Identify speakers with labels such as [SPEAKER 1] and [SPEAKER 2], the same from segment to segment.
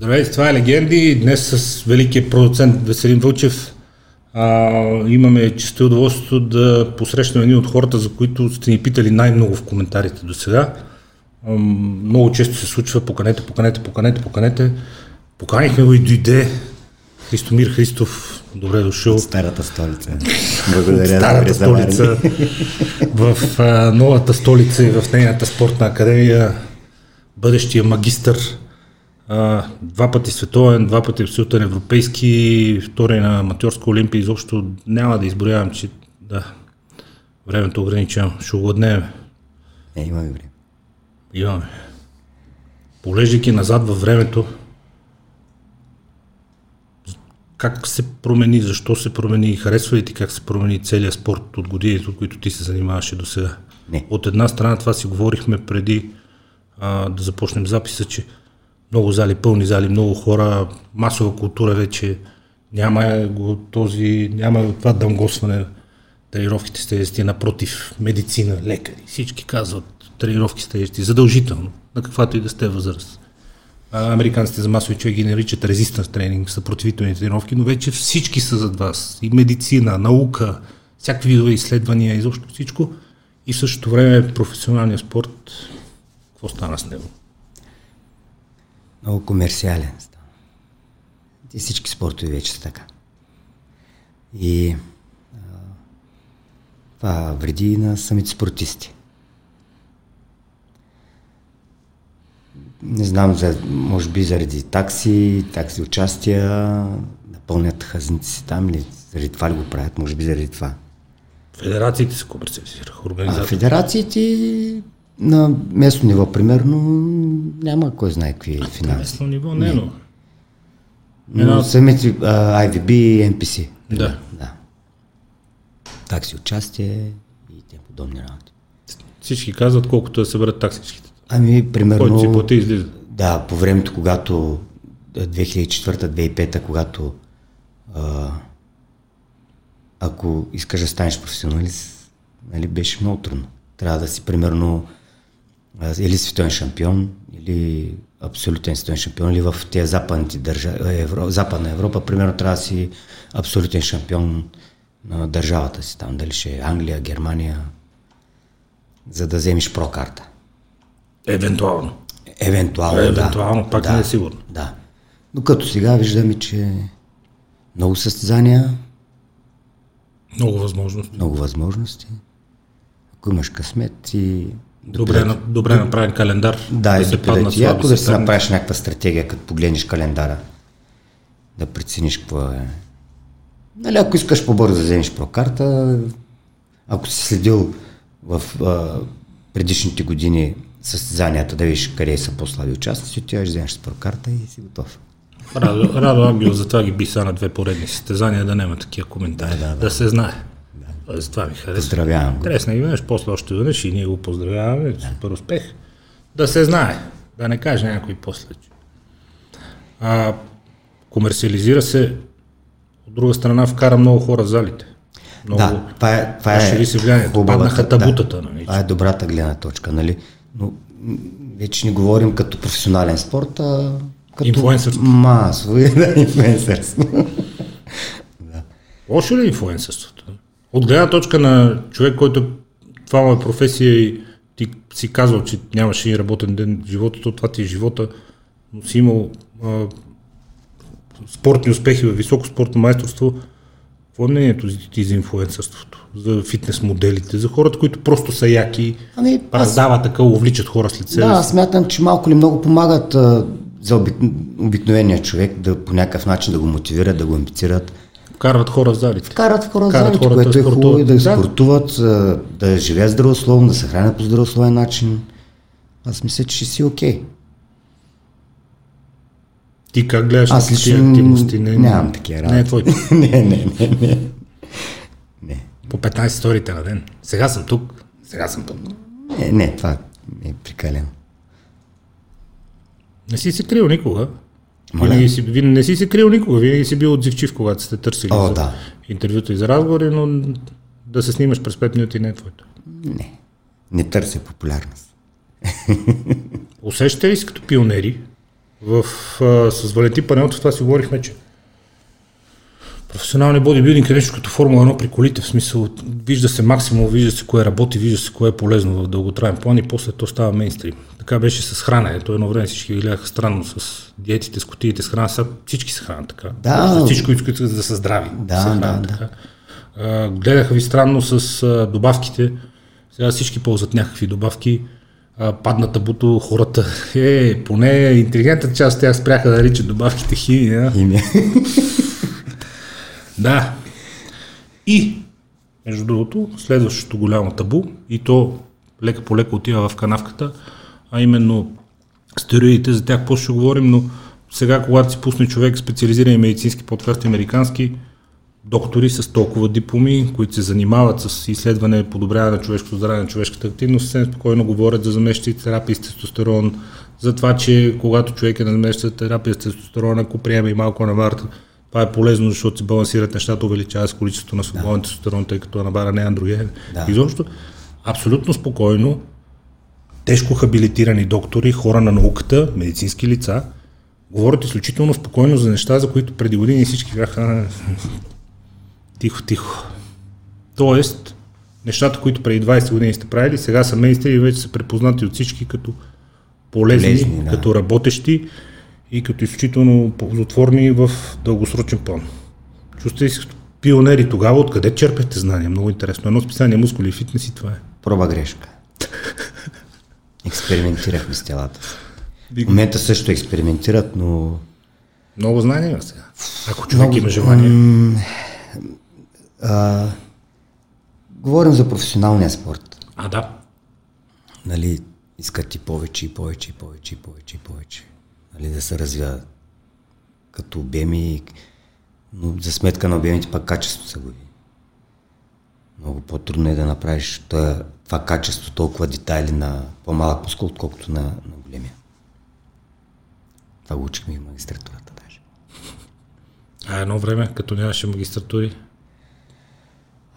[SPEAKER 1] Здравейте, това е Легенди. Днес с великия продуцент Веселин Вълчев а, имаме често удоволствието да посрещнем един от хората, за които сте ни питали най-много в коментарите до сега. много често се случва поканете, поканете, поканете, поканете. Поканихме го и дойде Христомир Христов. Добре дошъл.
[SPEAKER 2] От старата столица. Благодаря.
[SPEAKER 1] От старата столица. в а, новата столица и в нейната спортна академия бъдещия магистър а, два пъти световен, два пъти абсолютен европейски, втори на аматьорска олимпия, изобщо няма да изброявам, че да, времето ограничено, ще огладнеем.
[SPEAKER 2] Е, имаме време.
[SPEAKER 1] Имаме. Полеждайки назад във времето, как се промени, защо се промени, харесва ли ти как се промени целият спорт от годините, от които ти се занимаваше до сега?
[SPEAKER 2] Не.
[SPEAKER 1] От една страна това си говорихме преди а, да започнем записа, че много зали, пълни зали, много хора, масова култура вече няма го този, няма това дъмгосване тренировките с тежести, напротив, медицина, лекари, всички казват тренировки с тежести, задължително, на каквато и да сте възраст. Американците за масови човек ги наричат резистанс тренинг, съпротивителни тренировки, но вече всички са зад вас. И медицина, наука, всякакви видове изследвания, изобщо всичко. И в същото време професионалния спорт, какво стана с него?
[SPEAKER 2] Много комерциален става. И всички спортове вече са така. И а, това вреди и на самите спортисти. Не знам, за, може би заради такси, такси участия, напълнят хазници си там или заради това ли го правят, може би заради това.
[SPEAKER 1] Федерациите се комерциализираха,
[SPEAKER 2] организации. А федерациите на местно ниво, примерно, няма кой знае какви финанси. На
[SPEAKER 1] местно ниво не, но...
[SPEAKER 2] Но Една... самите uh, IVB и NPC.
[SPEAKER 1] Да.
[SPEAKER 2] да. Такси участие и те подобни работи.
[SPEAKER 1] Всички казват колкото да съберат таксичките.
[SPEAKER 2] Ами, примерно...
[SPEAKER 1] Който си плати излиза.
[SPEAKER 2] Да, по времето, когато 2004-2005, когато а, ако искаш да станеш професионалист, нали, беше много трудно. Трябва да си примерно или световен шампион, или абсолютен световен шампион, или в тези западните държави, Евро, Западна Европа, примерно трябва да си абсолютен шампион на държавата си, там дали ще е Англия, Германия, за да вземеш прокарта.
[SPEAKER 1] Евентуално.
[SPEAKER 2] Евентуално,
[SPEAKER 1] Евентуално,
[SPEAKER 2] да.
[SPEAKER 1] пак
[SPEAKER 2] да,
[SPEAKER 1] не е сигурно.
[SPEAKER 2] Да. Но като сега виждаме, че много състезания.
[SPEAKER 1] Много възможности.
[SPEAKER 2] Много възможности. Ако имаш късмет и
[SPEAKER 1] Добре, на, добре направен календар.
[SPEAKER 2] Да, да се паднат ти, ако да си направиш някаква стратегия, като погледнеш календара, да прецениш какво е. Нали, ако искаш по-бързо да вземеш прокарта, ако си следил в а, предишните години състезанията, да видиш къде са по-слаби участници, отиваш, вземеш с прокарта и си готов.
[SPEAKER 1] Радо, Радо Ангел затова ги биса на две поредни състезания, да няма такива коментари. Да, да, да. да се знае. За това ми харесва.
[SPEAKER 2] Поздравявам го.
[SPEAKER 1] Ги веднъж, после още веднъж и ние го поздравяваме. Да. Супер успех. Да се знае. Да не каже някой после. А, комерциализира се, от друга страна вкара много хора в залите. Много,
[SPEAKER 2] да, това е, това е
[SPEAKER 1] се влиянието. Паднаха табутата.
[SPEAKER 2] Да, нали? Това е добрата гледна точка. Нали? Но вече не говорим като професионален спорт, а като
[SPEAKER 1] инфлуенсърство.
[SPEAKER 2] Масово, да, инфлуенсърство.
[SPEAKER 1] да. Лошо ли е инфлуенсърството? От гледна точка на човек, който това му е професия и ти си казал, че нямаше и работен ден в живота, то това ти е живота, но си имал а, спортни успехи в високо спортно майсторство, какво е мнението ти за инфлуенсърството, за фитнес моделите, за хората, които просто са яки, ами, раздават така, увличат хора след себе
[SPEAKER 2] Да, смятам, че малко ли много помагат а, за обик... обикновения човек да по някакъв начин да го мотивират, да го амбицират.
[SPEAKER 1] Вкарват хора в залите.
[SPEAKER 2] Вкарат хора в залите, което е хубаво да, да спортуват, да живеят здравословно, да се хранят по здравословен начин. Аз мисля, че си окей. Okay.
[SPEAKER 1] Ти как гледаш
[SPEAKER 2] Аз лично активности? Не, нямам такива
[SPEAKER 1] работи. Не е твой.
[SPEAKER 2] не, не, не, не. не.
[SPEAKER 1] По 15 сторите на ден. Сега съм тук. Сега съм тук.
[SPEAKER 2] Не, не, това е прикалено.
[SPEAKER 1] Не си се крил никога. Винаги си, не си се крил никога, винаги си бил отзивчив, когато сте търсили
[SPEAKER 2] О,
[SPEAKER 1] за
[SPEAKER 2] да.
[SPEAKER 1] интервюта и за разговори, но да се снимаш през 5 минути не е твоето.
[SPEAKER 2] Не, не търся популярност.
[SPEAKER 1] Усещате ли си като пионери, В, а, с Валентин Панелтов това си говорихме, че професионалния бодибилдинг е нещо като Формула 1 при колите, в смисъл вижда се максимум, вижда се кое работи, вижда се кое е полезно в дълготраен план и после то става мейнстрим. Така беше с храненето. Едно време всички гледаха странно с диетите, с кутиите, с храна. Сега всички се хранят така.
[SPEAKER 2] Да.
[SPEAKER 1] Всички, които да са здрави.
[SPEAKER 2] Да,
[SPEAKER 1] се хранят
[SPEAKER 2] да, да.
[SPEAKER 1] така. А, гледаха ви странно с а, добавките. Сега всички ползват някакви добавки. Падна табуто, хората, е, поне интелигентната част тях спряха да наричат добавките химия.
[SPEAKER 2] Химия.
[SPEAKER 1] Да. И, между другото, следващото голямо табу, и то лека по лека отива в канавката, а именно стероидите, за тях после ще говорим, но сега, когато си пусне човек специализирани медицински подкасти, американски, доктори с толкова дипломи, които се занимават с изследване, подобряване на човешкото здраве, на човешката активност, съвсем спокойно говорят за замещи терапии с тестостерон, за това, че когато човек е на замеща терапия с тестостерон, ако приеме и малко на варта, това е полезно, защото се балансират нещата, увеличава с количеството на свободен тестостерон, тъй като анабара не е андроген.
[SPEAKER 2] Да.
[SPEAKER 1] Изобщо, абсолютно спокойно, тежко хабилитирани доктори, хора на науката, медицински лица, говорят изключително спокойно за неща, за които преди години всички бяха «А, тихо, тихо. Тоест, нещата, които преди 20 години сте правили, сега са мейнстри и вече са препознати от всички като полезни,
[SPEAKER 2] Полезни, да.
[SPEAKER 1] като работещи и като изключително ползотворни в дългосрочен план. Чувствате ли се пионери тогава, откъде черпехте знания? Много интересно. Едно списание мускули и фитнес и това е.
[SPEAKER 2] Проба грешка. Експериментирахме с телата. В момента също експериментират, но
[SPEAKER 1] Много знания сега. Ако човек има желание.
[SPEAKER 2] а, говорим за професионалния спорт.
[SPEAKER 1] А, да.
[SPEAKER 2] Нали, искат и повече, и повече, и повече, и повече, и повече. Нали, да се развиват като обеми, но за сметка на обемите пак качество се губи. Много по-трудно е да направиш това, това качество, толкова детайли на по-малък мускул, отколкото на, на големия. Това го учихме и в магистратурата даже.
[SPEAKER 1] А едно време, като нямаше магистратури,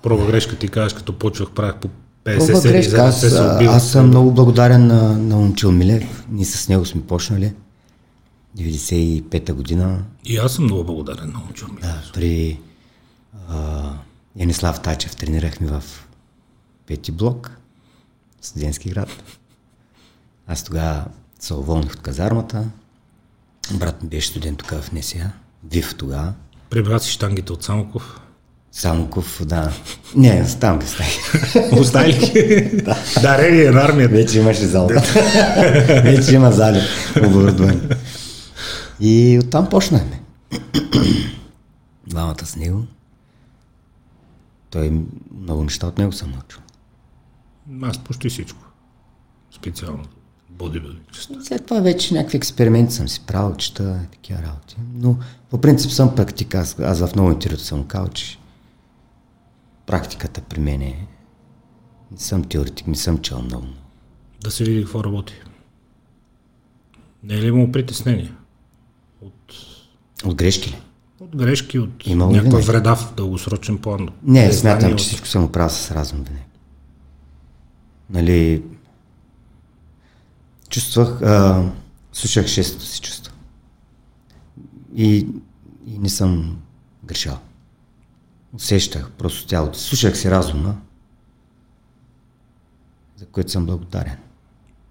[SPEAKER 1] проба грешка ти кажеш, като почвах, правях по 50
[SPEAKER 2] Проба
[SPEAKER 1] серии, за да се убива.
[SPEAKER 2] аз съм много благодарен на, на Момчил Милев. Ние с него сме почнали. 95-та година.
[SPEAKER 1] И аз съм много благодарен на Момчо.
[SPEAKER 2] Да, при а, Янислав Тачев тренирахме в пети блок, студентски град. Аз тогава се уволних от казармата. Брат ми беше студент тук в НСА. Вив тогава.
[SPEAKER 1] Прибра си штангите от Самоков.
[SPEAKER 2] Самоков, да. Не, там ги стави.
[SPEAKER 1] Остави ли? Дарение на армията.
[SPEAKER 2] Вече имаше зал. Вече има зали оборудвани. И оттам почнахме. Двамата с него. Той много неща от него съм научил.
[SPEAKER 1] Аз почти всичко. Специално. Бодибилдинг.
[SPEAKER 2] След това вече някакви експерименти съм си правил, чета и такива работи. Но по принцип съм практика. Аз, аз в много интервюто съм казал, че практиката при мен е... Не съм теоретик, не съм чел много.
[SPEAKER 1] Да се види какво работи. Не е ли имало притеснение? От,
[SPEAKER 2] грешки ли?
[SPEAKER 1] от грешки, от
[SPEAKER 2] Имало
[SPEAKER 1] някаква вреда в дългосрочен план?
[SPEAKER 2] Не,
[SPEAKER 1] Незнание
[SPEAKER 2] смятам,
[SPEAKER 1] от-
[SPEAKER 2] че всичко съм го правил с разум винаги. Нали, чувствах, а, слушах шестото си чувство. И, и не съм грешал. Усещах просто тялото. Слушах си разума, за което съм благодарен.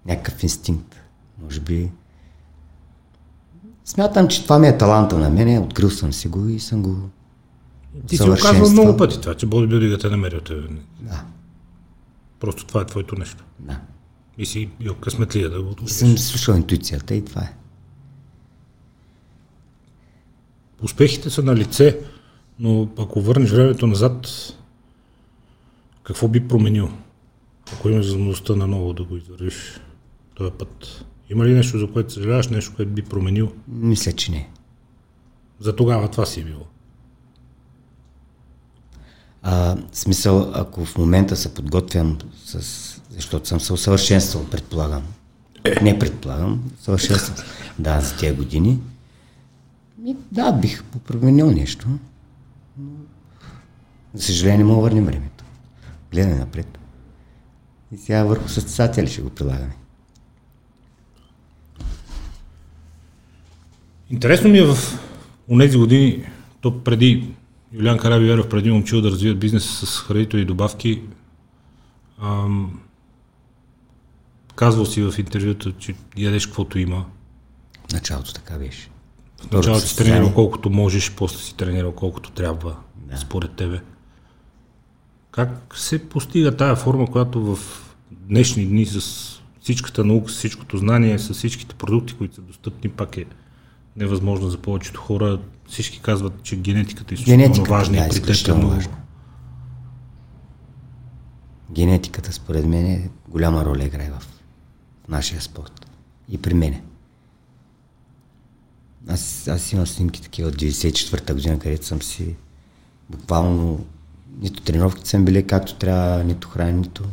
[SPEAKER 2] Някакъв инстинкт. Може би. Смятам, че това ми е таланта на мене. Открил съм си го и съм го
[SPEAKER 1] Ти си го казвал много пъти това, че бодибилдингът е намерил тебе.
[SPEAKER 2] Да,
[SPEAKER 1] Просто това е твоето нещо.
[SPEAKER 2] да.
[SPEAKER 1] И си бил късметлия да го
[SPEAKER 2] И
[SPEAKER 1] откриеш.
[SPEAKER 2] съм слушал интуицията и това е.
[SPEAKER 1] Успехите са на лице, но ако върнеш времето назад, какво би променил? Ако имаш възможността наново да го извървиш този път. Има ли нещо, за което съжаляваш, нещо, което би променил?
[SPEAKER 2] Мисля, че не.
[SPEAKER 1] За тогава това си е било.
[SPEAKER 2] А, смисъл, ако в момента се подготвям с... Защото съм се усъвършенствал, предполагам. Не предполагам, съвършенствам. се. Да, за тези години. И, да, бих променил нещо. Но, За съжаление, не мога да върнем времето. Гледай напред. И сега върху състезатели ще го прилагаме.
[SPEAKER 1] Интересно ми е в тези години, то преди Юлиан Карабиверов, преди момчил да развият бизнес с хранителни добавки, ам, казвал си в интервюта, че ядеш каквото има.
[SPEAKER 2] В началото така беше.
[SPEAKER 1] В началото си тренирал колкото можеш, после си тренирал колкото трябва, да. според тебе. Как се постига тая форма, която в днешни дни с всичката наука, с всичкото знание, с всичките продукти, които са достъпни, пак е невъзможно за повечето хора. Всички казват, че генетиката е изключително важна да, и при теб е много.
[SPEAKER 2] Генетиката, според мен, е голяма роля играе в нашия спорт. И при мене. Аз, аз имам снимки такива от 94-та година, където съм си буквално нито тренировките съм били както трябва, нито храни, нито...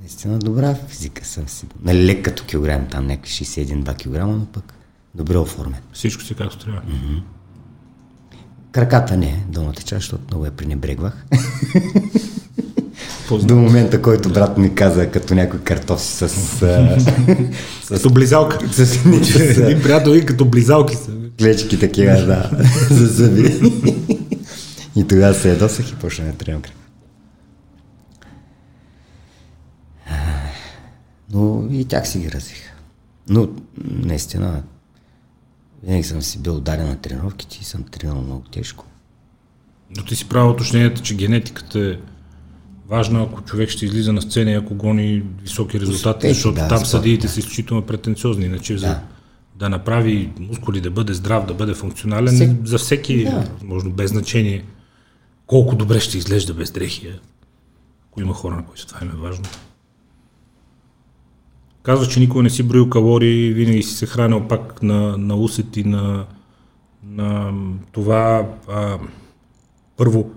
[SPEAKER 2] Наистина добра физика съм си. Нали, лек като килограм, там някакви 61-2 кг, но пък добре оформен.
[SPEAKER 1] Всичко си както трябва. Mm-hmm.
[SPEAKER 2] Краката не, думата част, защото много я пренебрегвах. До момента, който брат ми каза, като някой картоф с... с,
[SPEAKER 1] като близалка. С, с, Един приятел и като близалки са.
[SPEAKER 2] Клечки такива, да, за зъби. и тогава се ядосах и почна да тренирам крак. Но и тях си ги развих. Но наистина, винаги съм си бил ударен на тренировките и съм тренирал много тежко.
[SPEAKER 1] Но ти си правил уточнението, че генетиката е важно, ако човек ще излиза на сцена и ако гони високи резултати, Успехи, защото да, там съдиите да. са изключително претенциозни. Иначе да. за да направи мускули, да бъде здрав, да бъде функционален, Всек... за всеки, да. може без значение, колко добре ще изглежда без дрехи. Ако има хора, на които това им е важно. Казва, че никога не си броил калории, винаги си се хранил пак на, на усет и на, на това а, първо,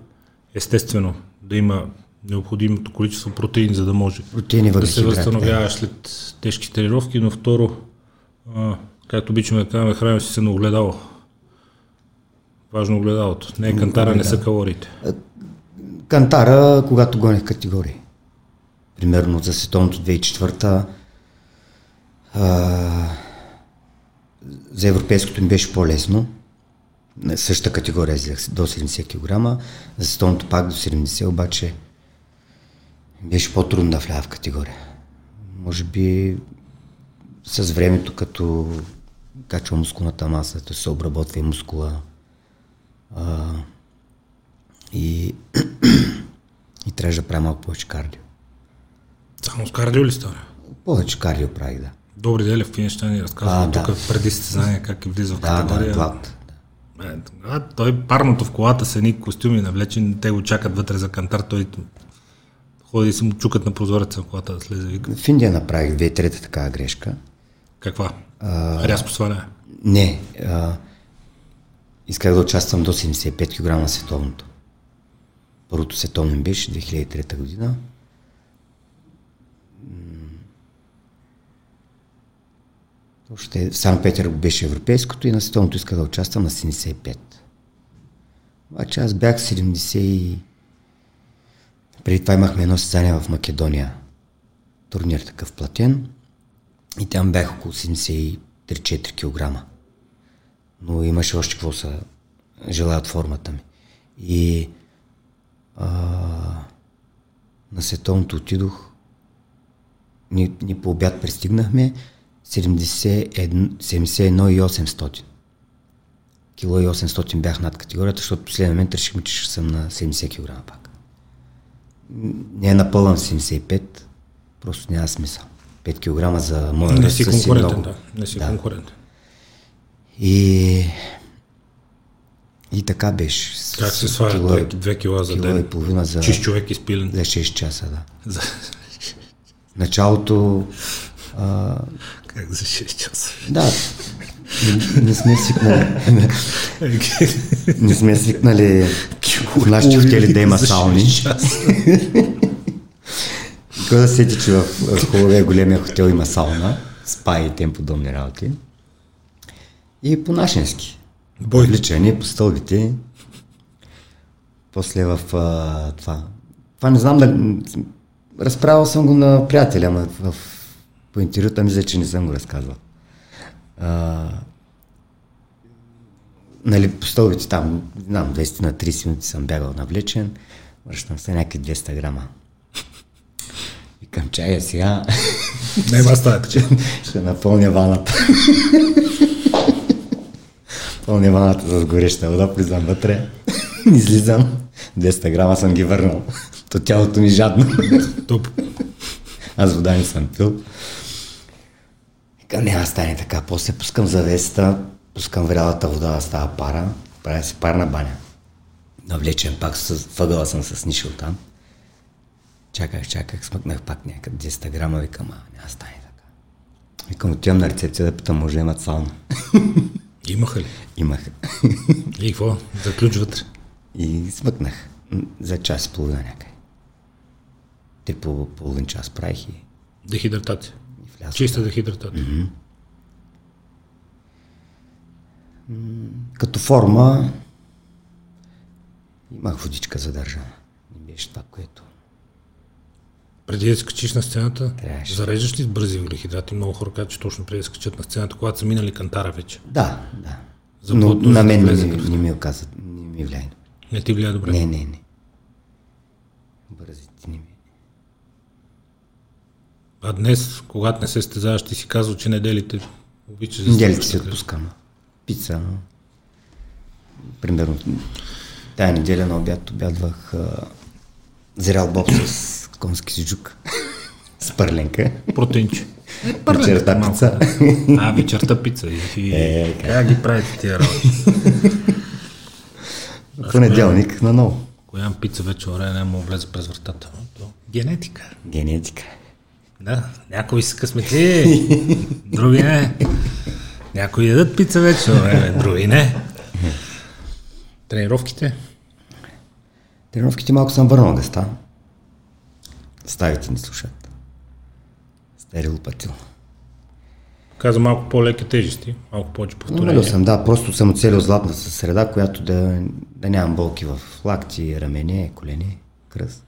[SPEAKER 1] естествено, да има необходимото количество протеин, за да може Протеини, да се възстановяваш да. след тежки тренировки, но второ, а, както обичаме да казваме, храним си се на огледало. Важно огледалото. Не е кантара, не са калориите.
[SPEAKER 2] Кантара, когато гонех категории. Примерно за световното 2004 а, за европейското ми беше по-лесно. Същата категория взех до 70 кг, за световното пак до 70, обаче беше по-трудно да вляза в категория. Може би с времето, като качва мускулната маса, да се обработва и мускула. А, и, и трябва да правя малко повече кардио.
[SPEAKER 1] Само с кардио ли става?
[SPEAKER 2] Повече кардио правих, да.
[SPEAKER 1] Добри дели в финиш ни разказва тук да. преди състезание как е влиза в категория. Да, да, е, а, той парното в колата с едни костюми навлечени, те го чакат вътре за кантар, той ходи и се му чукат на прозореца на колата да слезе. Вика.
[SPEAKER 2] В Индия направих две трета такава грешка.
[SPEAKER 1] Каква? А, Рязко сваляне?
[SPEAKER 2] Не. А, исках да участвам до 75 кг на световното. Първото световно беше 2003 година. Още в Сан Петър беше европейското и на световното исках да участвам на 75. Обаче аз бях 70 преди това имахме едно състезание в Македония. Турнир такъв платен. И там бях около 73-4 кг. Но имаше още какво са желаят формата ми. И а, на световното отидох. Ни, ни по обяд пристигнахме 71, и 800. Кило и 800 бях над категорията, защото в последния момент решихме, че ще съм на 70 кг пак не е напълно 75, просто няма смисъл. 5 кг за моя
[SPEAKER 1] Не си конкурентен, много... да. Не си да. конкурентен.
[SPEAKER 2] И... И така беше.
[SPEAKER 1] Как се сваля 2 кг за ден?
[SPEAKER 2] и половина за...
[SPEAKER 1] Чист човек изпилен.
[SPEAKER 2] За 6 часа, да. За... Началото... А...
[SPEAKER 1] Как за 6 часа?
[SPEAKER 2] Да. Не, не сме свикнали. не сме свикнали в нашите хотели да има сауни. Кой да сети, че в хубавия големия хотел има сауна, спа и тем подобни работи. И по нашенски. Обличани по стълбите. После в а, това. Това не знам да... Разправил съм го на приятеля, ама в, по интервюта ми, за, че не съм го разказвал. А, нали, по стълбите там, знам, 200 на 30 минути съм бягал навлечен, връщам се някакви 200 грама. Викам чая сега.
[SPEAKER 1] Не, става, че.
[SPEAKER 2] Ще напълня ваната. Пълня ваната с гореща вода, влизам вътре, излизам, 200 грама съм ги върнал. То тялото ми жадно.
[SPEAKER 1] Топ.
[SPEAKER 2] Аз вода не съм пил. Няма стане така. После пускам завесата, пускам врялата вода да става пара, правя си парна баня. Навлечен пак с въгъла съм с нишъл там. Чаках, чаках, смъкнах пак някъде 10 грама, викам, а няма стане така. Викам, отивам на рецепция да питам, може да имат сауна.
[SPEAKER 1] Имаха ли?
[SPEAKER 2] Имах.
[SPEAKER 1] И какво? Заключ вътре.
[SPEAKER 2] И смъкнах за час и половина някъде. Те по половин час правих и,
[SPEAKER 1] Дехидратация.
[SPEAKER 2] Влязох.
[SPEAKER 1] Чиста дехидратация. Mm-hmm.
[SPEAKER 2] Като форма имах водичка задържана. Не беше това, което...
[SPEAKER 1] Преди да скачиш на сцената,
[SPEAKER 2] Трябваше.
[SPEAKER 1] зареждаш ли с бързи въглехидрати? Много хора казват, че точно преди да скачат на сцената, когато са минали кантара вече.
[SPEAKER 2] Да, да.
[SPEAKER 1] За
[SPEAKER 2] Но на мен не,
[SPEAKER 1] кръвта.
[SPEAKER 2] не ми оказа, не ми влияе.
[SPEAKER 1] Не ти влияе добре.
[SPEAKER 2] Не, не, не. Не ми.
[SPEAKER 1] А днес, когато не се стезаваш, ти си казал, че неделите обичаш да
[SPEAKER 2] Неделите
[SPEAKER 1] се
[SPEAKER 2] отпускам. Пица. но- Примерно, тая неделя на обяд обядвах а, зрял боб с конски сиджук. с пърленка.
[SPEAKER 1] Протеинче.
[SPEAKER 2] Вечерта пица.
[SPEAKER 1] А, вечерта пица. И.
[SPEAKER 2] Е,
[SPEAKER 1] как ги правите тия работи?
[SPEAKER 2] Понеделник на ново.
[SPEAKER 1] Коя пица вече време не мога влезе през вратата. Генетика.
[SPEAKER 2] Генетика.
[SPEAKER 1] Да, някои са късметли, други не. Някои ядат пица вече, време, други не. Тренировките?
[SPEAKER 2] Тренировките малко съм върнал гъста. Ставите ни слушат. Стари лопатил.
[SPEAKER 1] Каза малко по-леки тежести, малко повече
[SPEAKER 2] Намалил
[SPEAKER 1] повторения.
[SPEAKER 2] съм, да, просто съм оцелил златната среда, която да, да нямам болки в лакти, рамене, колене, кръст.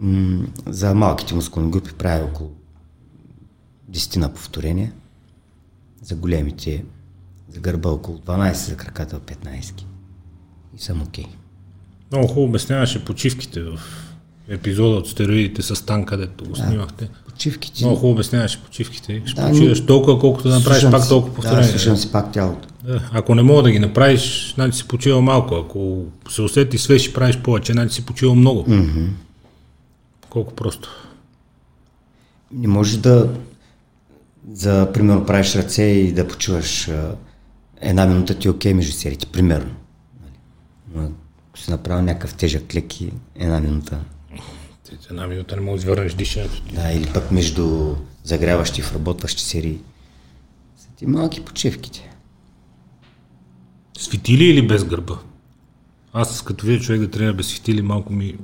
[SPEAKER 2] М- за малките мускулни групи правя около 10 на повторения. За големите, за гърба около 12, за краката 15. И съм окей.
[SPEAKER 1] Много хубаво обясняваше почивките в епизода от стероидите с Тан, където го снимахте.
[SPEAKER 2] Почивките.
[SPEAKER 1] Много хубаво обясняваше почивките. Ще
[SPEAKER 2] Да,
[SPEAKER 1] почиваш толкова, колкото да направиш пак
[SPEAKER 2] си-
[SPEAKER 1] толкова
[SPEAKER 2] Да,
[SPEAKER 1] повторения.
[SPEAKER 2] слушам си пак тялото.
[SPEAKER 1] Да, ако не мога да ги направиш, значи си почива малко. Ако се усети свеж и правиш повече, значи си почива много. Mm-hmm. Колко просто.
[SPEAKER 2] Не можеш да, за примерно, правиш ръце и да почуваш една минута ти е окей между сериите, примерно. Нали? Но ако си направил някакъв тежък леки, една минута.
[SPEAKER 1] Една минута не можеш да извърнеш дишането.
[SPEAKER 2] Да, или пък между загряващи и вработващи серии. Са ти малки почивките.
[SPEAKER 1] С фитили или без гърба? Аз като видя човек да тренира без фитили, малко ми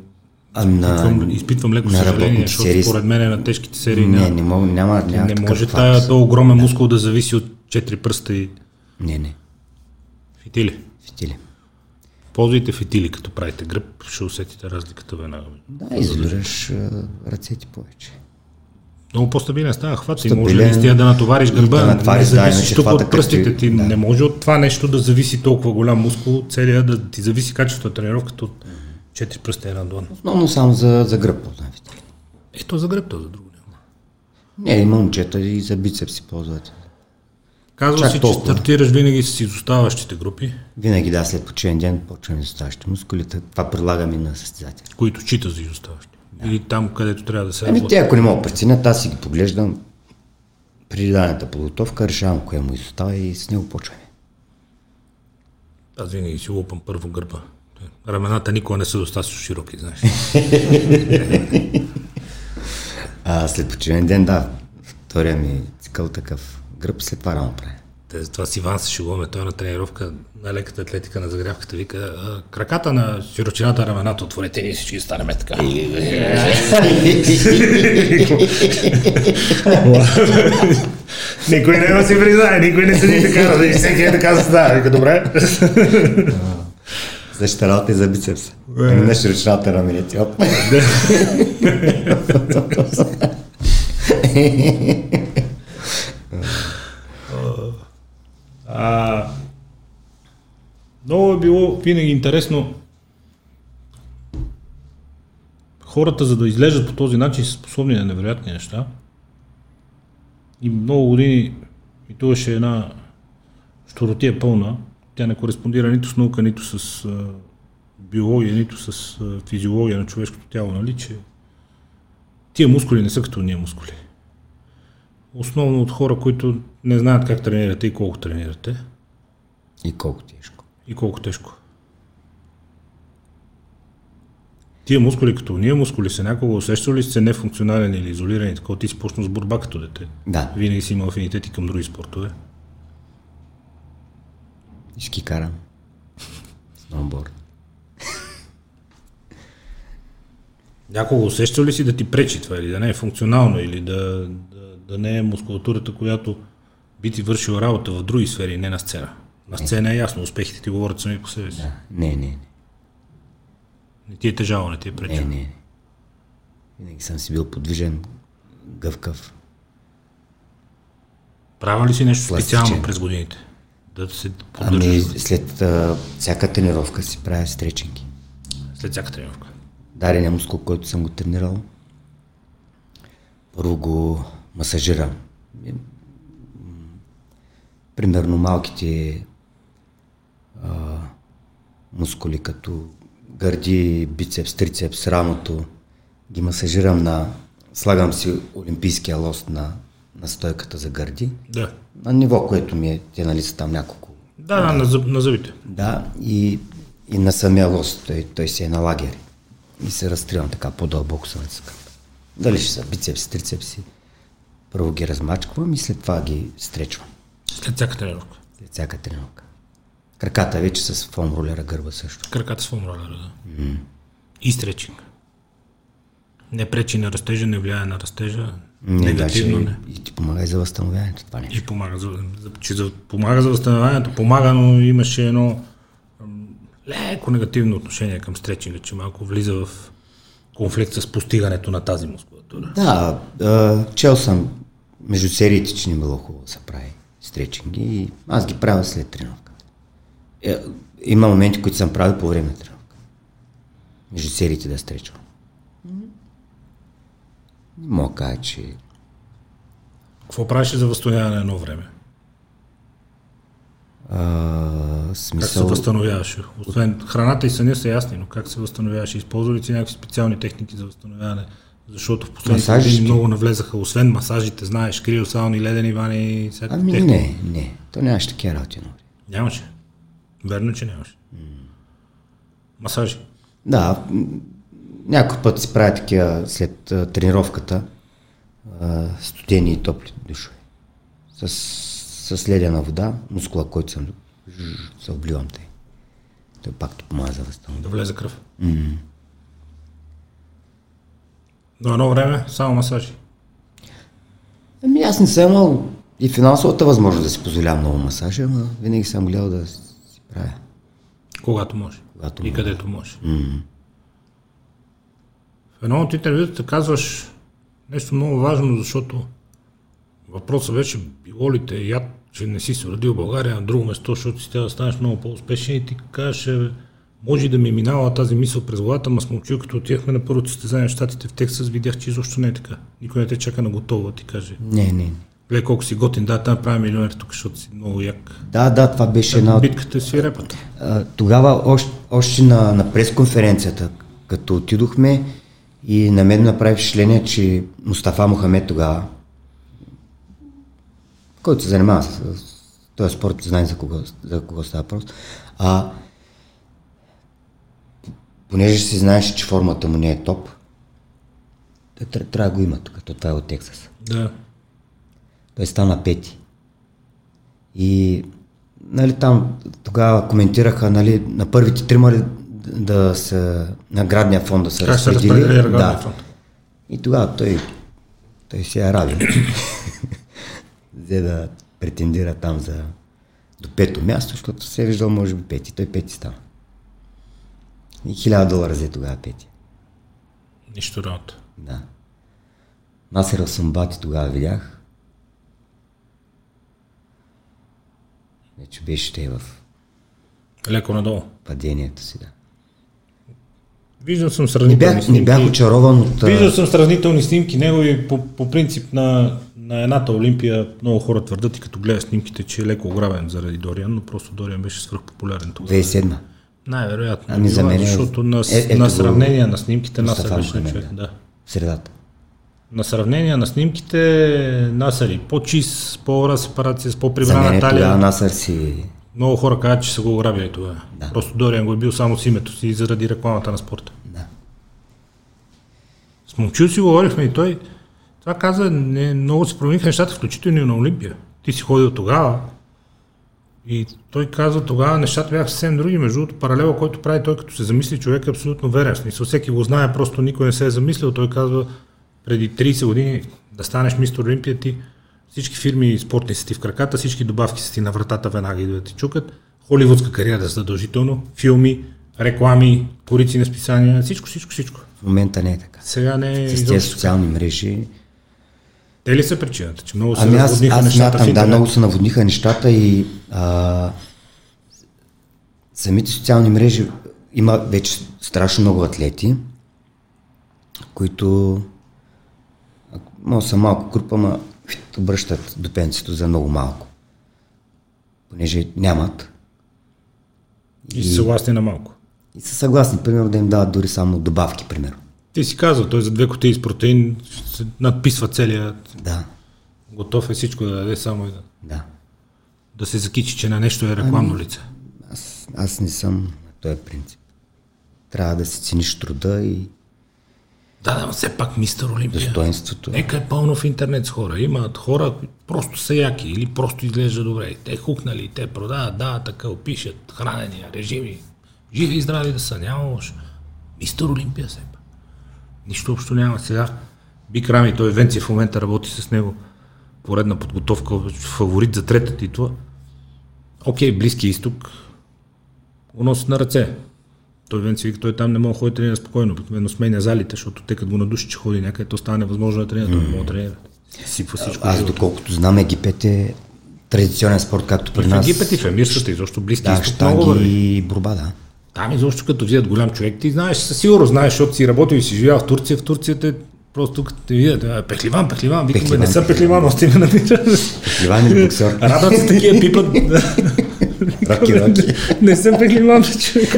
[SPEAKER 2] на,
[SPEAKER 1] изпитвам, изпитвам леко
[SPEAKER 2] на
[SPEAKER 1] съжаление, защото
[SPEAKER 2] серии-
[SPEAKER 1] според мен на тежките серии
[SPEAKER 2] не, не, мога, няма, няма
[SPEAKER 1] не може тая то огромен мускул да зависи от четири пръста и
[SPEAKER 2] Не, не,
[SPEAKER 1] фитили.
[SPEAKER 2] фитили.
[SPEAKER 1] Ползвайте фитили, като правите гръб, ще усетите разликата веднага.
[SPEAKER 2] Да, изолираш ръцете повече.
[SPEAKER 1] Много по-стабилен става хват и може наистина да натовариш гърба.
[SPEAKER 2] Да натовариш,
[SPEAKER 1] не
[SPEAKER 2] да,
[SPEAKER 1] зависиш тук
[SPEAKER 2] хвата
[SPEAKER 1] от пръстите ти.
[SPEAKER 2] да.
[SPEAKER 1] Не може от това нещо да зависи толкова голям мускул, целият да ти зависи качеството на тренировката от четири пръста и една длан.
[SPEAKER 2] Основно само за, за гръб фитили.
[SPEAKER 1] Ето за гръб, то за друго няма.
[SPEAKER 2] Не, има момчета и за бицепс си ползват.
[SPEAKER 1] Казва
[SPEAKER 2] Чак
[SPEAKER 1] си, че
[SPEAKER 2] толкова.
[SPEAKER 1] стартираш винаги с изоставащите групи,
[SPEAKER 2] Винаги да, след почивен ден почваме да ставащи мускулите. Това предлагам и на състезатели.
[SPEAKER 1] които чита за изоставащи. Или там, където трябва да се
[SPEAKER 2] Ами те, ако не мога да преценят, аз си ги поглеждам при дадената подготовка, решавам кое му изостава и с него почваме.
[SPEAKER 1] Аз винаги си лупам първо гърба. Рамената никога не са достатъчно широки, знаеш.
[SPEAKER 2] А след почивен ден, да, втория ми цикъл такъв гръб, след това рано прави.
[SPEAKER 1] Те, това си Иван се шегуваме, той е на тренировка на леката атлетика на загрявката вика, краката на широчината на рамената отворете и всички станем така. никой не си признае, никой не седи така, да всеки е така състава. Вика, добре.
[SPEAKER 2] Същата работа и за бицепса. Ами на широчината на раменете. Оп.
[SPEAKER 1] А, Много е било винаги интересно хората, за да излежат по този начин, са способни на невероятни неща. И много години и това беше една щуротия пълна. Тя не кореспондира нито с наука, нито с а, биология, нито с а, физиология на човешкото тяло, нали, че тия мускули не са като ние мускули. Основно от хора, които не знаят как тренирате и колко тренирате.
[SPEAKER 2] И колко тежко.
[SPEAKER 1] И колко тежко. Тия мускули като ние мускули са някога усещали ли сте нефункционален или изолирани, така ти си почнал с борба като дете.
[SPEAKER 2] Да.
[SPEAKER 1] Винаги си имал афинитети към други спортове.
[SPEAKER 2] И ски карам. Сноуборд.
[SPEAKER 1] Някога усещал ли си да ти пречи това или да не е функционално или да, да, да не е мускулатурата, която би ти вършил работа в други сфери, не на сцена? На сцена е ясно, успехите ти говорят сами по себе си.
[SPEAKER 2] Да. Не, не, не.
[SPEAKER 1] Не ти е тежало, не ти е
[SPEAKER 2] Не,
[SPEAKER 1] пречило.
[SPEAKER 2] не, не. Винаги съм си бил подвижен, гъвкав.
[SPEAKER 1] Правил ли си нещо
[SPEAKER 2] Пластичен.
[SPEAKER 1] специално през годините? Да се
[SPEAKER 2] Ами
[SPEAKER 1] поддържаш
[SPEAKER 2] след а, всяка тренировка си правя стречинги.
[SPEAKER 1] след всяка тренировка.
[SPEAKER 2] Дарения мускул, който съм го тренирал, първо го масажирам. Примерно малките а, мускули, като гърди, бицепс, трицепс, рамото, ги масажирам на... Слагам си олимпийския лост на, на стойката за гърди,
[SPEAKER 1] Да.
[SPEAKER 2] На ниво, което ми е, те нали са там няколко
[SPEAKER 1] Да, да, на, зъб, на зъбите.
[SPEAKER 2] да, и, и на самия лост, той, той си е на лагери. И се разтривам така по-дълбоко съм цъкам. Дали ще са бицепси, трицепси. Първо ги размачквам и след това ги стречвам.
[SPEAKER 1] След всяка тренировка.
[SPEAKER 2] След всяка тренировка. Краката вече с фон ролера гърба също.
[SPEAKER 1] Краката с фомролера, да. И стречинг. Не пречи на растежа, не влияе на растежа.
[SPEAKER 2] Не,
[SPEAKER 1] негативно
[SPEAKER 2] даже
[SPEAKER 1] не.
[SPEAKER 2] и ти помага и за възстановяването това нещо.
[SPEAKER 1] И помага за, че за, помага за възстановяването, помага, но имаше едно леко негативно отношение към стречинга, че малко влиза в конфликт с постигането на тази мускулатура.
[SPEAKER 2] Да, а, чел съм между сериите, че не било хубаво да се прави стречинги и аз ги правя след тренировката. Е, има моменти, които съм правил по време на тренировка. Между сериите да стречвам. Не мога кажа, че
[SPEAKER 1] Какво правиш за възстановяване едно време?
[SPEAKER 2] а,
[SPEAKER 1] Как се
[SPEAKER 2] смисъл...
[SPEAKER 1] възстановяваш? Освен храната и съня са ясни, но как се възстановяваш? Използва ли си някакви специални техники за възстановяване? Защото в последните години много навлезаха, освен масажите, знаеш, криосауни, ледени вани и всякакви
[SPEAKER 2] Ами
[SPEAKER 1] техники.
[SPEAKER 2] не, не. То нямаше такива работи. нали?
[SPEAKER 1] Нямаше. Верно, че нямаше. Масажи.
[SPEAKER 2] Да, някой път си правя такива след а, тренировката а, студени и топли душове. С, с ледена вода, мускула, който съм се обливам тъй. Той пак ти помага за възстановяване.
[SPEAKER 1] Да влезе кръв. Но едно време само масажи.
[SPEAKER 2] Ами аз не съм имал и финансовата възможност да си позволявам много масажи, ама винаги съм гледал да си правя.
[SPEAKER 1] Когато може.
[SPEAKER 2] Когато
[SPEAKER 1] и
[SPEAKER 2] може.
[SPEAKER 1] където може. В едно от интервютата казваш нещо много важно, защото въпросът беше било ли те яд, че не си се родил в България на друго место, защото си трябва да станеш много по-успешен и ти кажеш, «Е, може да ми е минала тази мисъл през главата, ма смълчил, като отивахме на първото състезание в Штатите в Тексас, видях, че изобщо не е така. Никой не те чака на готово, ти каже.
[SPEAKER 2] Не, не.
[SPEAKER 1] Гледай колко си готин, да, там правим милионер тук, защото си много як.
[SPEAKER 2] Да, да, това беше една от
[SPEAKER 1] Битката е свирепата.
[SPEAKER 2] А, тогава още, още на, на пресконференцията, като отидохме и на мен направи впечатление, че Мустафа Мохамед тогава, който се занимава с, с този спорт, знае за кого, за кого става въпрос, а, понеже си знаеш, че формата му не е топ, трябва да го има тук, то това е от Тексас.
[SPEAKER 1] Да.
[SPEAKER 2] Той стана пети. И нали, там тогава коментираха нали, на първите трима да се наградния фонд да се
[SPEAKER 1] Как се
[SPEAKER 2] разпредели.
[SPEAKER 1] наградния
[SPEAKER 2] да.
[SPEAKER 1] фонд?
[SPEAKER 2] И тогава той, той си е радил. Взе да претендира там за до пето място, защото се е виждал може би пети. Той пети стана. И хиляда долара взе тогава пети.
[SPEAKER 1] Нищо работа.
[SPEAKER 2] Да. Насер Самбати тогава видях. Вече беше те в...
[SPEAKER 1] Леко надолу.
[SPEAKER 2] Падението си, да.
[SPEAKER 1] Виждал съм
[SPEAKER 2] Не
[SPEAKER 1] сравнителни
[SPEAKER 2] бях, не
[SPEAKER 1] снимки.
[SPEAKER 2] бях очарован от...
[SPEAKER 1] Виждал съм сравнителни снимки негови по, по принцип на, на едната Олимпия. Много хора твърдат и като гледат снимките, че е леко ограбен заради Дориан, но просто Дориан беше свръхпопулярен тогава.
[SPEAKER 2] 2007.
[SPEAKER 1] Най-вероятно.
[SPEAKER 2] Ами за мен е-
[SPEAKER 1] Защото на,
[SPEAKER 2] е- ето
[SPEAKER 1] на сравнение на снимките беше
[SPEAKER 2] Мохамед,
[SPEAKER 1] човек.
[SPEAKER 2] да. Средата.
[SPEAKER 1] На сравнение на снимките Насър и по-чист, по-добра сепарация, с по-прибрана талия.
[SPEAKER 2] Насър си...
[SPEAKER 1] Много хора казват, че са го ограбили тогава.
[SPEAKER 2] Да.
[SPEAKER 1] Просто Дориан го е бил само с името си заради рекламата на спорта.
[SPEAKER 2] Да.
[SPEAKER 1] С момчил си говорихме и той това каза, не, много се промениха нещата, включително и на Олимпия. Ти си ходил тогава и той каза тогава нещата бяха съвсем други. Между другото, паралела, който прави той, като се замисли, човек е абсолютно верен. Смисъл, всеки го знае, просто никой не се е замислил. Той казва, преди 30 години да станеш мистер Олимпия, ти всички фирми спортни са ти в краката, всички добавки са ти на вратата веднага и да ти чукат. Холивудска кариера е задължително, филми, реклами, корици на списания, всичко, всичко, всичко.
[SPEAKER 2] В момента не е така.
[SPEAKER 1] Сега не е
[SPEAKER 2] С тези социални мрежи...
[SPEAKER 1] Те ли са причината, че много се
[SPEAKER 2] Ами аз,
[SPEAKER 1] разводниха
[SPEAKER 2] аз
[SPEAKER 1] нещата
[SPEAKER 2] смятам, да, много се наводниха нещата и а, самите социални мрежи има вече страшно много атлети, които може са малко група, ма обръщат до пенсито за много малко. Понеже нямат
[SPEAKER 1] И са съгласни на малко.
[SPEAKER 2] и са съгласни, примерно, да им дават дори само добавки, примерно.
[SPEAKER 1] Ти си казал, той за две кутии с протеин се надписва целият,
[SPEAKER 2] Да,
[SPEAKER 1] готов е всичко да даде, само и да,
[SPEAKER 2] да.
[SPEAKER 1] да се закичи, че на нещо е рекламно лице.
[SPEAKER 2] Аз, аз не съм на този принцип. Трябва да си цениш труда и
[SPEAKER 1] Да, да, но все пак мистер Олимпия.
[SPEAKER 2] достоинството.
[SPEAKER 1] Нека е пълно в интернет с хора. Имат хора, които просто са яки или просто изглежда добре. Те хукнали, те продават, да, така опишат, хранения, режими. Живи и здрави да са, няма лошо. Мистер Олимпия все пак. Нищо общо няма сега. Бик Рами, той Венци в момента работи с него. Поредна подготовка, фаворит за трета титла. Окей, Близки изток носят на ръце. Той Венци вика, той там не може да ходи тренира спокойно, обикновено сменя залите, защото те като го надуши, че ходи някъде, то става невъзможно да тренира, той не може да тренира. Сипва всичко.
[SPEAKER 2] Аз доколкото знам, Египет е традиционен спорт, както при
[SPEAKER 1] в
[SPEAKER 2] нас.
[SPEAKER 1] Египет и в Емирствата, изобщо Близки
[SPEAKER 2] Да, штанги и борба, да.
[SPEAKER 1] Там изобщо като видят голям човек, ти знаеш, със сигурност знаеш, защото си работил и си живял в Турция, в Турция те просто като те видят, пехливан, пехливан, викам, не
[SPEAKER 2] Пехливан,
[SPEAKER 1] съм пехливан, още ме намират.
[SPEAKER 2] Иван или боксер?
[SPEAKER 1] Радват се такива пипат.
[SPEAKER 2] Роки, роки.
[SPEAKER 1] не съм пехливан, бе, човек.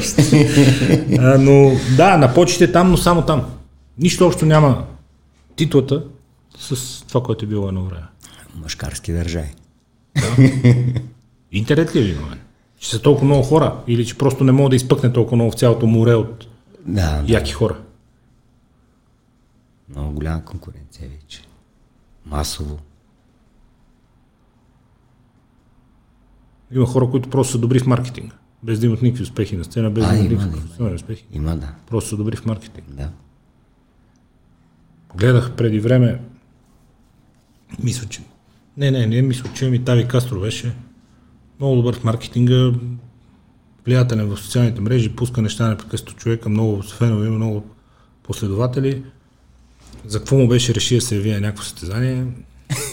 [SPEAKER 1] а, но да, на почите там, но само там. Нищо общо няма титлата с това, което е било едно време.
[SPEAKER 2] Машкарски държави.
[SPEAKER 1] Интернет ли е виновен? Че са толкова много хора или че просто не мога да изпъкне толкова много в цялото море от
[SPEAKER 2] Да, да.
[SPEAKER 1] яки хора?
[SPEAKER 2] Много голяма конкуренция вече. Масово.
[SPEAKER 1] Има хора, които просто са добри в маркетинг. Без да имат никакви успехи на сцена, без
[SPEAKER 2] А,
[SPEAKER 1] да имат
[SPEAKER 2] има,
[SPEAKER 1] никакви професионални успехи.
[SPEAKER 2] Има, да.
[SPEAKER 1] Просто са добри в маркетинг.
[SPEAKER 2] Да.
[SPEAKER 1] Гледах преди време, мисля, че... Не, не, не мисля, че ми Тави Кастро беше много добър в маркетинга, влиятелен в социалните мрежи, пуска неща непрекъснато човека, много фенове, има много последователи. За какво му беше реши да се яви на някакво състезание?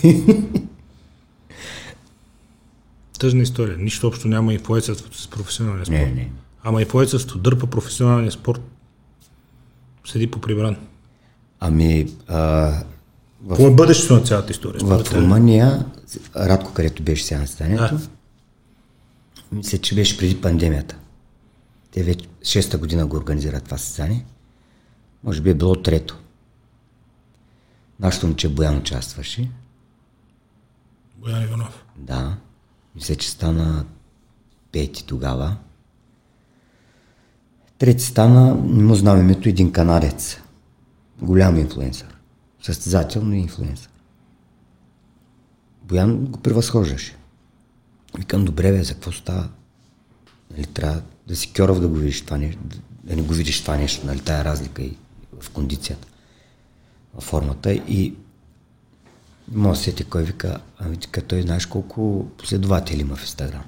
[SPEAKER 1] Тъжна история. Нищо общо няма и поецът с професионалния спорт.
[SPEAKER 2] Не, не.
[SPEAKER 1] Ама и поецът дърпа професионалния спорт. Седи по прибран.
[SPEAKER 2] Ами, а, в,
[SPEAKER 1] Какво е бъдещето на цялата история?
[SPEAKER 2] в? Румъния, Радко, където беше сега на състоянието,
[SPEAKER 1] Да.
[SPEAKER 2] мисля, че беше преди пандемията. Те вече шеста година го организират това състезание. Може би е било трето. Нашето момче Боян участваше.
[SPEAKER 1] Боян Иванов.
[SPEAKER 2] Да. Мисля, че стана пети тогава. Трети стана, не му знам името, един канадец. Голям инфлуенсър. Състезател, но и инфлуенсър. Боян го превъзхождаше. Викам, добре бе, за какво става? Нали, трябва да си кьоров да го видиш това нещо, да не го видиш това нещо, нали, тая разлика и в кондицията, в формата. И не мога да се сетя кой вика, ами така той знаеш колко последователи има в Инстаграм.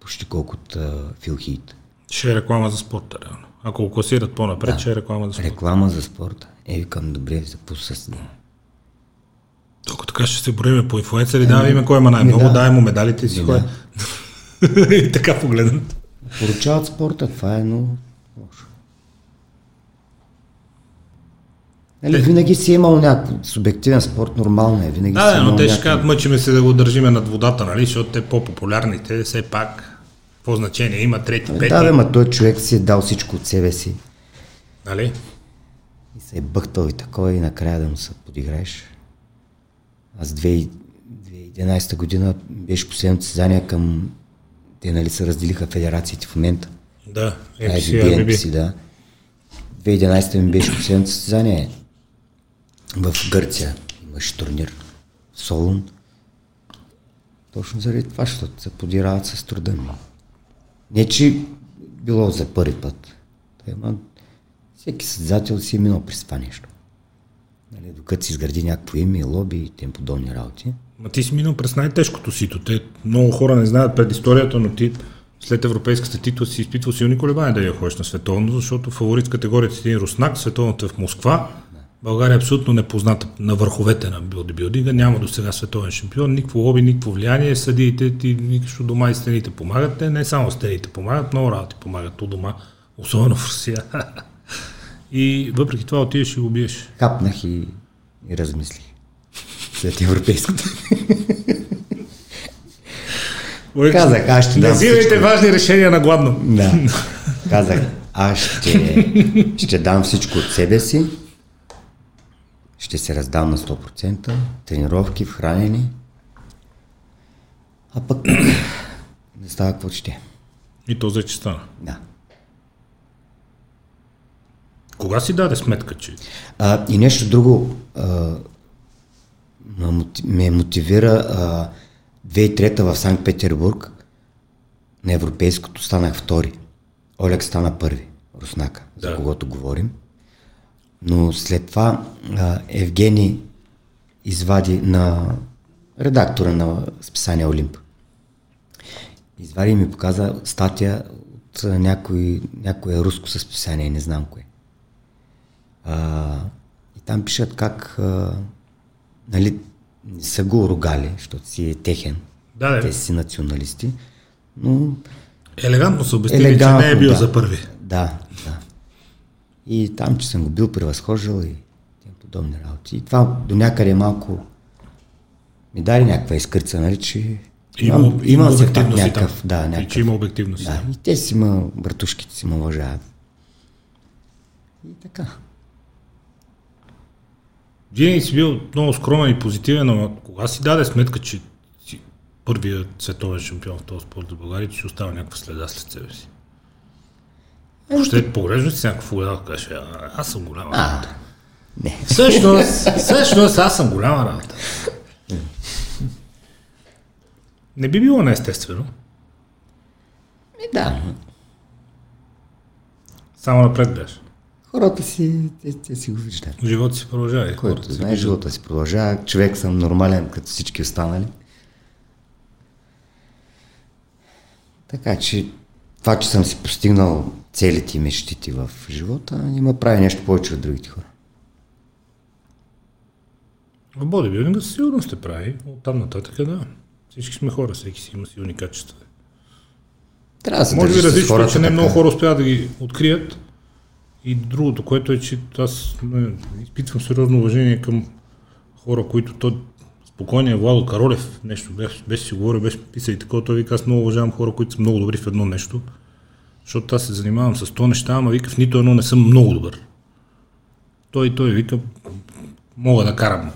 [SPEAKER 2] Почти колкото Фил Хит.
[SPEAKER 1] Ще е реклама за спорта, реално. Ако го класират по-напред, да. ще е реклама за спорта.
[SPEAKER 2] Реклама за спорта. Е, викам, добре, запусна.
[SPEAKER 1] Ако така ще се броиме по инфлуенсъри, давай име кой има най-много,
[SPEAKER 2] да.
[SPEAKER 1] дай му медалите си.
[SPEAKER 2] Ми,
[SPEAKER 1] кой е.
[SPEAKER 2] да.
[SPEAKER 1] и така погледнат.
[SPEAKER 2] Поручават спорта, това е много лошо. Нали, винаги си е имал някакъв субективен спорт, нормално е. Винаги
[SPEAKER 1] Да,
[SPEAKER 2] си е
[SPEAKER 1] но те ще кажат, мъчиме се да го държиме над водата, нали? Защото те по-популярните, все пак, какво значение има трети, пети,
[SPEAKER 2] Да, бе, ма той човек си е дал всичко от себе си
[SPEAKER 1] нали?
[SPEAKER 2] и се е бъхтал и такова и накрая да му се подиграеш. Аз 2000 2011 година беше последното състезание към... Те нали се разделиха федерациите в момента.
[SPEAKER 1] Да,
[SPEAKER 2] IBB,
[SPEAKER 1] MPC,
[SPEAKER 2] да. 2011 ми беше последното състезание в Гърция. Имаше турнир в Солун. Точно заради това, защото се подирават с труда ми. Не, че било за първи път. Той, ма, всеки състезател си е минал през това нещо. Нали, докато си изгради някакво име, лоби и тем подобни работи.
[SPEAKER 1] Ма ти си минал през най-тежкото сито. Те, много хора не знаят предисторията, но ти след европейската титла си изпитвал силни колебания да я ходиш на световно, защото фаворит в категорията си е Руснак, световната е в Москва. България е абсолютно непозната на върховете на билдибилдинга, няма до сега световен шампион, никакво лоби, никакво влияние, съдиите ти нищо дома и стените помагат, те не само стените помагат, много работи помагат у дома, особено в Русия. И въпреки това отидеш и го биеш.
[SPEAKER 2] Капнах и, и размислих. След европейското. Казах, аз ще
[SPEAKER 1] Не
[SPEAKER 2] дам
[SPEAKER 1] взимайте важни решения на гладно.
[SPEAKER 2] Да. Казах, аз ще, ще дам всичко от себе си. Ще се раздам на 100%. Тренировки, в хранене. А пък не става какво ще.
[SPEAKER 1] И то взе, че стана.
[SPEAKER 2] Да.
[SPEAKER 1] Кога си даде сметка, че
[SPEAKER 2] А, и нещо друго а, ме моти- ме мотивира а, 2003 в Санкт Петербург на европейското станах втори. Олег стана първи, Руснака, за
[SPEAKER 1] Да.
[SPEAKER 2] когото говорим. Но след това а, Евгений извади на редактора на списание Олимп. Извади и ми показа статия от някой, някое руско съсписание, не знам кое. А, и там пишат как а, нали, не са го ругали, защото си е техен.
[SPEAKER 1] Да, да.
[SPEAKER 2] Те си националисти. Но
[SPEAKER 1] елегантно са обяснили,
[SPEAKER 2] елегантно,
[SPEAKER 1] че не е бил
[SPEAKER 2] да.
[SPEAKER 1] за първи.
[SPEAKER 2] Да. И там, че съм го бил превъзхождал и тем подобни работи. И това до някъде малко ми даде някаква изкърца, нали, че
[SPEAKER 1] Има,
[SPEAKER 2] имам, имам все пак
[SPEAKER 1] и
[SPEAKER 2] някакъв, да,
[SPEAKER 1] И
[SPEAKER 2] някакъв,
[SPEAKER 1] че има обективност.
[SPEAKER 2] да. И те си ма, братушките си ме уважават. И така.
[SPEAKER 1] Винаги си бил много скромен и позитивен, но кога си даде сметка, че си първият световен шампион в този спорт за България, че си остава някаква следа след себе си? Въобще поглеждаш си някакво огледало, кажеш, «А, аз съм голяма
[SPEAKER 2] А,
[SPEAKER 1] работа.
[SPEAKER 2] не.
[SPEAKER 1] Всъщност, всъщност аз съм голяма работа. Не би било неестествено.
[SPEAKER 2] Ми, да,
[SPEAKER 1] Само напред гледаш.
[SPEAKER 2] хората си, те, те си го виждат.
[SPEAKER 1] Живот си продължава.
[SPEAKER 2] Който
[SPEAKER 1] си
[SPEAKER 2] знае,
[SPEAKER 1] виждат.
[SPEAKER 2] живота си продължава. Човек съм нормален, като всички останали. Така че това, че съм си постигнал целите и мечтите в живота, има прави нещо повече от другите хора.
[SPEAKER 1] В бодибилдинга със сигурност сте прави. От там нататък, да. Всички сме хора, всеки си има силни качества.
[SPEAKER 2] Трябва да се
[SPEAKER 1] Може би различно,
[SPEAKER 2] хората
[SPEAKER 1] че не много хора успяват да ги открият. И другото, което е, че аз не, изпитвам сериозно уважение към хора, които то спокойния Владо Каролев, нещо беше, беше си говорил, беше писал и такова, той вика, аз много уважавам хора, които са много добри в едно нещо, защото аз се занимавам с то неща, ама вика, в нито едно не съм много добър. Той, той вика, мога да карам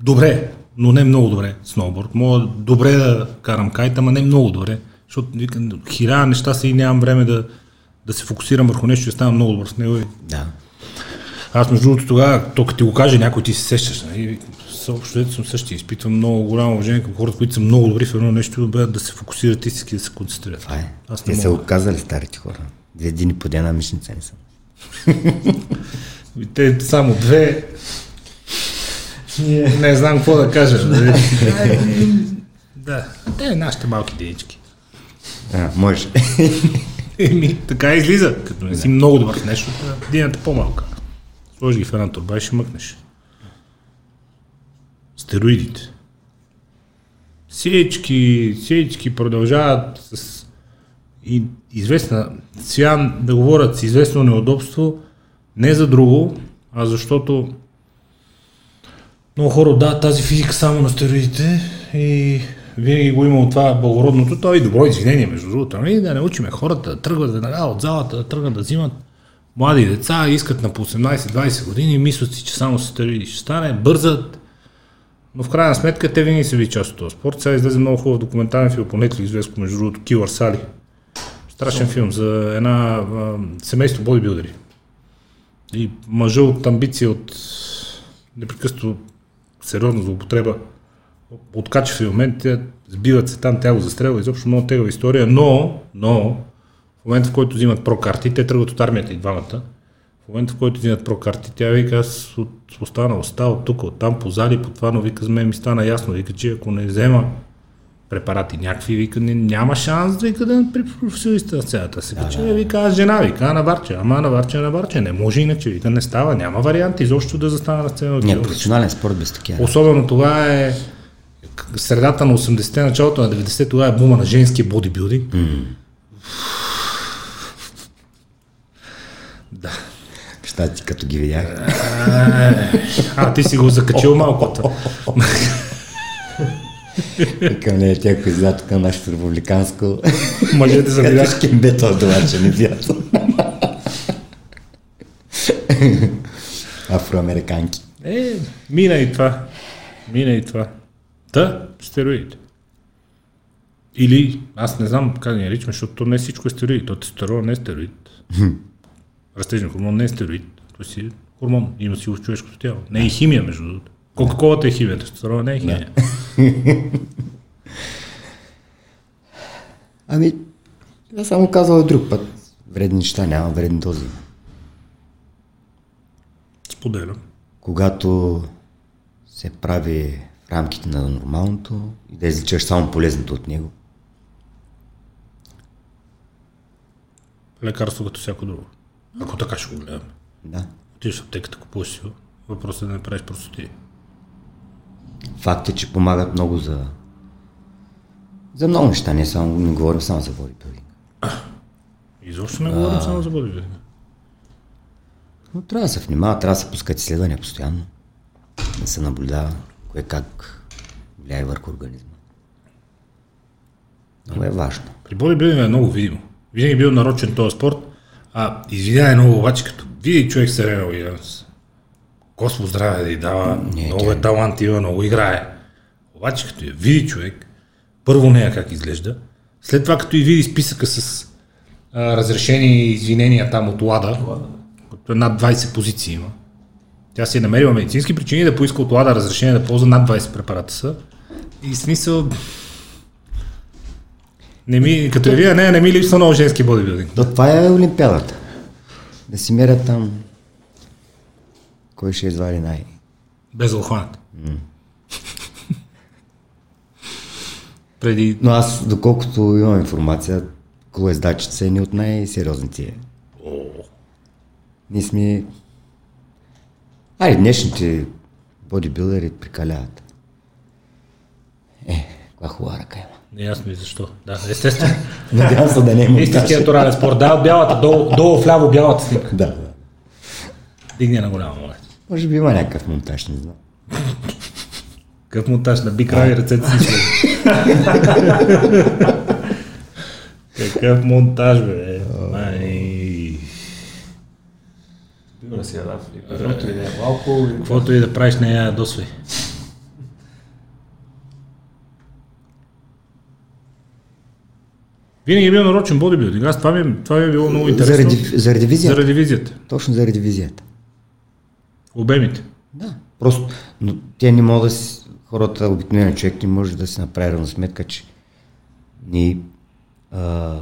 [SPEAKER 1] добре, но не много добре сноуборд. Мога добре да карам кайт, ама не много добре. Защото викам, хиляда неща са и нямам време да, да се фокусирам върху нещо и ставам много добър с него.
[SPEAKER 2] Да.
[SPEAKER 1] Аз между другото тогава, то като ти го каже някой, ти се сещаш. Нали? Съобщо ето съм същия. Изпитвам много голямо уважение към хората, които са много добри в едно нещо, да, да се фокусират истински, да се концентрират.
[SPEAKER 2] Това е.
[SPEAKER 1] Аз
[SPEAKER 2] Те
[SPEAKER 1] не
[SPEAKER 2] са
[SPEAKER 1] мога.
[SPEAKER 2] го казали старите хора. Две дни по една мишница не съм.
[SPEAKER 1] Те само две. Не знам какво да кажа. нали? да, те нашите малки денички.
[SPEAKER 2] А, може.
[SPEAKER 1] Еми, така излиза. Като не си много добър в нещо, дината по-малка. Сложи ги в една турба и ще мъкнеш. Стероидите. Всички, всички продължават с известна, сега да говорят с известно неудобство, не за друго, а защото много хора да тази физика само на стероидите и винаги го има от това благородното, то и добро извинение, между другото, нали? да не учиме хората да тръгват веднага от залата, да тръгнат да взимат млади деца, искат на по 18-20 години мислят си, че само стероиди ще стане, бързат, но в крайна сметка те винаги са ви част от този спорт. Сега излезе много хубав документален филм по Netflix, известно между другото, Килър Сали. Страшен филм за една а, семейство бодибилдери. И мъжа от амбиция, от непрекъснато сериозна злоупотреба, откача в момент, сбиват се там, тя го застрелва, изобщо много тегава история, но, но, в момента в който взимат прокарти, те тръгват от армията и двамата, в момента в който взимат прокарти, тя вика, аз от останалостта, от тук, от там, по зали, по това, но вика, с мен ми стана ясно, вика, че ако не взема препарати някакви, вика, не, няма шанс вика, да при професионалиста на сцената. Сега, да, че, да. вика, аз жена, вика, на барче, ама на барче, на барче, не може иначе, вика, не става, няма вариант изобщо да застана на сцена.
[SPEAKER 2] Не, професионален спорт без такива.
[SPEAKER 1] Особено това е средата на 80-те, началото на 90-те, това е бума на женския бодибилдинг. Mm.
[SPEAKER 2] Да. Щати, като ги видях.
[SPEAKER 1] А, ти си го закачил малко.
[SPEAKER 2] Към не е тя, ако изляза тук нашето републиканско.
[SPEAKER 1] Мъжете за видях.
[SPEAKER 2] Кембето това, че не. Афроамериканки.
[SPEAKER 1] Е, мина и това. Мина и това. Та, стероидите. Или, аз не знам как да ни наричаме, защото то не всичко е стероид. То тестостерон не е стероид. Растежен хормон не е стероид. То си хормон. Има си в човешкото тяло. Не е химия, между другото. Кока-колата е химия, тестостерон не е химия.
[SPEAKER 2] ами, аз само казал друг път. Вредни неща няма, вредни дози.
[SPEAKER 1] Споделям.
[SPEAKER 2] Когато се прави в рамките на нормалното и да изличаш само полезното от него.
[SPEAKER 1] Лекарство като всяко друго. Ако така ще го гледаме.
[SPEAKER 2] Да.
[SPEAKER 1] Отиваш в аптеката, купуваш си Въпросът е да не правиш простоти.
[SPEAKER 2] Факт е, че помагат много за за много неща, не, само, не говорим само за бодибилдинг.
[SPEAKER 1] Изобщо не говорим само за бодибилдинг.
[SPEAKER 2] Но трябва да се внимава, трябва да се пускат изследвания постоянно. Да се наблюдава кое как влияе върху организма. Много е важно.
[SPEAKER 1] При бодибилдинга е много видимо. Винаги е бил нарочен този спорт, а извинявай много обаче, като види човек Серена Уилямс, Господ здраве да й дава, не, много е талант има, много играе. Обаче като я види човек, първо нея как изглежда, след това като и види списъка с а, разрешени извинения там от Лада, като над 20 позиции има, тя си е намерила медицински причини да поиска от Лада разрешение да ползва над 20 препарата са. И смисъл... Не ми, като е вие, не, не ми липсва много женски бодибилдинг.
[SPEAKER 2] То това е Олимпиадата. Да си мерят там кой ще извади най...
[SPEAKER 1] Без охват. Преди...
[SPEAKER 2] Но аз, доколкото имам информация, колездачите са едни от най-сериозните. Ние сме... Ай, днешните бодибилдери прикаляват. Е, каква хубава ръка има.
[SPEAKER 1] Неясно и защо. Да, естествено.
[SPEAKER 2] Надявам се да не е
[SPEAKER 1] Истинският турален спорт. Да, бялата, долу, долу вляво бялата снимка.
[SPEAKER 2] Да, да.
[SPEAKER 1] Дигне на голяма моля.
[SPEAKER 2] Може би има някакъв монтаж, не знам.
[SPEAKER 1] Какъв монтаж на бик рави ръцете си Какъв монтаж, бе? Май...
[SPEAKER 3] Да си яда Каквото и да е малко.
[SPEAKER 1] Каквото и да правиш, не я досвай. Винаги е бил нарочен бодибилдинг. Аз това ми, е- това ми е било много интересно.
[SPEAKER 2] Заради, заради визията.
[SPEAKER 1] Заради визията.
[SPEAKER 2] Точно заради визията.
[SPEAKER 1] Обемите.
[SPEAKER 2] Да. Просто, но те не могат да си, хората, обикновено човек не може да си направи равносметка, че ние а,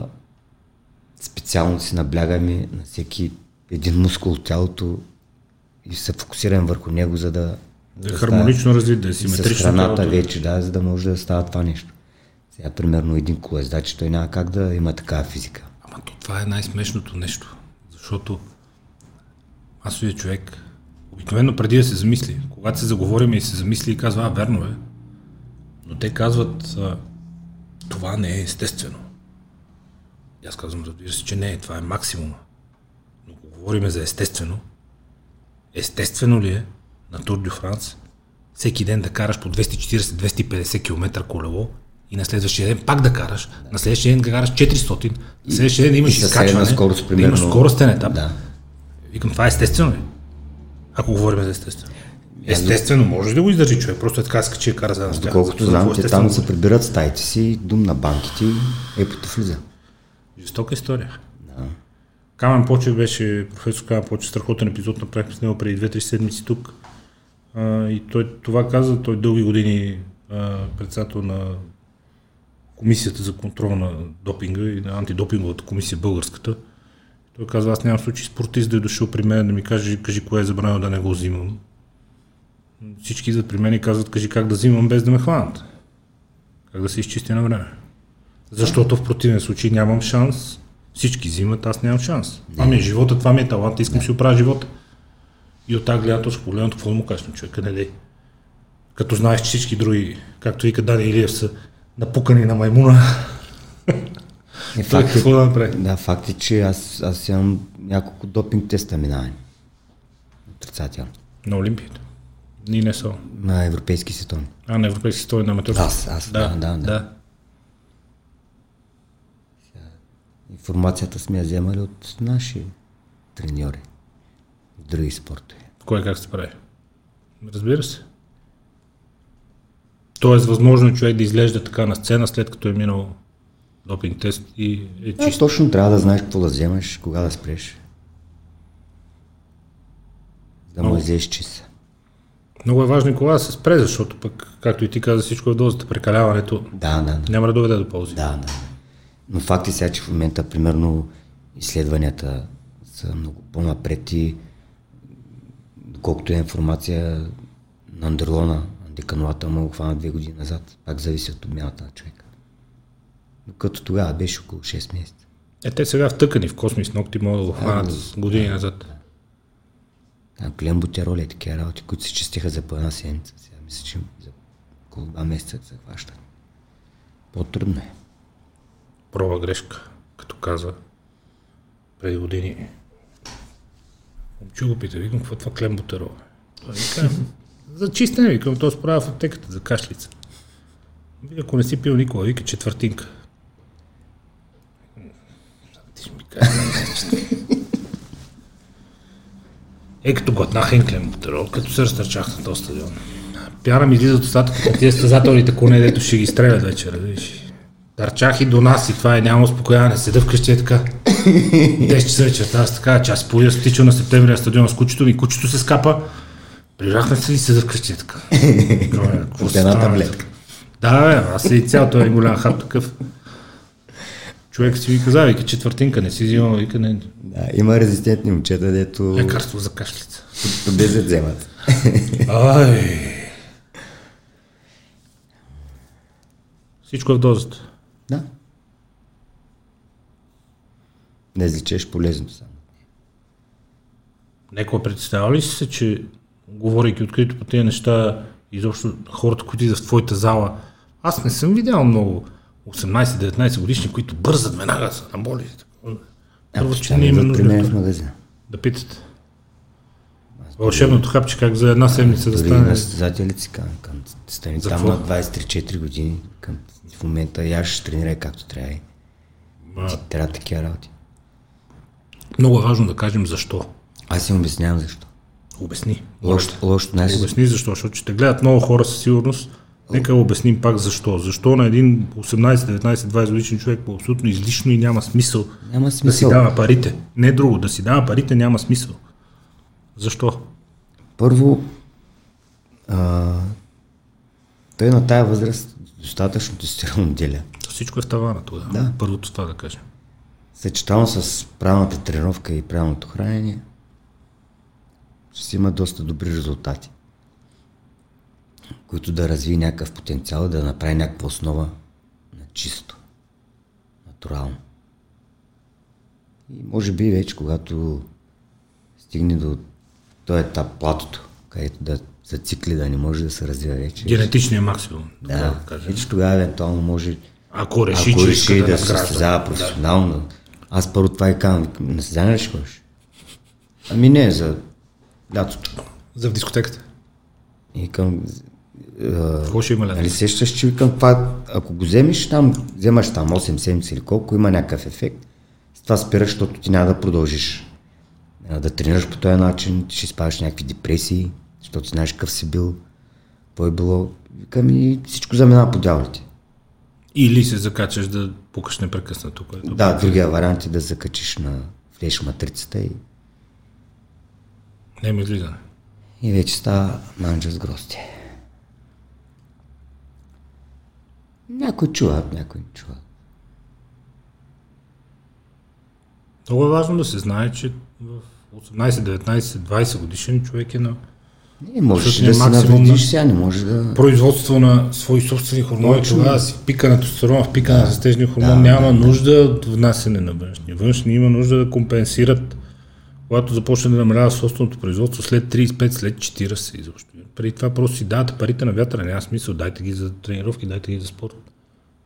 [SPEAKER 2] специално си наблягаме на всеки един мускул от тялото и се фокусираме върху него, за да...
[SPEAKER 1] Да, да хармонично развит, да е симетрично.
[SPEAKER 2] С храната вече, да, за да може да става това нещо. Сега, примерно, един колездач, той няма как да има такава физика.
[SPEAKER 1] Ама то това е най-смешното нещо, защото масовият човек обикновено преди да се замисли, когато се заговорим и се замисли и казва, а, верно е, но те казват, това не е естествено. И аз казвам, разбира се, че не, това е максимума. Но ако говорим за естествено, естествено ли е на Тур дю Франс всеки ден да караш по 240-250 км колело и на следващия ден пак да караш, на следващия ден да караш 400, на следващия ден да имаш
[SPEAKER 2] и
[SPEAKER 1] изкачване,
[SPEAKER 2] скорост,
[SPEAKER 1] да имаш
[SPEAKER 2] примерно.
[SPEAKER 1] скоростен етап.
[SPEAKER 2] Да.
[SPEAKER 1] Викам, това е естествено ли? Ако говорим за естествено. Естествено, може да го издържи човек, просто е така скачи и кара за нас.
[SPEAKER 2] Доколкото знам, те там се прибират стаите си, дум на банките и епото влиза.
[SPEAKER 1] Жестока история. Да. Камен Почев беше, професор Камен Почев, страхотен епизод направихме с него преди 2-3 седмици тук. А, и той това каза, той дълги години а, председател на Комисията за контрол на допинга и на антидопинговата комисия българската. Той казва, аз нямам случай спортист да е дошъл при мен да ми каже, кажи кое е забранено да не го взимам. Всички идват при мен и казват, кажи как да взимам без да ме хванат. Как да се изчисти на време. Защото в противен случай нямам шанс. Всички взимат, аз нямам шанс. Това ми е живота, това ми е талант, искам да си оправя живота. И от тази гледна точка погледнато, какво да му кажеш на човека, не дей. Като знаеш, че всички други, както вика Дани Илиев, са напукани на маймуна.
[SPEAKER 2] Е, факт, е,
[SPEAKER 1] какво да направи?
[SPEAKER 2] да, факт е, че аз, аз имам няколко допинг теста минавани. Отрицателно.
[SPEAKER 1] На Олимпиите. Ние не са.
[SPEAKER 2] На европейски световни.
[SPEAKER 1] А, на европейски стои на аматьорски.
[SPEAKER 2] Аз, аз, да, да, да.
[SPEAKER 1] да.
[SPEAKER 2] Информацията сме я вземали от наши треньори в други спортове.
[SPEAKER 1] Кой как се прави? Разбира се. Тоест, възможно е човек да изглежда така на сцена, след като е минал допинг тест и е
[SPEAKER 2] Да,
[SPEAKER 1] чист.
[SPEAKER 2] точно трябва да знаеш какво да вземаш, кога да спреш. Да му излезеш чист.
[SPEAKER 1] Много е важно и кога да се спре, защото пък, както и ти каза, всичко е в дозата. Прекаляването
[SPEAKER 2] Да, да, да.
[SPEAKER 1] няма да доведе до ползи.
[SPEAKER 2] Да, да. Но факт е сега, че в момента, примерно, изследванията са много по-напред и колкото е информация на Андерлона, Декануата му хвана две години назад. Пак зависи от обмяната на човека. Докато тогава беше около 6 месеца.
[SPEAKER 1] Е, те сега втъкани в космис ногти могат да го хванат с години назад.
[SPEAKER 2] Там клем бутероли и такива работи, които се чистиха за по една седмица. Сега мисля, че за около два месеца се хващат. По-трудно е.
[SPEAKER 1] проба грешка, като каза преди години. Момче го пита, викам, какво това клембутерол? Той вика, за чистене, викам, то справя в аптеката за кашлица. Вика, ако не си пил никога, вика четвъртинка. Ти ми кажеш. Е, като глътнах един клембутерол, като се разтърчах на този стадион. Пяна ми излиза от устата, като тия стезателните коне, дето ще ги стрелят вечера, видиш. Търчах и до нас и това е, няма успокояване. Седа вкъщи е така. 10 часа вечерта, аз така, че аз полия стичал на септември на стадиона с кучето ми, кучето се скапа. Прижахме се и седа вкъщи така. «Е,
[SPEAKER 2] От
[SPEAKER 1] се
[SPEAKER 2] една таблетка.
[SPEAKER 1] Да, аз и цял този голям хап такъв. Човек си ви каза, вика четвъртинка, не си взимал, вика не.
[SPEAKER 2] Да, има резистентни момчета, дето
[SPEAKER 1] Лекарство за кашлица.
[SPEAKER 2] по 10 вземат.
[SPEAKER 1] Ай. Всичко е в дозата.
[SPEAKER 2] Да. Не изличеш полезното само.
[SPEAKER 1] Некога представя ли си се, че говорейки открито по тези неща, изобщо хората, които идват в твоята зала, аз не съм видял много 18-19 годишни, които бързат веднага са наболи. Първо, че не има
[SPEAKER 2] мен в
[SPEAKER 1] нужда да питат. Вълшебното хапче как за една седмица да стане.
[SPEAKER 2] на състезателите си към, към стани
[SPEAKER 1] За
[SPEAKER 2] там
[SPEAKER 1] какво?
[SPEAKER 2] на 23-4 години. Към, в момента я ще тренирай както трябва.
[SPEAKER 1] Ма,
[SPEAKER 2] Ти трябва такива работи.
[SPEAKER 1] Много е важно да кажем защо.
[SPEAKER 2] Аз им обяснявам защо.
[SPEAKER 1] Обясни.
[SPEAKER 2] Лошо, лошо, знаеш,
[SPEAKER 1] Обясни защо, защото ще те гледат много хора със сигурност. Нека обясним пак защо. Защо на един 18, 19, 20 годишен човек по абсолютно излишно и няма смисъл,
[SPEAKER 2] Няма
[SPEAKER 1] да си
[SPEAKER 2] смисъл.
[SPEAKER 1] дава парите. Не друго, да си дава парите няма смисъл. Защо?
[SPEAKER 2] Първо, а, той на тая възраст достатъчно тестирано отделя.
[SPEAKER 1] То Всичко е в тавана тогава.
[SPEAKER 2] Да.
[SPEAKER 1] Първото това да кажем.
[SPEAKER 2] Съчетано с правилната тренировка и правилното хранение, ще си има доста добри резултати, които да развие някакъв потенциал, да направи някаква основа на чисто, натурално. И може би вече, когато стигне до този етап платото, където да зацикли, да не може да се развива вече.
[SPEAKER 1] Генетичният максимум. така
[SPEAKER 2] Да,
[SPEAKER 1] да
[SPEAKER 2] вече тогава евентуално може
[SPEAKER 1] Ако реши,
[SPEAKER 2] ако
[SPEAKER 1] че
[SPEAKER 2] реши да,
[SPEAKER 1] да
[SPEAKER 2] се състезава професионално. Аз първо това и казвам, на състезание ли ще ходиш? Ами не, за лятото.
[SPEAKER 1] За в дискотеката.
[SPEAKER 2] И към...
[SPEAKER 1] Какво ще има лято?
[SPEAKER 2] Нали сещаш, че викам това, ако го вземеш там, вземаш там 8 седмици или колко, има някакъв ефект, с това спираш, защото ти няма да продължиш да тренираш по този начин, ти ще изпадаш в някакви депресии, защото знаеш какъв си бил, какво е било. Викам и всичко заминава по дяволите.
[SPEAKER 1] Или се закачаш да пукаш непрекъснато. Което
[SPEAKER 2] Да, другия вариант е да закачиш на влезеш матрицата и,
[SPEAKER 1] Не ми излизане.
[SPEAKER 2] и вече става манджа с грости. Някой чува, някой не чува.
[SPEAKER 1] Много е важно да се знае, че в 18, 19, 20 годишен човек е на
[SPEAKER 2] Не, можеш да
[SPEAKER 1] максимум
[SPEAKER 2] навредиш
[SPEAKER 1] на-
[SPEAKER 2] сега, не можеш да...
[SPEAKER 1] производство на свои собствени хормони, тогава си пика на тестостерон, в пика на състежния хормон,
[SPEAKER 2] да,
[SPEAKER 1] няма
[SPEAKER 2] да, да.
[SPEAKER 1] нужда от внасяне на външни. Външни има нужда да компенсират, когато започне да намалява собственото производство след 35, след 40 изобщо. Преди това просто си давате парите на вятъра, няма смисъл, дайте ги за тренировки, дайте ги за спорт.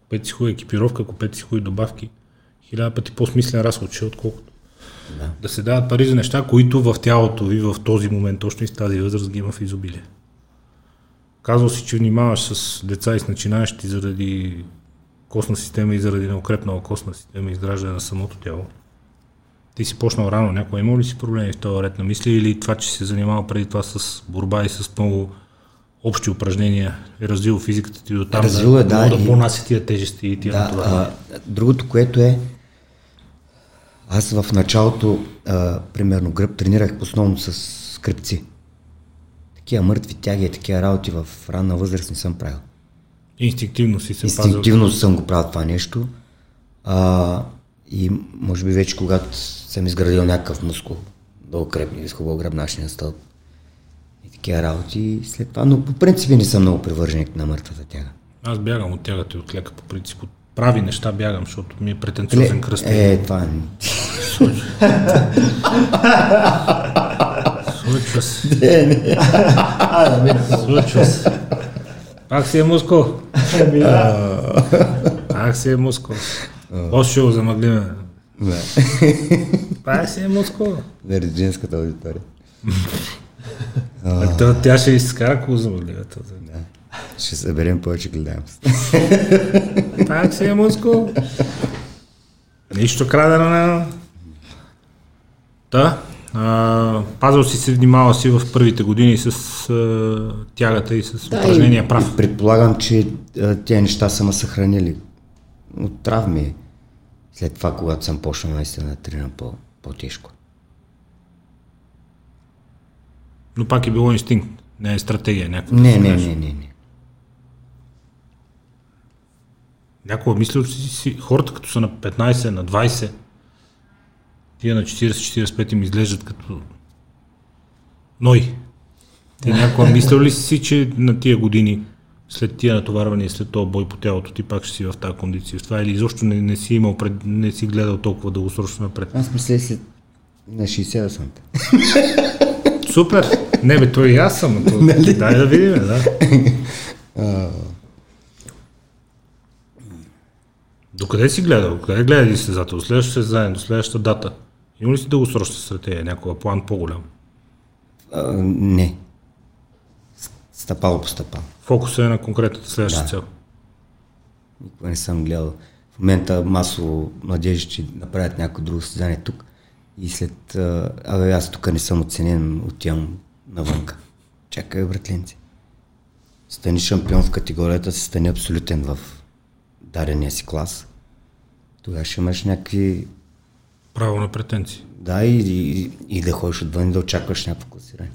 [SPEAKER 1] Купете си хубава екипировка, купете си хубави добавки. Хиляда пъти по-смислен разход ще е, отколкото
[SPEAKER 2] Да.
[SPEAKER 1] да се дават пари за неща, които в тялото ви в този момент, точно и с тази възраст ги има в изобилие. Казвал си, че внимаваш с деца и с начинаещи заради костна система и заради неукрепнала костна система и изграждане на самото тяло. Ти си почнал рано, някой има ли си проблеми в този ред на мисли или това, че се занимавал преди това с борба и с много общи упражнения е развил физиката ти до там
[SPEAKER 2] Развил е, да,
[SPEAKER 1] да
[SPEAKER 2] и-
[SPEAKER 1] понася тия тежести и тия
[SPEAKER 2] Да,
[SPEAKER 1] натоварвания?
[SPEAKER 2] другото, което е, аз в началото, а, примерно гръб, тренирах основно с кръпци. Такива мъртви тяги и такива работи в ранна възраст не съм правил.
[SPEAKER 1] Инстинктивно си се пазил.
[SPEAKER 2] Инстинктивно съм го правил това нещо. А, и може би вече когато съм изградил някакъв мускул, да укрепни, изхубал гръбначния стълб и такива работи след това. Но по принцип не съм много привърженик на мъртвата тяга.
[SPEAKER 1] Аз бягам от тягата и от лека по принцип. От прави неща бягам, защото ми е претенциозен кръст.
[SPEAKER 2] е, това не.
[SPEAKER 1] Случва се. Случва се. Пак си е мускул. Пак си е мускул. Още ще го замъглиме.
[SPEAKER 2] Не.
[SPEAKER 1] Пак си е мускул.
[SPEAKER 2] Заради женската аудитория.
[SPEAKER 1] А тя- Тя ще изкара, ако го замъглиме.
[SPEAKER 2] Ще съберем повече гледаемост.
[SPEAKER 1] Пак си е мускул. Нищо крадено няма. Да. А, пазил си се, внимавал си в първите години с а, тягата и с упражнения прав.
[SPEAKER 2] И предполагам, че а, тези неща са ме съхранили от травми. След това, когато съм почнал наистина да тренирам по, по-тежко.
[SPEAKER 1] Но пак е било инстинкт, не е стратегия някаква.
[SPEAKER 2] Не, не, не, не, не.
[SPEAKER 1] Някога мисля, че си, хората като са на 15, на 20, тия на 40-45 им изглеждат като ной. Ти някога мислил ли си, че на тия години, след тия натоварвания, след този бой по тялото, ти пак ще си в тази кондиция? В това или изобщо не, не си имал, пред, не си гледал толкова дългосрочно напред?
[SPEAKER 2] Аз мисля след на 60 да съм.
[SPEAKER 1] Супер! Не бе, той и аз съм. То, дай да видим, да. Докъде си гледал? Къде гледа ли състезател? Следващото състезание, до следващата дата. Има ли си дългосрочна стратегия, някога план по-голям?
[SPEAKER 2] А, не. Стъпало по стъпало.
[SPEAKER 1] Фокусът е на конкретната следваща
[SPEAKER 2] Да.
[SPEAKER 1] цел.
[SPEAKER 2] Никога не съм гледал. В момента масово младежи, че направят някое друго състезание тук и след... Абе, аз тук не съм оценен, отивам навънка. Чакай, братленци. Стани шампион в категорията, си стани абсолютен в дадения си клас. Тогава ще имаш някакви...
[SPEAKER 1] Право на претенции.
[SPEAKER 2] Да, и, и, и да ходиш отвън и да очакваш някакво класиране.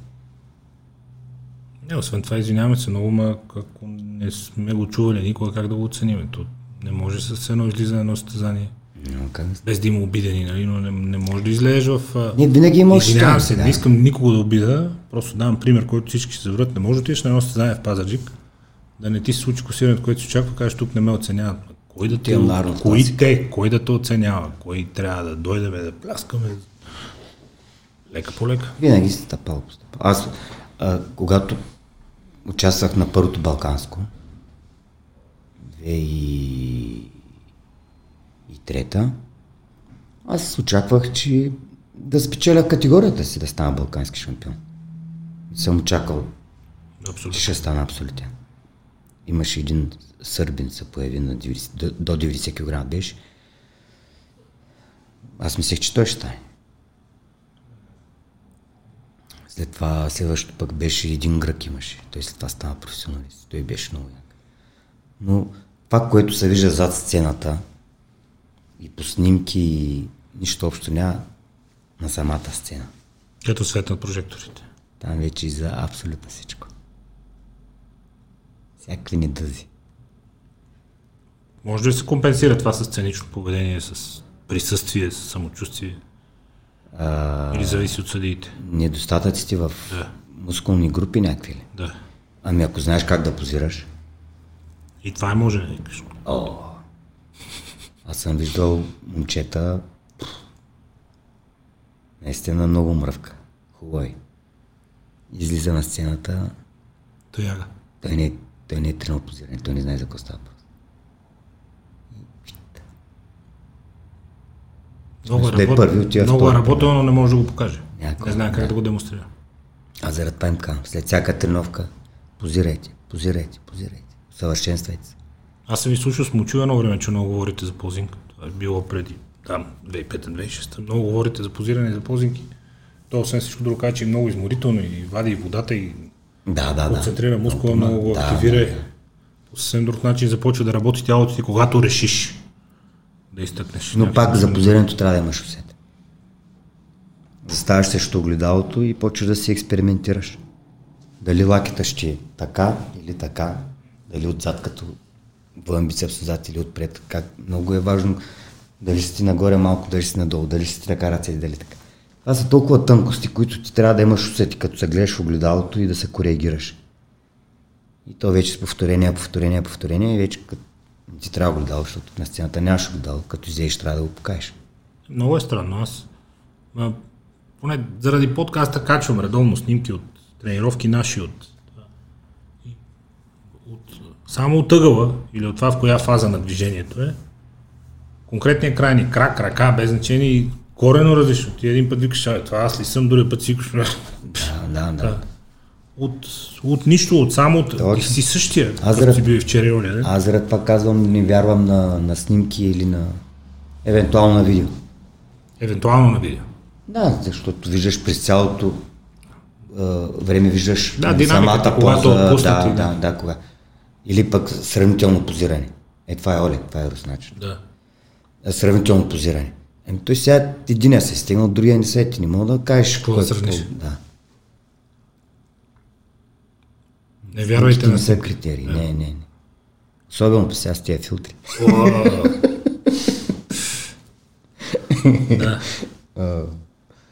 [SPEAKER 1] Не, освен това, извиняваме се много, ма ако не сме го чували никога, как да го оценим? То не може с едно излизане на едно състезание.
[SPEAKER 2] Да
[SPEAKER 1] Без да има обидени, нали? но не, не може да излезеш в...
[SPEAKER 2] Не, винаги има
[SPEAKER 1] Извинявам се,
[SPEAKER 2] да.
[SPEAKER 1] не искам никого да обида, просто давам пример, който всички ще завърят. Не може да отидеш на едно състезание в Пазарджик, да не ти се случи косирането, което се очаква, кажеш, тук не ме оценяват. Кой да те,
[SPEAKER 2] Тия народни
[SPEAKER 1] кои те, кой да те оценява, кой трябва да дойдеме да пляскаме. Лека по лека.
[SPEAKER 2] Винаги си стъпал по стъпал. Аз, а, когато участвах на първото Балканско, трета, аз очаквах, че да спечеля категорията си да стана балкански шампион. Съм очаквал,
[SPEAKER 1] Абсолютно.
[SPEAKER 2] че ще стана абсолютен. Имаше един сърбин се появи на 90, до, до 90 кг беше. Аз мислех, че той ще стане. След това следващото пък беше един грък имаше. Той след това стана професионалист. Той беше много як. Но това, което се вижда зад сцената и по снимки, и нищо общо няма на самата сцена.
[SPEAKER 1] Като свет на прожекторите.
[SPEAKER 2] Там вече и за абсолютно всичко. Всякакви недъзи.
[SPEAKER 1] Може да се компенсира това с сценично поведение, с присъствие, с самочувствие?
[SPEAKER 2] А,
[SPEAKER 1] Или зависи от съдиите?
[SPEAKER 2] недостатъците в
[SPEAKER 1] Да.
[SPEAKER 2] мускулни групи някакви ли?
[SPEAKER 1] Да.
[SPEAKER 2] Ами ако знаеш как да позираш.
[SPEAKER 1] И това е може да викаш.
[SPEAKER 2] О, аз съм виждал момчета, наистина много мръвка. Хубави. Излиза на сцената,
[SPEAKER 1] Тояга.
[SPEAKER 2] той не, е- той не е тренал позиране, той не знае за какво става.
[SPEAKER 1] Много е
[SPEAKER 2] Да е първи, отива
[SPEAKER 1] много е работил, но не може да го покаже.
[SPEAKER 2] Някой,
[SPEAKER 1] не знае как
[SPEAKER 2] да.
[SPEAKER 1] да го демонстрира.
[SPEAKER 2] Аз заради това им казвам, след всяка тренировка, позирайте, позирайте, позирайте, съвършенствайте се.
[SPEAKER 1] Аз съм ви слушал с Мочу едно време, че много говорите за позинг. Това е било преди, там, 2005-2006. Много говорите за позиране и за позинг. То, освен всичко друго, че е много изморително и вади и водата и
[SPEAKER 2] Да, да, да.
[SPEAKER 1] концентрира мускула,
[SPEAKER 2] Много
[SPEAKER 1] го
[SPEAKER 2] да,
[SPEAKER 1] активира.
[SPEAKER 2] да,
[SPEAKER 1] и По съвсем друг начин започва да работи тялото ти, когато решиш да изтъкнеш.
[SPEAKER 2] Но пак за позирането трябва да имаш усет. Заставаш срещу огледалото и почваш да си експериментираш. Дали лакета ще е така или така, дали отзад като двоен бицепс отзад или отпред. Как, много е важно дали си нагоре малко, дали си надолу, дали си така ръце, дали така. Това са толкова тънкости, които ти трябва да имаш усети, като се гледаш в огледалото и да се коригираш. И то вече с повторение, повторение, повторение и вече като не ти трябва огледало, защото на сцената нямаш огледало, като излезеш трябва да го покажеш.
[SPEAKER 1] Много е странно. Аз а, поне заради подкаста качвам редовно снимки от тренировки наши от, от само от ъгъла или от това в коя фаза на движението е. Конкретният крайни крак, ръка, без значение и корено различно. Ти един път викаш, «Абе, това аз ли съм, други път си викаш, «Бе,
[SPEAKER 2] Да, да, да.
[SPEAKER 1] От, от нищо, от само от...
[SPEAKER 2] Точно.
[SPEAKER 1] Си същия,
[SPEAKER 2] Аз
[SPEAKER 1] като
[SPEAKER 2] заради-
[SPEAKER 1] си бил вчера и оня, не?
[SPEAKER 2] Аз заради това казвам, не вярвам на, на снимки или на евентуално на видео.
[SPEAKER 1] Евентуално на видео.
[SPEAKER 2] Да, защото виждаш през цялото а, време, виждаш
[SPEAKER 1] Да,
[SPEAKER 2] самата поза, да,
[SPEAKER 1] да.
[SPEAKER 2] да, да, кога. Или пък сравнително позиране. Е, това е Оле, това е Руснач.
[SPEAKER 1] Да.
[SPEAKER 2] Е, Сравнително позиране. Еми, той сега единия се е стигнал, другия не се е, ти не мога да кажеш
[SPEAKER 1] Какво да
[SPEAKER 2] е
[SPEAKER 1] сравниш?
[SPEAKER 2] Да.
[SPEAKER 1] Не вярвайте на
[SPEAKER 2] не са критерии. Не, не, не. Особено сега с тия филтри.
[SPEAKER 1] Да.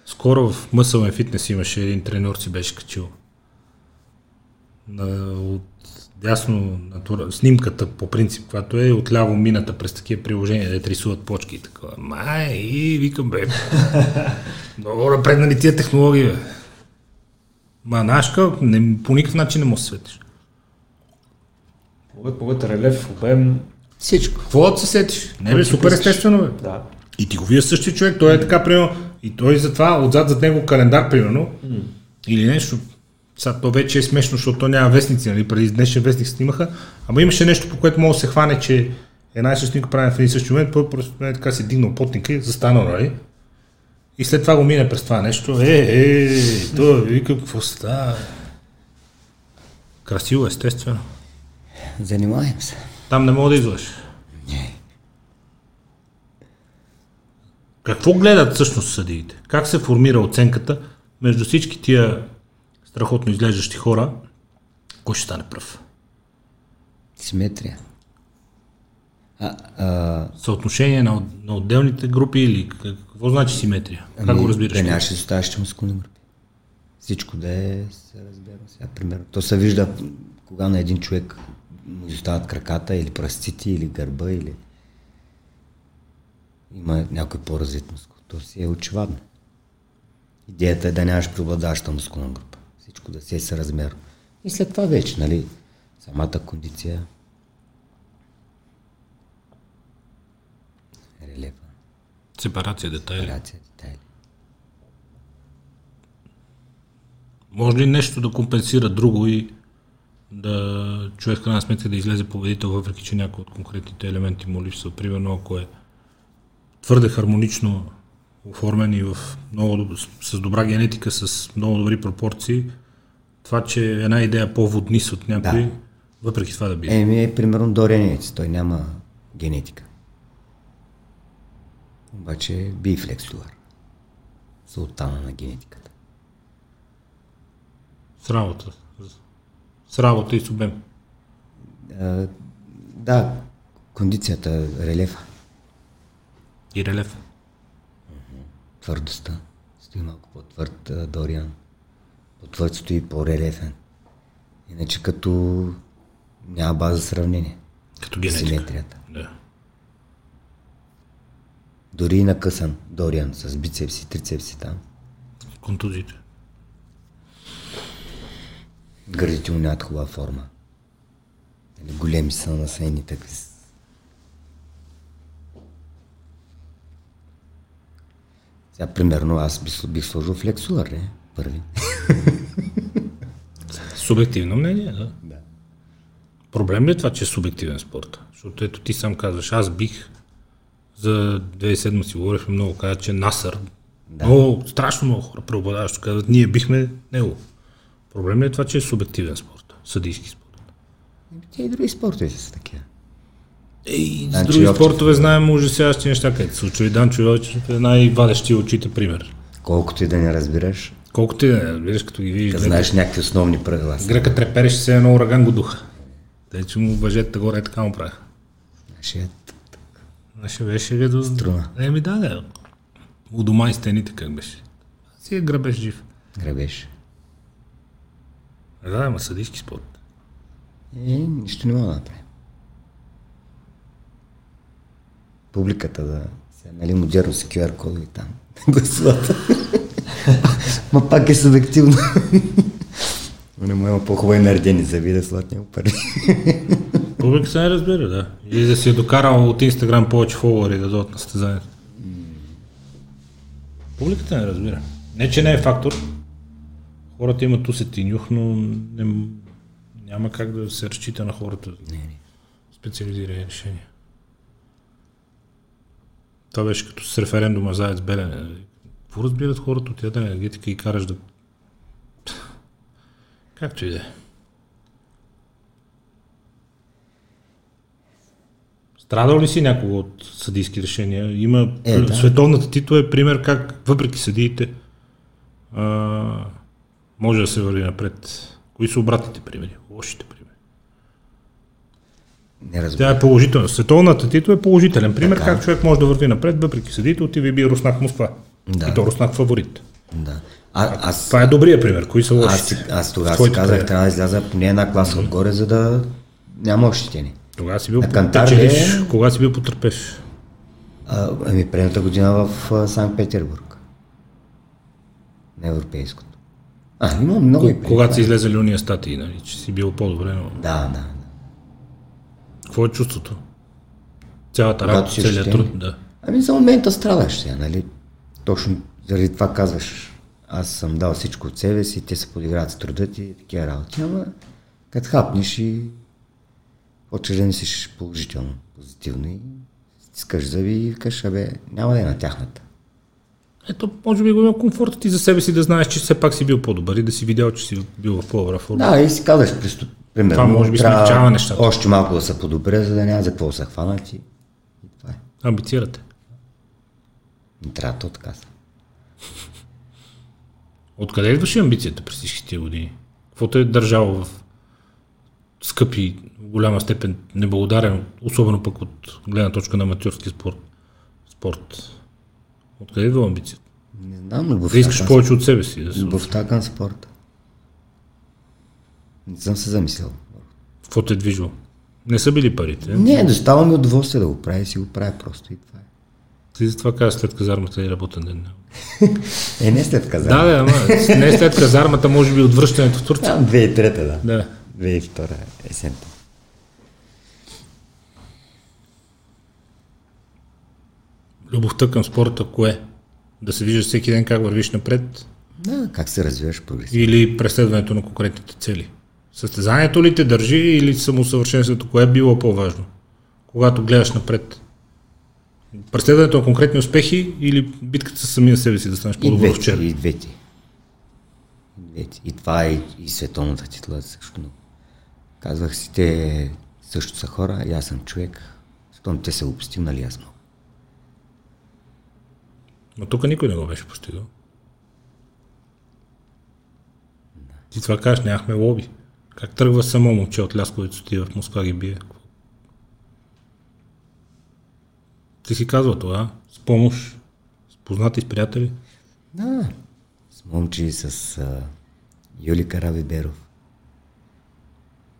[SPEAKER 1] Скоро в Muscle Fitness имаше един треньор, си беше качил на, от дясно натура, снимката по принцип, която е отляво мината през такива приложения, де рисуват почки и такова. Май, и викам, бе, много напреднали тия технологии, бе. Ма нашка, не, по никакъв начин не можеш да светиш.
[SPEAKER 3] Повед, повед релеф, обем.
[SPEAKER 2] Всичко.
[SPEAKER 1] Какво да се сетиш? Не бе, супер
[SPEAKER 3] искаш.
[SPEAKER 1] естествено, бе.
[SPEAKER 3] Да.
[SPEAKER 1] И ти го вие същия човек, той е така, примерно, и той затова отзад зад него календар, примерно, или нещо. Сега то вече е смешно, защото то няма вестници, нали? Преди днешния вестник снимаха, ама имаше нещо, по което може да се хване, че една и съща снимка прави в един същи момент, просто нали, така си дигнал потника и застанал, нали? И след това го мине през това нещо. Е, е, то вика, какво става? Красиво, естествено.
[SPEAKER 2] Занимаем се.
[SPEAKER 1] Там не мога да излъжеш.
[SPEAKER 2] Не.
[SPEAKER 1] Какво гледат всъщност съдиите? Как се формира оценката между всички тия страхотно изглеждащи хора? Кой ще стане пръв?
[SPEAKER 2] Симетрия. А, а,
[SPEAKER 1] Съотношение на, на отделните групи или какво значи симетрия? Как го разбираш?
[SPEAKER 2] Да нямаше изоставащи мускулни групи. Всичко да е, се разбира сега, примерно. То се вижда кога на един човек му изостават краката или пръстците, или гърба, или има някой по-развит мускул. То си е очевадно. Идеята е да нямаш преобладаваща мускулна група. Всичко да си е съразмерно. И след това вече, нали, самата кондиция, релефа,
[SPEAKER 1] Сепарация, детайли.
[SPEAKER 2] операция, детайли.
[SPEAKER 1] Може ли нещо да компенсира друго и да човек в крайна сметка да излезе победител, въпреки че някои от конкретните елементи му липсва. Примерно, ако е твърде хармонично оформен и в много, с добра генетика, с много добри пропорции, това, че една идея по-воднис от някой,
[SPEAKER 2] Да.
[SPEAKER 1] въпреки това да бие.
[SPEAKER 2] Еми е примерно Доренец, той няма генетика. Обаче би флексулар. Султана на генетиката.
[SPEAKER 1] С работа. С работа и с обем.
[SPEAKER 2] А, да, кондицията, релефа,
[SPEAKER 1] И релеф.
[SPEAKER 2] твърдостта. Стои малко по-твърд Дориан. По-твърд стои по-релефен. Иначе като няма база за сравнение.
[SPEAKER 1] Като генетика.
[SPEAKER 2] Симетрията.
[SPEAKER 1] Да.
[SPEAKER 2] Дори и накъсан Дориан с бицепси, трицепси там.
[SPEAKER 1] Контузиите.
[SPEAKER 2] Гърдите му нямат хубава форма. Нали, големи са насени такви. Сега, примерно, аз бих, бих сложил флексулър, не? Първи.
[SPEAKER 1] Субективно мнение, да. да. Проблем ли е това, че е субективен спорт? Защото ето ти сам казваш, аз бих за 2007 си говорихме много, каза, че Насър, да. много, страшно много хора преобладаващо казват, ние бихме него. Проблем ли е това, че е субективен спорт, съдийски спорт?
[SPEAKER 2] Те и други спортове са такива.
[SPEAKER 1] Ей, с
[SPEAKER 2] Данчо
[SPEAKER 1] други
[SPEAKER 2] Йовчев.
[SPEAKER 1] спортове знаем ужасяващи неща, където се случва. И Данчо Йовчев е най-вадещия очите пример.
[SPEAKER 2] Колкото и да не разбираш,
[SPEAKER 1] Колкото и да не разбираш, като ги видиш,
[SPEAKER 2] да
[SPEAKER 1] гръка,
[SPEAKER 2] знаеш някакви основни правила. са.
[SPEAKER 1] гръка трепереше се едно ураган го духа. Тъй, че му въжета горе така му правиха.
[SPEAKER 2] Нашия
[SPEAKER 1] Беше, беше като...
[SPEAKER 2] Струна.
[SPEAKER 1] Еми да, да. У дома и стените как беше. Си е грабеж жив.
[SPEAKER 2] грабеж.
[SPEAKER 1] Да, ама съдийски спорт.
[SPEAKER 2] Е, нищо не мога да направим. Публиката да... Сега, нали, модерно са QR кодови там. Гласуват. Ма пак е субективно. Не му има по-хубави наредени за вида, слат няма пари.
[SPEAKER 1] Публиката не разбира, да. И да си е докарал от Инстаграм повече фолуари да дойдат на състезанието. Публиката не разбира. Не, че не е фактор. Хората имат усет и нюх, но не, няма как да се разчита на хората.
[SPEAKER 2] Не, не.
[SPEAKER 1] специализирани решения. Това беше като с референдума за АЕЦ Белене. Какво разбират хората от ядрена енергетика и караш да... Както и да е. Страдал ли си някого от съдийски решения? Има...
[SPEAKER 2] Е, да.
[SPEAKER 1] Световната титла е пример как, въпреки съдиите, а, може да се върви напред. Кои са обратните примери? Лошите примери?
[SPEAKER 2] Не разбирам.
[SPEAKER 1] Тя е положителна. Световната титла е положителен пример
[SPEAKER 2] Така.
[SPEAKER 1] как човек може да върви напред, въпреки съдите, отива и бие Руснак Москва.
[SPEAKER 2] Да.
[SPEAKER 1] И то Руснак фаворит.
[SPEAKER 2] Да. А, аз,
[SPEAKER 1] Това е добрия пример. Кои са
[SPEAKER 2] аз,
[SPEAKER 1] лошите?
[SPEAKER 2] си- аз тогава си казах, трябва да изляза поне една класа отгоре, за да няма ощетени.
[SPEAKER 1] Тогава си бил печелиш,
[SPEAKER 2] ли
[SPEAKER 1] кога си бил потърпеш.
[SPEAKER 2] А, ами предната година в а, Санкт-Петербург. На европейското. А, има много и преди
[SPEAKER 1] Когато си излезали уния статии, нали, че си бил по-добре, но
[SPEAKER 2] Да, да, да.
[SPEAKER 1] какво е чувството? Цялата работа, целият труд, да.
[SPEAKER 2] Ами за момента страдаш сега, нали? Точно заради това казваш, аз съм дал всичко от себе си, те се подиграват с труда ти и такива работи, ама като хапнеш и почваш да мислиш положително, позитивно и стискаш зъби и викаш, абе, няма да е на тяхната.
[SPEAKER 1] Ето, може би го има комфорта ти за себе си да знаеш, че все пак си бил по-добър и да си видял, че си бил в по-добра форма.
[SPEAKER 2] Да, и си казваш, примерно,
[SPEAKER 1] Това може би смягчава нещата.
[SPEAKER 2] Още малко да се подобря, за да няма за какво се хванат и, и това е.
[SPEAKER 1] Амбицирате.
[SPEAKER 2] Не трябва то така. са.
[SPEAKER 1] Откъде идваше амбицията през всички тия години? Каквото е държало в скъпи, голяма степен неблагодарен, особено пък от гледна точка на аматьорски спорт. спорт. Откъде идва амбицията?
[SPEAKER 2] Не знам, любовта
[SPEAKER 1] Да искаш повече от себе си. Да се...
[SPEAKER 2] Любовта към спорта. Не съм се замислял.
[SPEAKER 1] Какво те е движило? Не са били парите.
[SPEAKER 2] Не, достава ми удоволствие да го правя и си го правя просто и това е.
[SPEAKER 1] Ти затова казваш след казармата и работен ден.
[SPEAKER 2] Е, не след каза.
[SPEAKER 1] Да, да, ама не след казармата, може би от връщането в Турция.
[SPEAKER 2] Там 2003 да.
[SPEAKER 1] Да.
[SPEAKER 2] 2002 есента.
[SPEAKER 1] Любовта към спорта кое? Да се вижда всеки ден как вървиш напред
[SPEAKER 2] Да, как се развиваш прогресивно.
[SPEAKER 1] или преследването на конкретните цели? Състезанието ли те държи или самосъвършенството? Кое е било по-важно? Когато гледаш напред? Преследването на конкретни успехи или битката с самия себе си да станеш
[SPEAKER 2] И
[SPEAKER 1] по-добър вчера?
[SPEAKER 2] и двете. И двете. И това е и световната титла също много. Казвах си, те също са хора, и аз съм човек. Щом те са го постигнали, аз мога.
[SPEAKER 1] Но тук никой не го беше постигал. Ти това кажеш, нямахме лоби. Как тръгва само момче от Лясковец, отива в Москва ги бие? Ти си казва това, с помощ, с познати, с приятели.
[SPEAKER 2] Да. С момче и с а, Юли Карабиберов.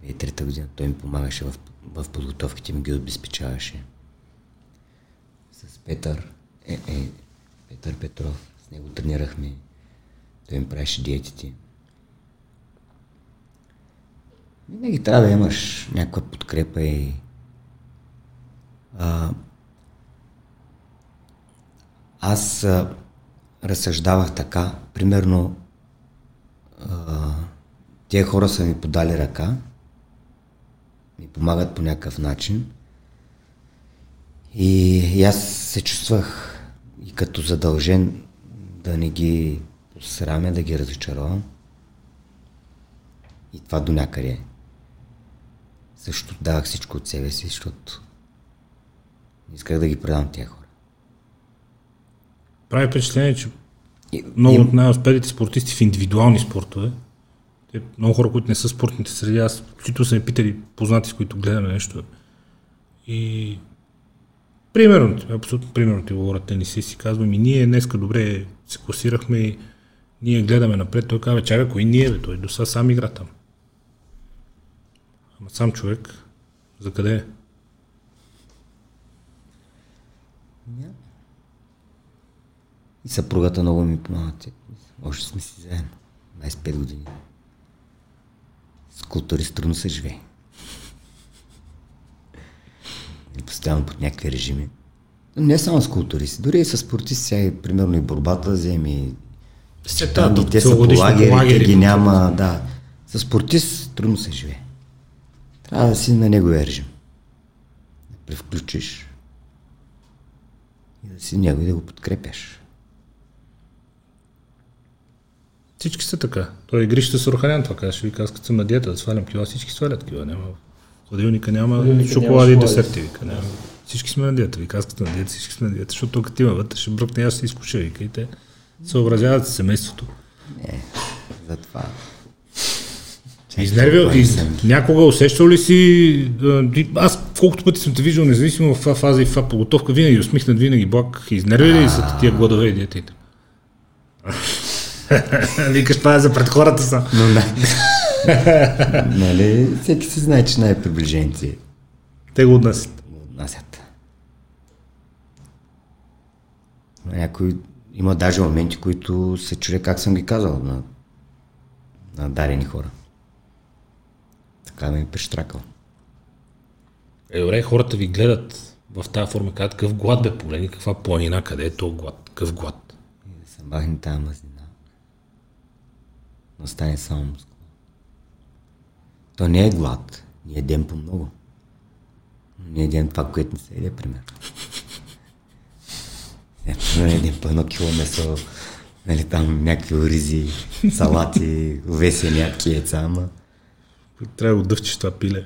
[SPEAKER 2] 2003 година той ми помагаше в, в подготовките, ми ги обезпечаваше. С Петър, е, е, Петър Петров, с него тренирахме. Той ми правеше диетите. Винаги трябва да имаш някаква подкрепа и а, аз а, разсъждавах така, примерно а, тия хора са ми подали ръка, ми помагат по някакъв начин и, и аз се чувствах като задължен да не ги посрамя, да ги разочаровам. И това до някъде. Също давах всичко от себе си, защото не исках да ги предам тия хора.
[SPEAKER 1] Прави впечатление, че
[SPEAKER 2] И,
[SPEAKER 1] много
[SPEAKER 2] и-
[SPEAKER 1] от най-успелите спортисти в индивидуални спортове, те, много хора, които не са спортните среди, аз включително са ми питали познати, с които гледаме нещо. И примерно, абсолютно примерно ти говоря тенисист и казвам, и ние днеска добре се класирахме и ние гледаме напред. Той казва, чакай, кой ние, бе? Той до сега сам игра там. Ама сам човек, за къде е?
[SPEAKER 2] И съпругата много ми помага. Още сме си заедно. 25 години. С културист трудно се живее. И постоянно под някакви режими. Не само с културисти, дори и с спортисти, сега и, примерно и борбата вземи.
[SPEAKER 1] Се,
[SPEAKER 2] Там
[SPEAKER 1] да,
[SPEAKER 2] и те са по
[SPEAKER 1] целогодишни
[SPEAKER 2] лагери, ги няма, да. С спортист трудно се живее. Трябва да си на неговия режим. Да превключиш и да си него и да го подкрепяш.
[SPEAKER 1] Всички са така. Той игрища с Орханян, това казваш, вика, аз като съм на диета да свалям кила, всички свалят кила, няма. Хладилника няма
[SPEAKER 3] Хладилника
[SPEAKER 1] шоколади и десерти, вика, няма. Всички сме на диета, вика, аз като на диета, всички сме на диета, защото тук има вътре, ще бръкне, аз се изкуша, вика, и те съобразяват с семейството.
[SPEAKER 2] Не, затова.
[SPEAKER 1] Изнервил, из... някога усещал ли си, ти- аз колкото пъти съм те виждал, независимо в каква фаза и в каква подготовка, винаги усмихнат, винаги благ, изнервили ли са тия гладове и диетите? Викаш, това е за пред хората са.
[SPEAKER 2] Но не. нали, всеки си знае, че най-приближените
[SPEAKER 1] Те го отнасят.
[SPEAKER 2] го отнасят. Има Някой, има даже моменти, които се чуя как съм ги казал на, на дарени хора. Така ми е прищракал.
[SPEAKER 1] Е, добре, хората ви гледат в тази форма, казват какъв глад бе, погледни каква планина, къде е то глад, какъв глад.
[SPEAKER 2] И да се махне тази мазнина. Но стане само мускул. То не е глад. Ние едем по много. Но ние едем това, което не се еде, примерно. Е, примерно едем по едно кило месо, нали, там някакви оризи, салати, увесени ядки яйца, ама...
[SPEAKER 1] Трябва да го дъвчиш това пиле.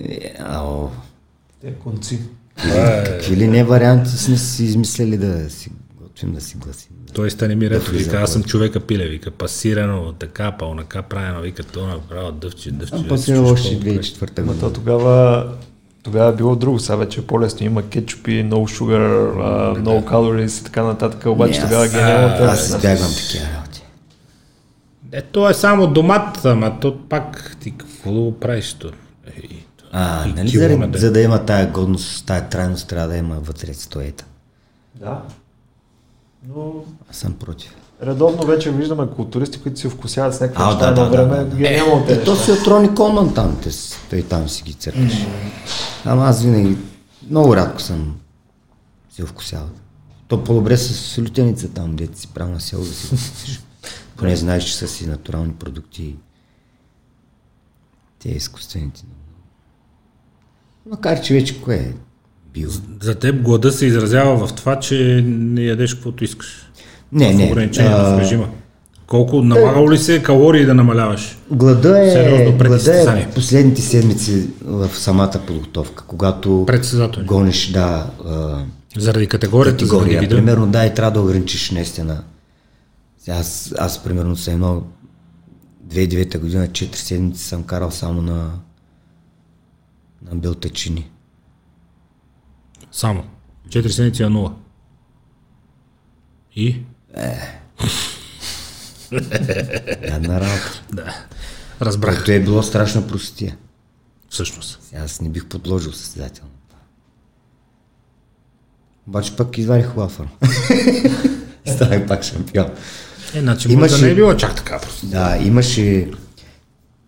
[SPEAKER 2] Е, ао,
[SPEAKER 3] Те конци.
[SPEAKER 2] какви ли не варианти сме си измислили да си готвим, да си гласим.
[SPEAKER 1] Той стане ми рето,
[SPEAKER 2] влиза
[SPEAKER 1] вика, аз съм човека пиле, вика, пасирано, така, па, онака, правено, вика, то направо дъвче, дъвче.
[SPEAKER 2] А
[SPEAKER 1] да
[SPEAKER 2] е
[SPEAKER 1] чуеш
[SPEAKER 2] още
[SPEAKER 1] колко правиш.
[SPEAKER 2] 2004
[SPEAKER 3] Ама
[SPEAKER 2] година.
[SPEAKER 3] то тогава, тогава е било друго, сега вече е по-лесно. Има кетчупи, no sugar, а, no calories и така нататък, обаче
[SPEAKER 2] Не,
[SPEAKER 3] тогава няма.
[SPEAKER 2] Аз избягвам такива работи.
[SPEAKER 1] Е, то е само домат, ама то пак ти какво да го правиш то?
[SPEAKER 2] А, нали,
[SPEAKER 1] кило
[SPEAKER 2] за,
[SPEAKER 1] на ден.
[SPEAKER 2] за да има тая годност, тая трайност, трябва да има вътре стоета.
[SPEAKER 3] Да. Но
[SPEAKER 2] Аз съм против.
[SPEAKER 3] редовно вече виждаме културисти, които си вкусяват с някакви неща
[SPEAKER 2] да, да,
[SPEAKER 3] време.
[SPEAKER 2] да, да.
[SPEAKER 3] Ги няма от тези
[SPEAKER 2] Е, то си от Рони Колман там, те, той там си ги църкаш. Ама аз винаги, много рядко съм си вкусяват. То по-добре с лютеница там, дете си правил на село да си го купиш. Поне знаеш, че са си натурални продукти. Те изкуствените. Макар, че вече кое е.
[SPEAKER 1] За теб глада се изразява в това, че не ядеш каквото искаш.
[SPEAKER 2] Не, не.
[SPEAKER 1] ограничение в режима. Колко налагало ли се калории да намаляваш?
[SPEAKER 2] Глада е,
[SPEAKER 1] Сериозно
[SPEAKER 2] глада е последните седмици в самата подготовка, когато гониш, да,
[SPEAKER 1] Заради категорията, заради
[SPEAKER 2] категория.
[SPEAKER 1] вида.
[SPEAKER 2] Примерно, да, и трябва да ограничиш наистина. Аз, аз примерно съм едно 2009 година, 4 седмици съм карал само на, на белтачини.
[SPEAKER 1] Само. 4 седмици на 0. И?
[SPEAKER 2] Една работа.
[SPEAKER 1] Да. Разбрах.
[SPEAKER 2] Което е било страшна простия.
[SPEAKER 1] Всъщност.
[SPEAKER 2] Аз не бих подложил състезателно. Обаче пък извадих форма. Станах пак шампион.
[SPEAKER 1] Е, значи
[SPEAKER 2] Имаше-
[SPEAKER 1] не е било чак така просто.
[SPEAKER 2] Да, имаше...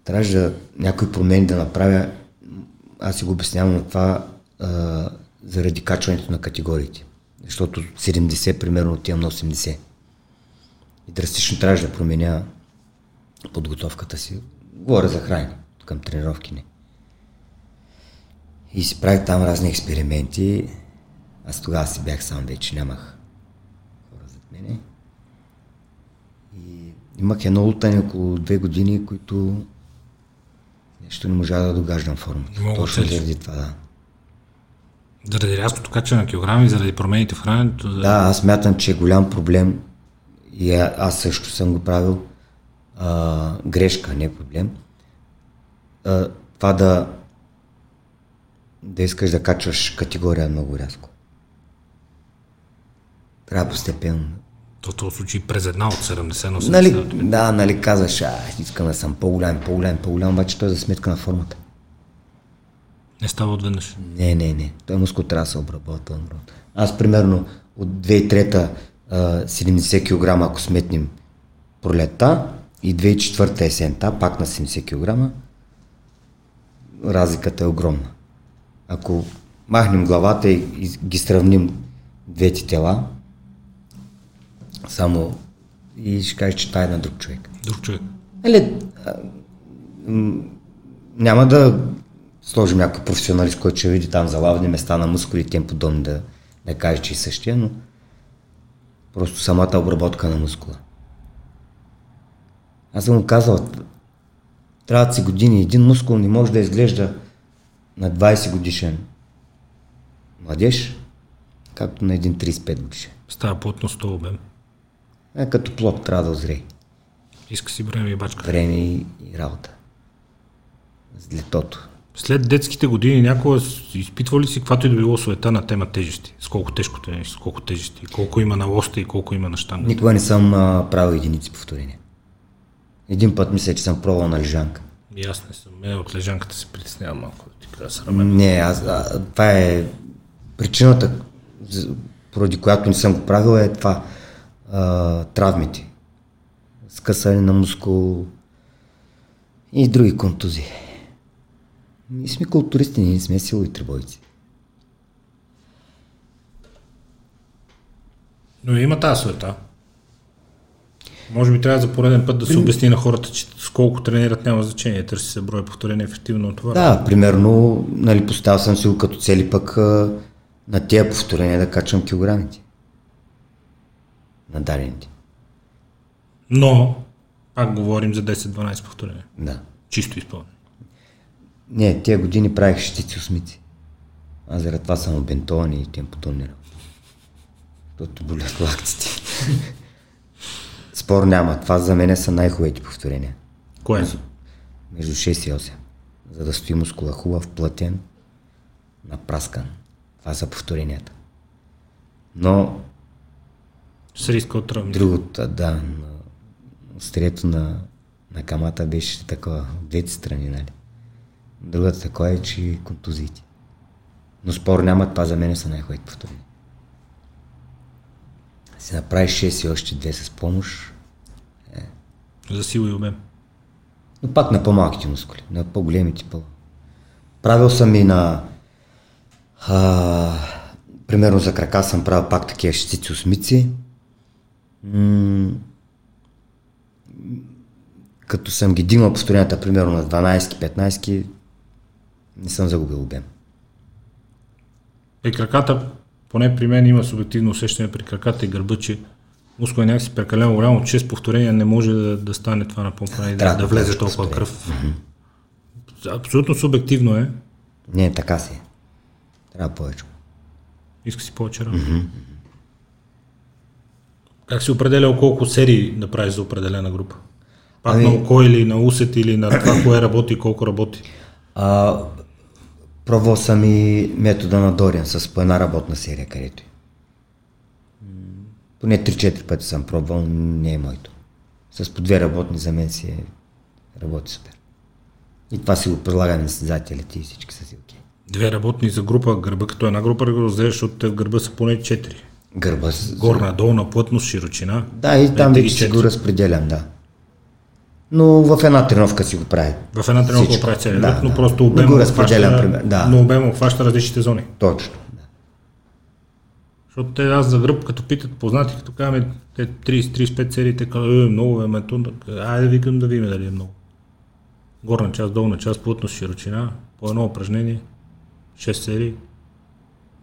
[SPEAKER 2] Трябваше да някои промени да направя. Аз си го обяснявам на това а, заради качването на категориите. Защото 70 примерно отивам на 80. И драстично трябваше да променя подготовката си. Говоря за хранене, към тренировки не. И си правих там разни експерименти. Аз тогава си бях сам вече, нямах хора зад мене. И имах едно лутане около две години, които нещо не можа да догаждам формата. Точно заради това, да.
[SPEAKER 1] Заради рязкото качване на килограми, заради промените в храненето. За...
[SPEAKER 2] Да, аз мятам, че е голям проблем и а- аз също съм го правил. А, грешка, не проблем. А, това да да искаш да качваш категория много рязко. Трябва постепенно.
[SPEAKER 1] То този случай през една от 70 на 80.
[SPEAKER 2] Нали, да, нали казваш, а, искам да съм по-голям, по-голям, по-голям, обаче той е за сметка на формата.
[SPEAKER 1] Не става отведнъж.
[SPEAKER 2] Не, не, не. Той мускул трябва да се обработва. Аз примерно от 2003 а, 70 кг, ако сметнем пролета и 2004 есента, пак на 70 кг, разликата е огромна. Ако махнем главата и, и ги сравним двете тела, само и ще кажеш, че това е на друг човек.
[SPEAKER 1] Друг човек.
[SPEAKER 2] Нали, а, м, няма да сложим някой професионалист, който ще види там залавни места на мускули и тем подобни да, да каже, че е същия, но просто самата обработка на мускула. Аз съм му казал, трябват си години. Един мускул не може да изглежда на 20 годишен младеж, както на един 35 годишен.
[SPEAKER 1] Става плътност обем.
[SPEAKER 2] Е, като плод трябва да озрее.
[SPEAKER 1] Иска си време и бачка.
[SPEAKER 2] Време и, и работа. С летото.
[SPEAKER 1] След детските години някога с- изпитва ли си каквато и да било суета на тема тежести? С колко тежко е, с колко тежести, колко има на лоста и колко има на штанга?
[SPEAKER 2] Никога не съм а, правил единици повторения. Един път мисля, че съм пробвал на лежанка.
[SPEAKER 1] И аз не съм. Е, от лежанката се притеснявам малко. Да ти кажа срамен.
[SPEAKER 2] Не, аз, а, това е причината, поради която не съм го правил, е това. А, травмите. Скъсане на мускул и други контузии. Ние сме културисти, ние сме силови трибойци.
[SPEAKER 1] Но има тази суета. Може би трябва за пореден път да се обясни на хората, че с колко тренират няма значение. Търси се брой повторения ефективно от това.
[SPEAKER 2] Да, примерно, нали, поставил съм си като цели пък а, на тия повторения да качвам килограмите. На дадените.
[SPEAKER 1] Но, пак говорим за 10-12 повторения.
[SPEAKER 2] Да.
[SPEAKER 1] Чисто изпълнено.
[SPEAKER 2] Не, тия години правих шестици осмици. Аз заради това съм обентован и тем подобни работи. Защото болят лактите. Спор няма. Това за мен са най-хубавите повторения.
[SPEAKER 1] Кое е?
[SPEAKER 2] Между 6 и 8. За да стои мускула хубав, плътен, напраскан. Това са повторенията. Но
[SPEAKER 1] С риска от травми.
[SPEAKER 2] другото, да, острието на, на камата беше такова, от двете страни, нали. Другата такова е, че контузиите. Но спор няма, това за мен са най-хубавите повторения. Си направиш 6 и още 2 с помощ,
[SPEAKER 1] За сила и обем.
[SPEAKER 2] но пак на по-малките мускули, на по-големите по. Правил съм и на а, примерно за крака съм правил пак такива шестици осмици. М- като съм ги димал постоянната, примерно на 12-15, не съм загубил обем.
[SPEAKER 1] Е, краката, поне при мен има субективно усещане при краката и гърба, че мускул е някакси прекалено голямо, от 6 повторения не може да, да стане това напомпване и да, да
[SPEAKER 2] да
[SPEAKER 1] влезе толкова кръв. Абсолютно субективно е.
[SPEAKER 2] Не, така си. Трябва повече.
[SPEAKER 1] Иска си повече работа. Как си определял колко серии да правиш за определена група? Пак
[SPEAKER 2] Ами-
[SPEAKER 1] на око или на усет или на това, кое работи и колко работи?
[SPEAKER 2] А, пробвал съм и метода на Дориан с по една работна серия, където Поне 3-4 пъти съм пробвал, не е моето. С по две работни за мен си е, работи супер. И това си го предлагам на състезателите и всички са си окей.
[SPEAKER 1] Две работни за група, гърба като една група да го разделяш, защото те в гърба са поне 4.
[SPEAKER 2] Гърба.
[SPEAKER 1] Горна, долна, плътност, широчина.
[SPEAKER 2] Да, и там вече си го разпределям, да. Но в една тренировка си го прави.
[SPEAKER 1] В една тренировка
[SPEAKER 2] Всичко.
[SPEAKER 1] го прави целият
[SPEAKER 2] Да,
[SPEAKER 1] да, но просто
[SPEAKER 2] Не
[SPEAKER 1] обем
[SPEAKER 2] го
[SPEAKER 1] обхваща,
[SPEAKER 2] да.
[SPEAKER 1] но обем обхваща различните зони.
[SPEAKER 2] Точно. Да.
[SPEAKER 1] Защото те аз за гръб, като питат познати, като казваме те 30-35 серии, те казват, е, много е, мето, айде викам да видим дали е много. Горна част, долна част, плътност, широчина, по едно упражнение, 6 серии,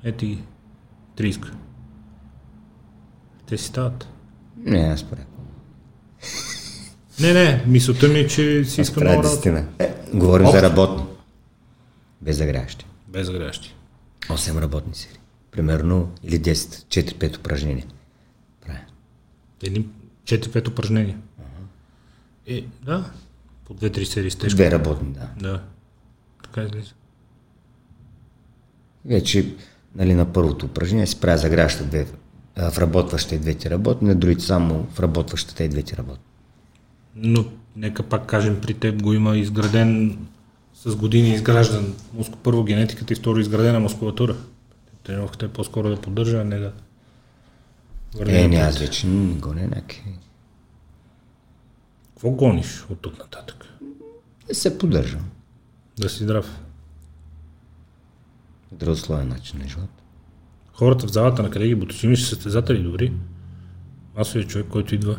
[SPEAKER 1] ети ги, 30. Те си стават.
[SPEAKER 2] Не, аз правя.
[SPEAKER 1] Не, не, мисълта ми е, че си искам много работа.
[SPEAKER 2] Е, говорим
[SPEAKER 1] Общо.
[SPEAKER 2] за работни. Без загряващи.
[SPEAKER 1] Без загрящи.
[SPEAKER 2] 8 работни серии. Примерно, или 10, 4-5 упражнения. Правя.
[SPEAKER 1] Едни 4-5 упражнения. Е, да, по 2-3 серии с тежко.
[SPEAKER 2] Две работни, да.
[SPEAKER 1] Да. Така излиза.
[SPEAKER 2] Вече, нали, на първото упражнение си правя загряваща две, а, вработваща и двете работни, на другите само вработващата и двете работни.
[SPEAKER 1] Но нека пак кажем, при теб го има изграден с години изграждан мускул. Първо генетиката и второ изградена мускулатура. Тренировката е по-скоро да поддържа, а не да върви
[SPEAKER 2] Е, не, аз вече не гоня някакви.
[SPEAKER 1] Какво гониш от тук нататък?
[SPEAKER 2] Не се поддържам.
[SPEAKER 1] Да си здрав.
[SPEAKER 2] Здравословен начин на живот.
[SPEAKER 1] Хората в залата на къде ги буташ? Имаш състезатели добри. Масовият човек, който идва.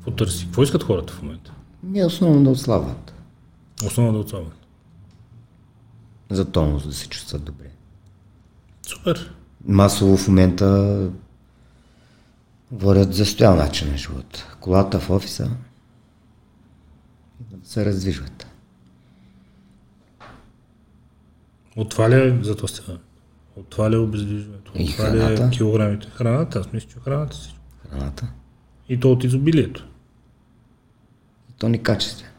[SPEAKER 1] Какво търси? Какво искат хората в момента?
[SPEAKER 2] Не основно да отслабват.
[SPEAKER 1] Основно да отслабват.
[SPEAKER 2] За тонус да се чувстват добре.
[SPEAKER 1] Супер.
[SPEAKER 2] Масово в момента водят застоял начин на живот. Колата в офиса се раздвижват.
[SPEAKER 1] От това ли е затластяване? От това ли е обездвижването? От
[SPEAKER 2] И
[SPEAKER 1] това ли е килограмите? Храната, аз мисля, че храната си.
[SPEAKER 2] Храната.
[SPEAKER 1] И то от изобилието.
[SPEAKER 2] То ни качествено.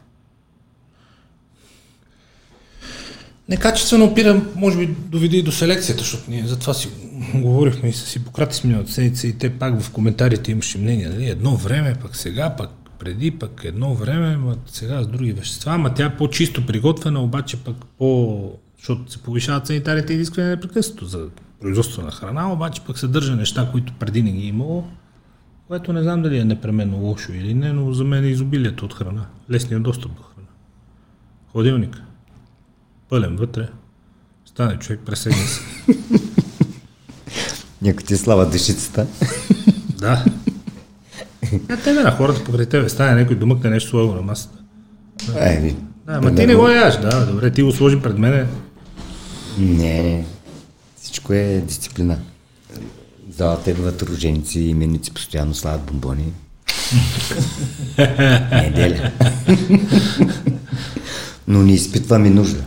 [SPEAKER 1] Некачествено опира, може би, доведе и до селекцията, защото ние за това си говорихме и с Хипократи с миналата седмица и те пак в коментарите имаше мнение, нали? едно време, пък сега, пък преди, пък едно време, ма сега с други вещества, ама тя е по-чисто приготвена, обаче пък по... защото се повишават санитарите изисквания непрекъснато за производство на храна, обаче пък съдържа неща, които преди не ги е имало, което не знам дали е непременно лошо или не, но за мен е изобилието от храна. Лесният достъп до храна. Ходилник. Пълен вътре. Стане човек, пресегне се.
[SPEAKER 2] Някой ти слава дъщицата.
[SPEAKER 1] да. А тебе на хората покрай тебе стане някой домъкне нещо сложи на масата.
[SPEAKER 2] Е, ви.
[SPEAKER 1] Да, ама ти не го яш, да, добре, ти го сложи пред мене.
[SPEAKER 2] Не, не. Всичко е дисциплина. В Залата идват роженици и именици постоянно слагат бомбони. Неделя. Но не изпитвам и нужда.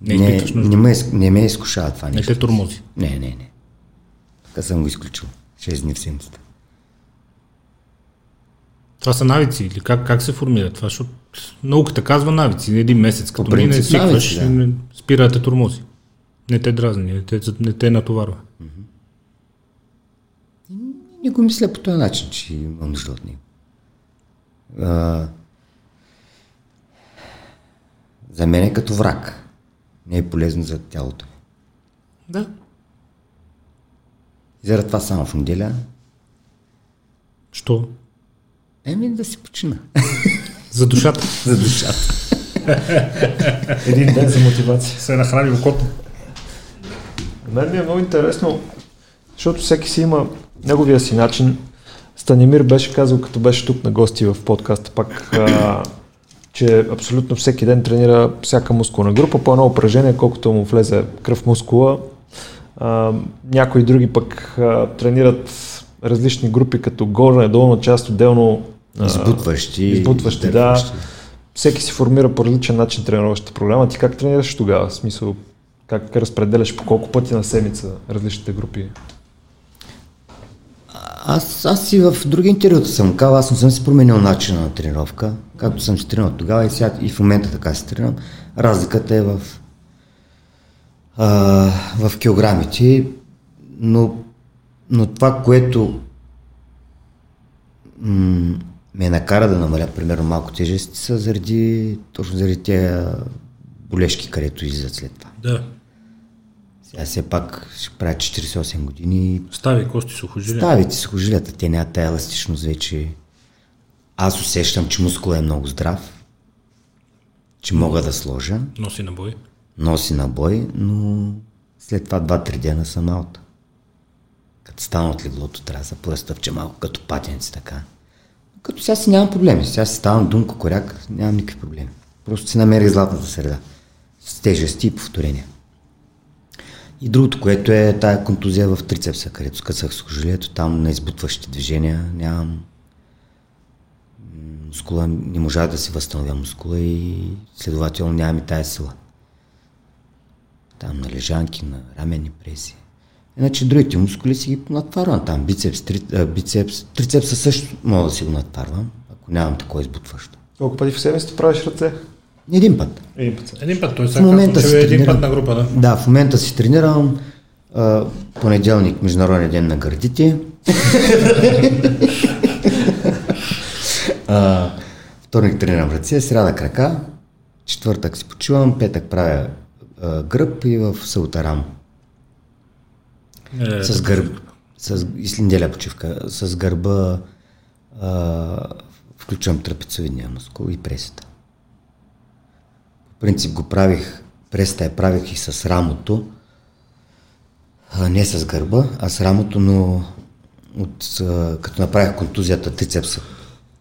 [SPEAKER 1] Не
[SPEAKER 2] не,
[SPEAKER 1] нужда.
[SPEAKER 2] не, ме, не ме изкушава това
[SPEAKER 1] Не
[SPEAKER 2] нещо.
[SPEAKER 1] те тормози.
[SPEAKER 2] Не, не, не. Така съм го изключил. 6 дни в седмицата.
[SPEAKER 1] Това са навици или как, как се формира това? Защото науката казва навици. Един месец, като мине, свикваш,
[SPEAKER 2] да.
[SPEAKER 1] не- спира да те тормози. Не те дразни, не те, не те натоварва.
[SPEAKER 2] Не го мисля по този начин, че има нужда от него. А, за мен е като враг. Не е полезно за тялото ми.
[SPEAKER 1] Да.
[SPEAKER 2] И заради това само в неделя,
[SPEAKER 1] Що?
[SPEAKER 2] еми да си почина.
[SPEAKER 1] За душата.
[SPEAKER 2] за душата.
[SPEAKER 3] Един ден за мотивация.
[SPEAKER 1] Се нахрани окото.
[SPEAKER 3] Мен ми е много интересно, защото всеки си има неговия си начин. Станимир беше казал, като беше тук на гости в подкаста, пак, а, че абсолютно всеки ден тренира всяка мускулна група по едно упражнение, колкото му влезе кръв мускула. А, някои други пък а, тренират различни групи, като горна и долна част, отделно
[SPEAKER 2] Избутващи.
[SPEAKER 3] избутващи, да. Всеки си формира по различен начин тренировъчната програма. Ти как тренираш тогава? В смисъл, как разпределяш по колко пъти на седмица различните групи?
[SPEAKER 2] Аз, аз и в други интервюта съм казал, аз не съм си променил начина на тренировка, както съм си тренирал тогава и, сега, и в момента така си тренирам. Разликата е в, а, в килограмите, но, но това, което м- ме накара да намаля, примерно, малко тежести, са заради, точно заради тези болешки, където излизат след това.
[SPEAKER 1] Да.
[SPEAKER 2] Сега все пак ще правя 48 години
[SPEAKER 1] Стави кости сухожилия.
[SPEAKER 2] Ставите сухожилията, те нямат тая еластичност вече. Аз усещам, че мускула е много здрав, че мога да сложа,
[SPEAKER 1] Носи на бой.
[SPEAKER 2] носи на бой, но след това 2-3 дена съм аут. Като стана от леглото, трябва да се поръстъпча малко, като патенци така. Като сега си нямам проблеми. Сега си ставам думка коряк, нямам никакви проблеми. Просто си намерих златната среда. С тежести и повторения. И другото, което е тая контузия в трицепса, където скъсах сухожилието, там на избутващи движения нямам мускула, не можа да си възстановя мускула и следователно нямам и тая сила. Там на лежанки, на раменни преси. Иначе другите мускули си ги надпарвам там. Бицепс, три, а, бицепс, трицепса също мога да си го надпарвам, ако нямам такова избутващо.
[SPEAKER 3] Колко пъти в седмицата правиш ръце?
[SPEAKER 2] Един път.
[SPEAKER 3] Един път.
[SPEAKER 1] Един път, той
[SPEAKER 2] В момента си
[SPEAKER 1] е един път на група, да.
[SPEAKER 2] Да, в момента си тренирам. А, понеделник, Международен ден на гърдите. а, вторник тренирам ръце, сряда крака, четвъртък си почивам, петък правя а, гръб и в събота рамо.
[SPEAKER 1] Е,
[SPEAKER 2] С гърб. С, и с неделя почивка. С гърба а, включвам трапецовидния мускул и пресата. Принцип го правих, пресата я правих и с рамото, а, не с гърба, а с рамото, но от, а, като направих контузията трицепса,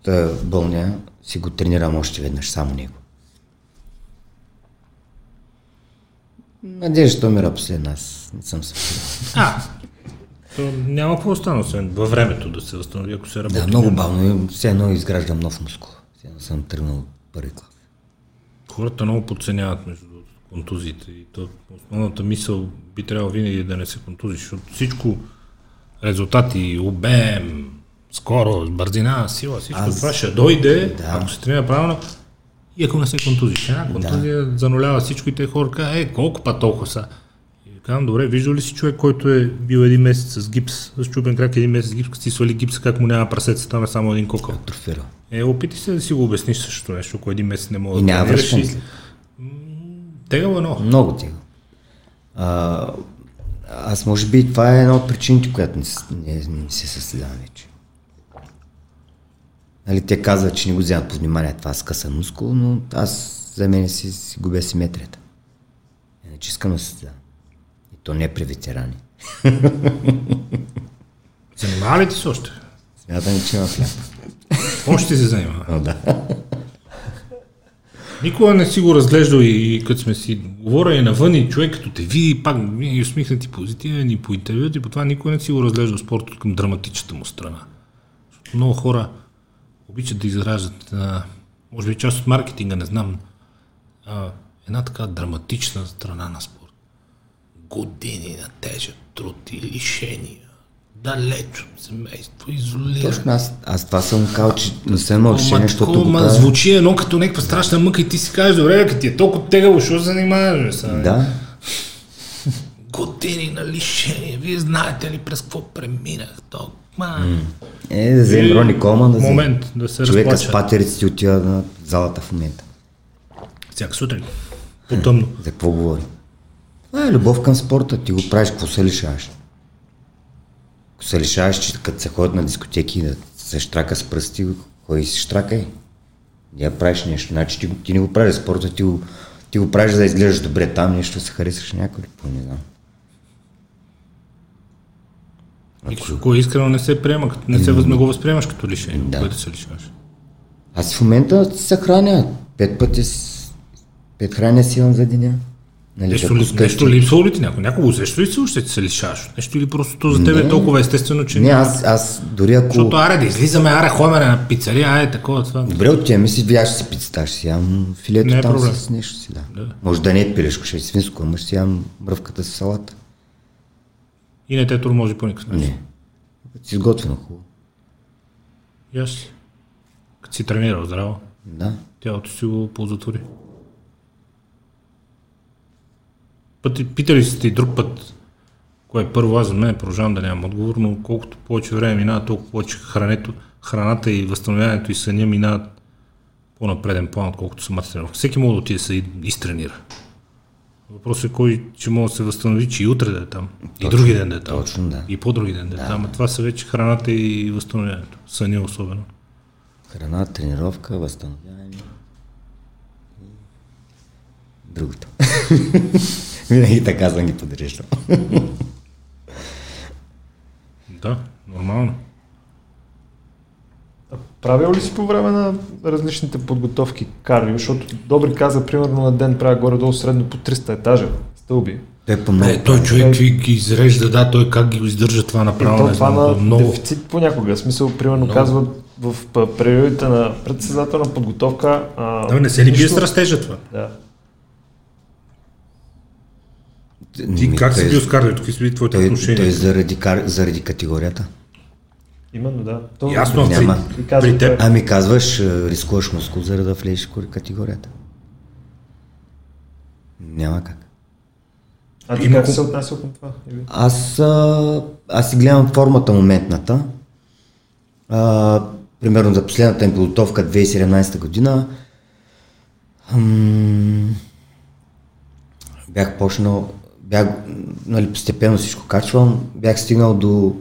[SPEAKER 2] та болния, си го тренирам още веднъж, само него. Надежда, то умира последна, аз не съм се
[SPEAKER 1] А, то няма какво остана, освен във времето да се възстанови, ако се работи.
[SPEAKER 2] Да, много бавно. Все едно изграждам нов мускул. Все едно съм тръгнал първи клас.
[SPEAKER 1] Хората много подценяват между контузиите и то основната мисъл би трябвало винаги да не се контузиш, защото всичко резултати, обем, скорост, бързина, сила, всичко
[SPEAKER 2] Аз-
[SPEAKER 1] това ще дойде,
[SPEAKER 2] Да.
[SPEAKER 1] ако се тренира правилно и ако не се контузиш. Една контузия занулява всичко и те хора казват, е, колко па толкова са. Казвам, добре, виждал ли си човек, който е бил един месец с гипс, с чупен крак, един месец с гипс, като си свали гипс, как му няма прасеца, там е само един кокъл.
[SPEAKER 2] Атрофирал.
[SPEAKER 1] Е, опити се да си го обясниш същото нещо, ако един месец не мога
[SPEAKER 2] И
[SPEAKER 1] да
[SPEAKER 2] няма
[SPEAKER 1] тренираш
[SPEAKER 2] връщане
[SPEAKER 1] и-. Тегаво е много.
[SPEAKER 2] Много тига. А, аз може би това е една от причините, която не, не, не се състезавам вече. Нали, те казват, че не го вземат под внимание това скъсан мускул, но аз за мен си, си губя симетрията. Иначе искам да състезавам. То не при ветерани.
[SPEAKER 1] Занимава ли ти се още?
[SPEAKER 2] Смятам, че има хляб.
[SPEAKER 1] Още се занимава.
[SPEAKER 2] О, да.
[SPEAKER 1] Никога не си го разглеждал и, и като сме си говорили навън и човек като те види, пак и усмихнат и позитивен и по интервюта и по това никога не си го разглеждал спорта към драматичната му страна. Защото много хора обичат да израждат, а, може би част от маркетинга, не знам, а, една така драматична страна на спорт. Години на тежък труд и лишения, далеч от семейство, изолиран.
[SPEAKER 2] Точно аз, аз това съм казал, че не имал
[SPEAKER 1] Ама
[SPEAKER 2] решение, защото го
[SPEAKER 1] ма, звучи едно като някаква страшна мъка и ти си кажеш, добре, като ти е толкова тегаво, що се занимаваш, сега?
[SPEAKER 2] Да,
[SPEAKER 1] Години на лишение, вие знаете ли през какво преминах, то, ма...
[SPEAKER 2] е да вземем Рони Колман, да.
[SPEAKER 1] Момент да се
[SPEAKER 2] Човека с
[SPEAKER 1] разплача.
[SPEAKER 2] патериците отива на залата в момента.
[SPEAKER 1] Всяка сутрин. По-тъмно.
[SPEAKER 2] За какво говори? Това е любов към спорта. Ти го правиш, какво се лишаваш? Ако се лишаваш, че като се ходят на дискотеки да се штрака с пръсти, кой си штракай? Я правиш нещо. Значи ти, ти не го правиш спорта, ти го, ти го правиш да изглеждаш добре там, нещо се харесаш някой какво, не знам.
[SPEAKER 1] Ако е искрено не се приема, като- не, се, въз- не го възприемаш като лишение,
[SPEAKER 2] Да.
[SPEAKER 1] което се лишаваш.
[SPEAKER 2] Аз в момента се храня пет пъти, пет храня си имам за деня. Нали,
[SPEAKER 1] Нещо, ли, нещо липсва ли ти някой? Някого усеща ли се още, че се лишаваш? от Нещо или просто то за тебе е толкова естествено, че...
[SPEAKER 2] Не, аз, аз дори ако...
[SPEAKER 1] Защото аре да излизаме, аре ходим на пицария, аре такова това.
[SPEAKER 2] Добре, отиваме си, вяш си пицата, ще си ям филето
[SPEAKER 1] Не е
[SPEAKER 2] там
[SPEAKER 1] проблем.
[SPEAKER 2] с нещо си, да.
[SPEAKER 1] Да.
[SPEAKER 2] Може да не е пилешко, ще е свинско, ама ще си ям мръвката с салата.
[SPEAKER 1] И не те тормози по никакъв начин.
[SPEAKER 2] Не. Като си изготвено хубаво.
[SPEAKER 1] Аз си. Като си тренирал здраво,
[SPEAKER 2] Да.
[SPEAKER 1] тялото си го ползотвори. Пъти, питали сте и друг път, кое е първо, аз за мен продължавам да нямам отговор, но колкото повече време минава, толкова повече хрането, храната и възстановяването и съня минават по-напреден план, отколкото самата тренировка. Всеки може да отиде да се и- изтренира. Въпросът е кой ще може да се възстанови, че и утре да е там, и други ден да е там,
[SPEAKER 2] точно, да.
[SPEAKER 1] и по-други ден да е там. А това са вече храната и възстановяването. Съня особено.
[SPEAKER 2] Храна, тренировка, възстановяване. и Другото. Винаги така съм ги подреждал.
[SPEAKER 1] Да, нормално.
[SPEAKER 3] Правил ли си по време на различните подготовки кардио? Защото Добри каза, примерно на ден правя горе-долу средно по 300 етажа стълби.
[SPEAKER 2] Той по много.
[SPEAKER 1] Не, той човек ги, ги изрежда, да, той как ги издържа това направо.
[SPEAKER 3] то
[SPEAKER 1] не
[SPEAKER 3] това
[SPEAKER 1] знам,
[SPEAKER 3] на
[SPEAKER 1] много.
[SPEAKER 3] дефицит понякога. В смисъл, примерно казват в периодите на предсъзнателна подготовка. А,
[SPEAKER 1] Да, не се ли бие
[SPEAKER 3] нищо-
[SPEAKER 1] с растежа това?
[SPEAKER 3] Да.
[SPEAKER 1] Ти как си бил с кардиото? Какви са били твоите отношения?
[SPEAKER 2] той заради, кар... заради категорията.
[SPEAKER 3] Именно, да. То,
[SPEAKER 1] Ясно, а
[SPEAKER 2] Няма.
[SPEAKER 3] казва,
[SPEAKER 1] при теб.
[SPEAKER 2] Ами казваш, рискуваш мускул, за да влезеш в категорията. Няма как.
[SPEAKER 3] А ти
[SPEAKER 1] Има
[SPEAKER 3] как се отнася към това?
[SPEAKER 2] Аз, а, аз си гледам формата моментната. А, примерно за последната ми подготовка 2017 година ам, бях почнал, бях нали, постепенно всичко качвам, бях стигнал до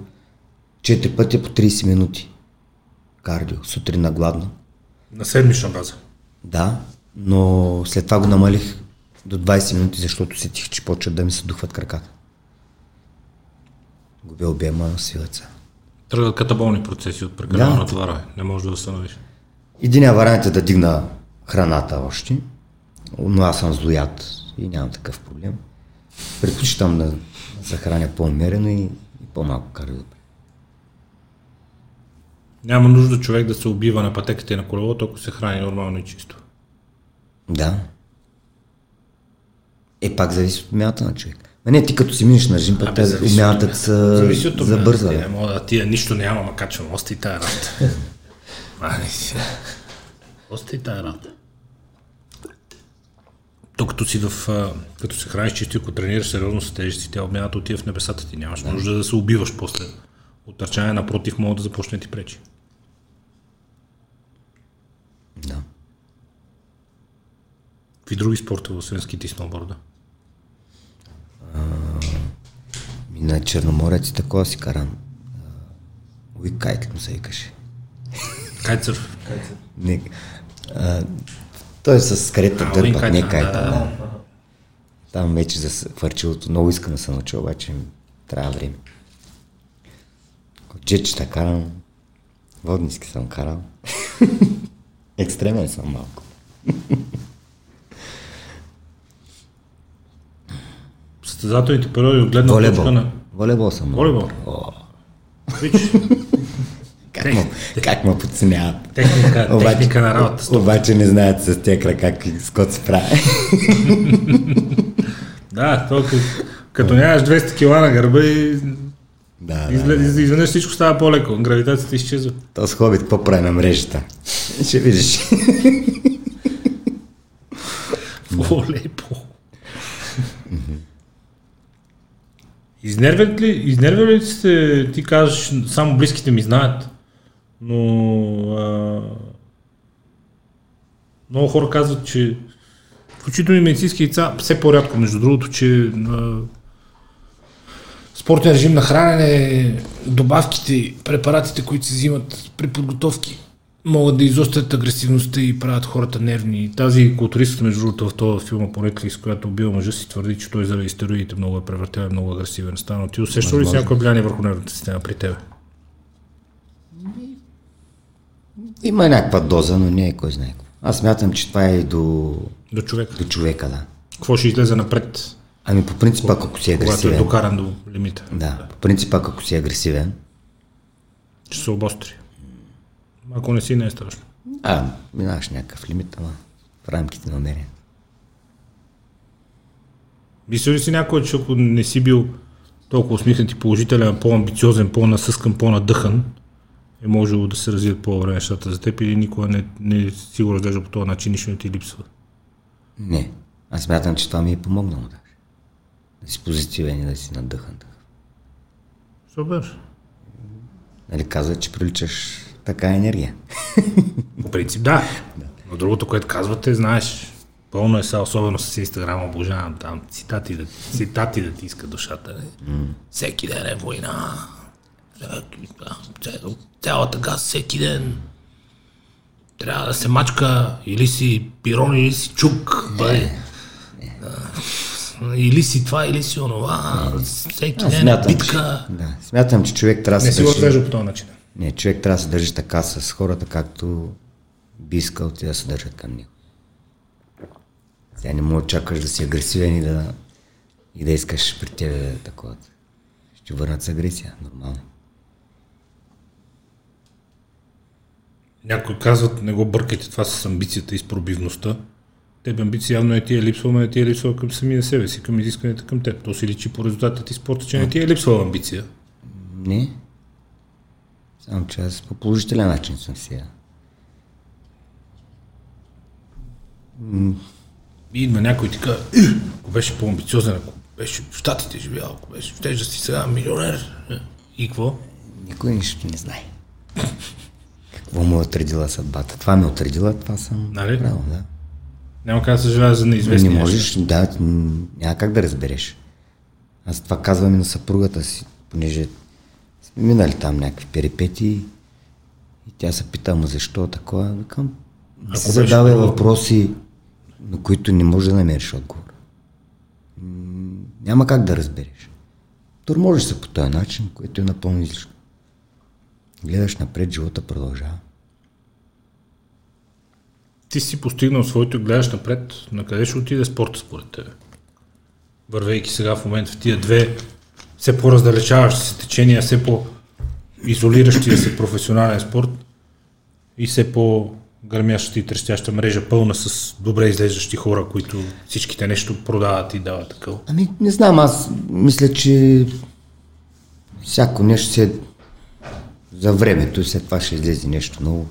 [SPEAKER 2] 4 пъти по 30 минути кардио, сутрин на гладно.
[SPEAKER 1] На седмична база.
[SPEAKER 2] Да, но след това го намалих до 20 минути, защото сетих, че почват да ми се духват краката. Губя обема на силата.
[SPEAKER 1] Тръгват катаболни процеси от прекалено
[SPEAKER 2] Да.
[SPEAKER 1] натоварване. Не можеш да възстановиш.
[SPEAKER 2] Единия вариант е да дигна храната още, но аз съм злоят и нямам такъв проблем. Предпочитам да се храня по-умерено и, и по-малко кардио.
[SPEAKER 1] Няма нужда човек да се убива на пътеката и на колелото, ако се храни нормално и чисто.
[SPEAKER 2] Да. Е, пак зависи от умяната на човек. А не, ти като си минеш на жим, пък тази забърза.
[SPEAKER 1] Ти
[SPEAKER 2] бе.
[SPEAKER 1] Не мога да тия нищо няма, ма качвам. Ости тая работа. Ости тая работа. То като си в... като се храниш чисто, ако тренираш сериозно с тежести, тя обмяната отива в небесата ти. Нямаш нужда да се убиваш после. Отърчане напротив, мога да започне да ти пречи.
[SPEAKER 2] Да.
[SPEAKER 1] Какви други спортове, освен скити и сноуборда?
[SPEAKER 2] На Черноморец и такова си карам. Уикайт му се викаше.
[SPEAKER 1] Кайтсърф.
[SPEAKER 2] Не, а, той е с карета
[SPEAKER 1] А,
[SPEAKER 2] дърпат,
[SPEAKER 1] уикайт,
[SPEAKER 2] не кайта.
[SPEAKER 1] да,
[SPEAKER 2] Да, Там вече за хвърчилото много искам да се науча, обаче трябва време. Джетчета карам, водниски съм карал. Екстремен съм малко.
[SPEAKER 1] Състезателните периоди от гледна точка на...
[SPEAKER 2] Волейбол съм.
[SPEAKER 1] Волейбол?
[SPEAKER 2] Как, ме, как ме подценяват.
[SPEAKER 1] техника, техника на работа. стоп.
[SPEAKER 2] обаче не знаят с тези крака с кот се прави.
[SPEAKER 1] Да, то като, нямаш 200 кила на гърба и
[SPEAKER 2] да, да,
[SPEAKER 1] изглед-
[SPEAKER 2] да.
[SPEAKER 1] из- изведнъж всичко става по-леко. Гравитацията изчезва.
[SPEAKER 2] То с хобит, какво прави на мрежата? Ще видиш.
[SPEAKER 1] Волейбол. Изнервят ли, изнервят ли сте, ти казваш, само близките ми знаят, но а, много хора казват, че включително и медицински лица, все по-рядко, между другото, че а, спортен режим на хранене, добавките, препаратите, които се взимат при подготовки, могат да изострят агресивността и правят хората нервни. Тази културистка, между другото, в този филм по Netflix, която убил мъжа си, твърди, че той заради стероидите много е превратен, много агресивен стана. Ти усещаш ли си някое влияние върху нервната система при тебе?
[SPEAKER 2] Има някаква доза, но не е кой знае. Аз смятам, че това е и до,
[SPEAKER 1] До човека.
[SPEAKER 2] до човека, да.
[SPEAKER 1] Какво ще излезе напред,
[SPEAKER 2] Ами по принцип, ако си
[SPEAKER 1] когато е
[SPEAKER 2] агресивен,
[SPEAKER 1] докаран до лимита?
[SPEAKER 2] да, по принцип, ако си агресивен,
[SPEAKER 1] Ще се обостри. Ако не си, не е страшно.
[SPEAKER 2] а, минаваш някакъв лимит, ама в рамките на умерение.
[SPEAKER 1] Мисля ли си някой, че ако не си бил толкова усмихнат и положителен, по-амбициозен, по-насъскан, по-надъхан, е можело да се развият по-добре нещата за теб или никога не, не си го разглежда по този начин, нищо не ти липсва.
[SPEAKER 2] Не. Аз смятам, че това ми е помогнало даже. Да си позитивен и да си надъхан. такъв.
[SPEAKER 1] Супер.
[SPEAKER 2] Нали казва, че приличаш така енергия.
[SPEAKER 1] По принцип да. Но другото, което казвате, знаеш, пълно е сега, особено с Инстаграм, обожавам там цитати да, цитати да ти иска душата. Не? Всеки ден е война. Цял- Цялата газ всеки ден. Трябва да се мачка или си пирон, или си чук. Бе. А, Или си това, или си онова. Всеки ден е
[SPEAKER 2] смятам,
[SPEAKER 1] битка.
[SPEAKER 2] Че, да, смятам, че човек трябва
[SPEAKER 1] Не
[SPEAKER 2] да
[SPEAKER 1] си
[SPEAKER 2] се
[SPEAKER 1] го
[SPEAKER 2] държи...
[SPEAKER 1] разглежда по този начин.
[SPEAKER 2] Не, човек трябва да се държи така с хората, както би искал ти да се държат към него. Сега не му очакваш да си агресивен и да, и да искаш при тебе такова. Ще върнат с агресия, нормално.
[SPEAKER 1] Някои казват, не го бъркайте това с амбицията и с пробивността. Тебе амбиция явно не ти е липсва, но не ти е липсва към самия себе си, към изискванията към теб. То си личи по резултатите ти в спорта, че не ти е липсвала амбиция.
[SPEAKER 2] Не. Само че аз по положителен начин съм сега.
[SPEAKER 1] И идва някой ти казва, «Е, ако беше по-амбициозен, ако беше в Штатите живял, ако беше, щеш да си сега милионер. Е, И какво?
[SPEAKER 2] Никой нищо не знае. Какво му е отредила съдбата? Това ми е отредила, това съм
[SPEAKER 1] Нали?
[SPEAKER 2] правил, да.
[SPEAKER 1] Няма как да съжалява за неизвестни
[SPEAKER 2] не можеш, да, м, няма как да разбереш. Аз това казвам и на съпругата си, понеже сме минали там някакви перипети и тя се пита, ама защо такова? Викам,
[SPEAKER 1] Ако
[SPEAKER 2] си задавай
[SPEAKER 1] било-
[SPEAKER 2] въпроси, на които не можеш да намериш отговор. Няма как да разбереш. Тормозиш се по този начин, което е напълно излишно. Гледаш напред, живота продължава.
[SPEAKER 1] Ти си постигнал своето и гледаш напред, на къде ще отиде спорта според тебе? Вървейки сега в момента в тия две все по-раздалечаващи се течения, все по-изолиращия се професионален спорт и все по-гърмящата и трещяща мрежа, пълна с добре изглеждащи хора, които всичките нещо продават и дават такъв.
[SPEAKER 2] Ами, не знам, аз мисля, че всяко нещо се за времето и след това ще излезе нещо ново.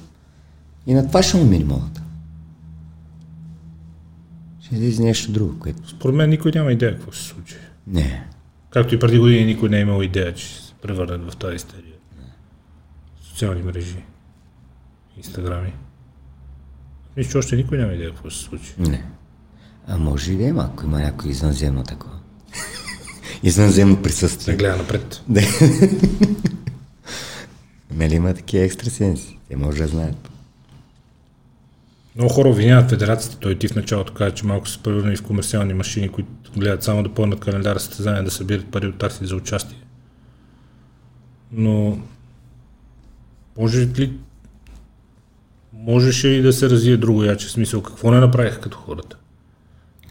[SPEAKER 2] И на това ще му мине молата. Ще излезе нещо друго, което...
[SPEAKER 1] Според мен никой няма идея какво ще се случи.
[SPEAKER 2] Не.
[SPEAKER 1] Както и преди години никой не е имал идея, че ще се превърнат в тази истерия. Социални мрежи, инстаграми. Че още никой няма идея какво ще се случи.
[SPEAKER 2] Не. А може и да има, ако има някой извънземно такова. извънземно
[SPEAKER 1] Да
[SPEAKER 2] присъствие.
[SPEAKER 1] гледа напред.
[SPEAKER 2] Да. нали има такива екстрасенси? Те може да знаят.
[SPEAKER 1] Много хора обвиняват федерацията. Той ти в началото каза, че малко са превърнали в комерциални машини, които гледат само да пълнат календара състезания, да събират пари от такси за участие. Но може ли можеше ли да се развие друго яче? В смисъл, какво не направиха като хората?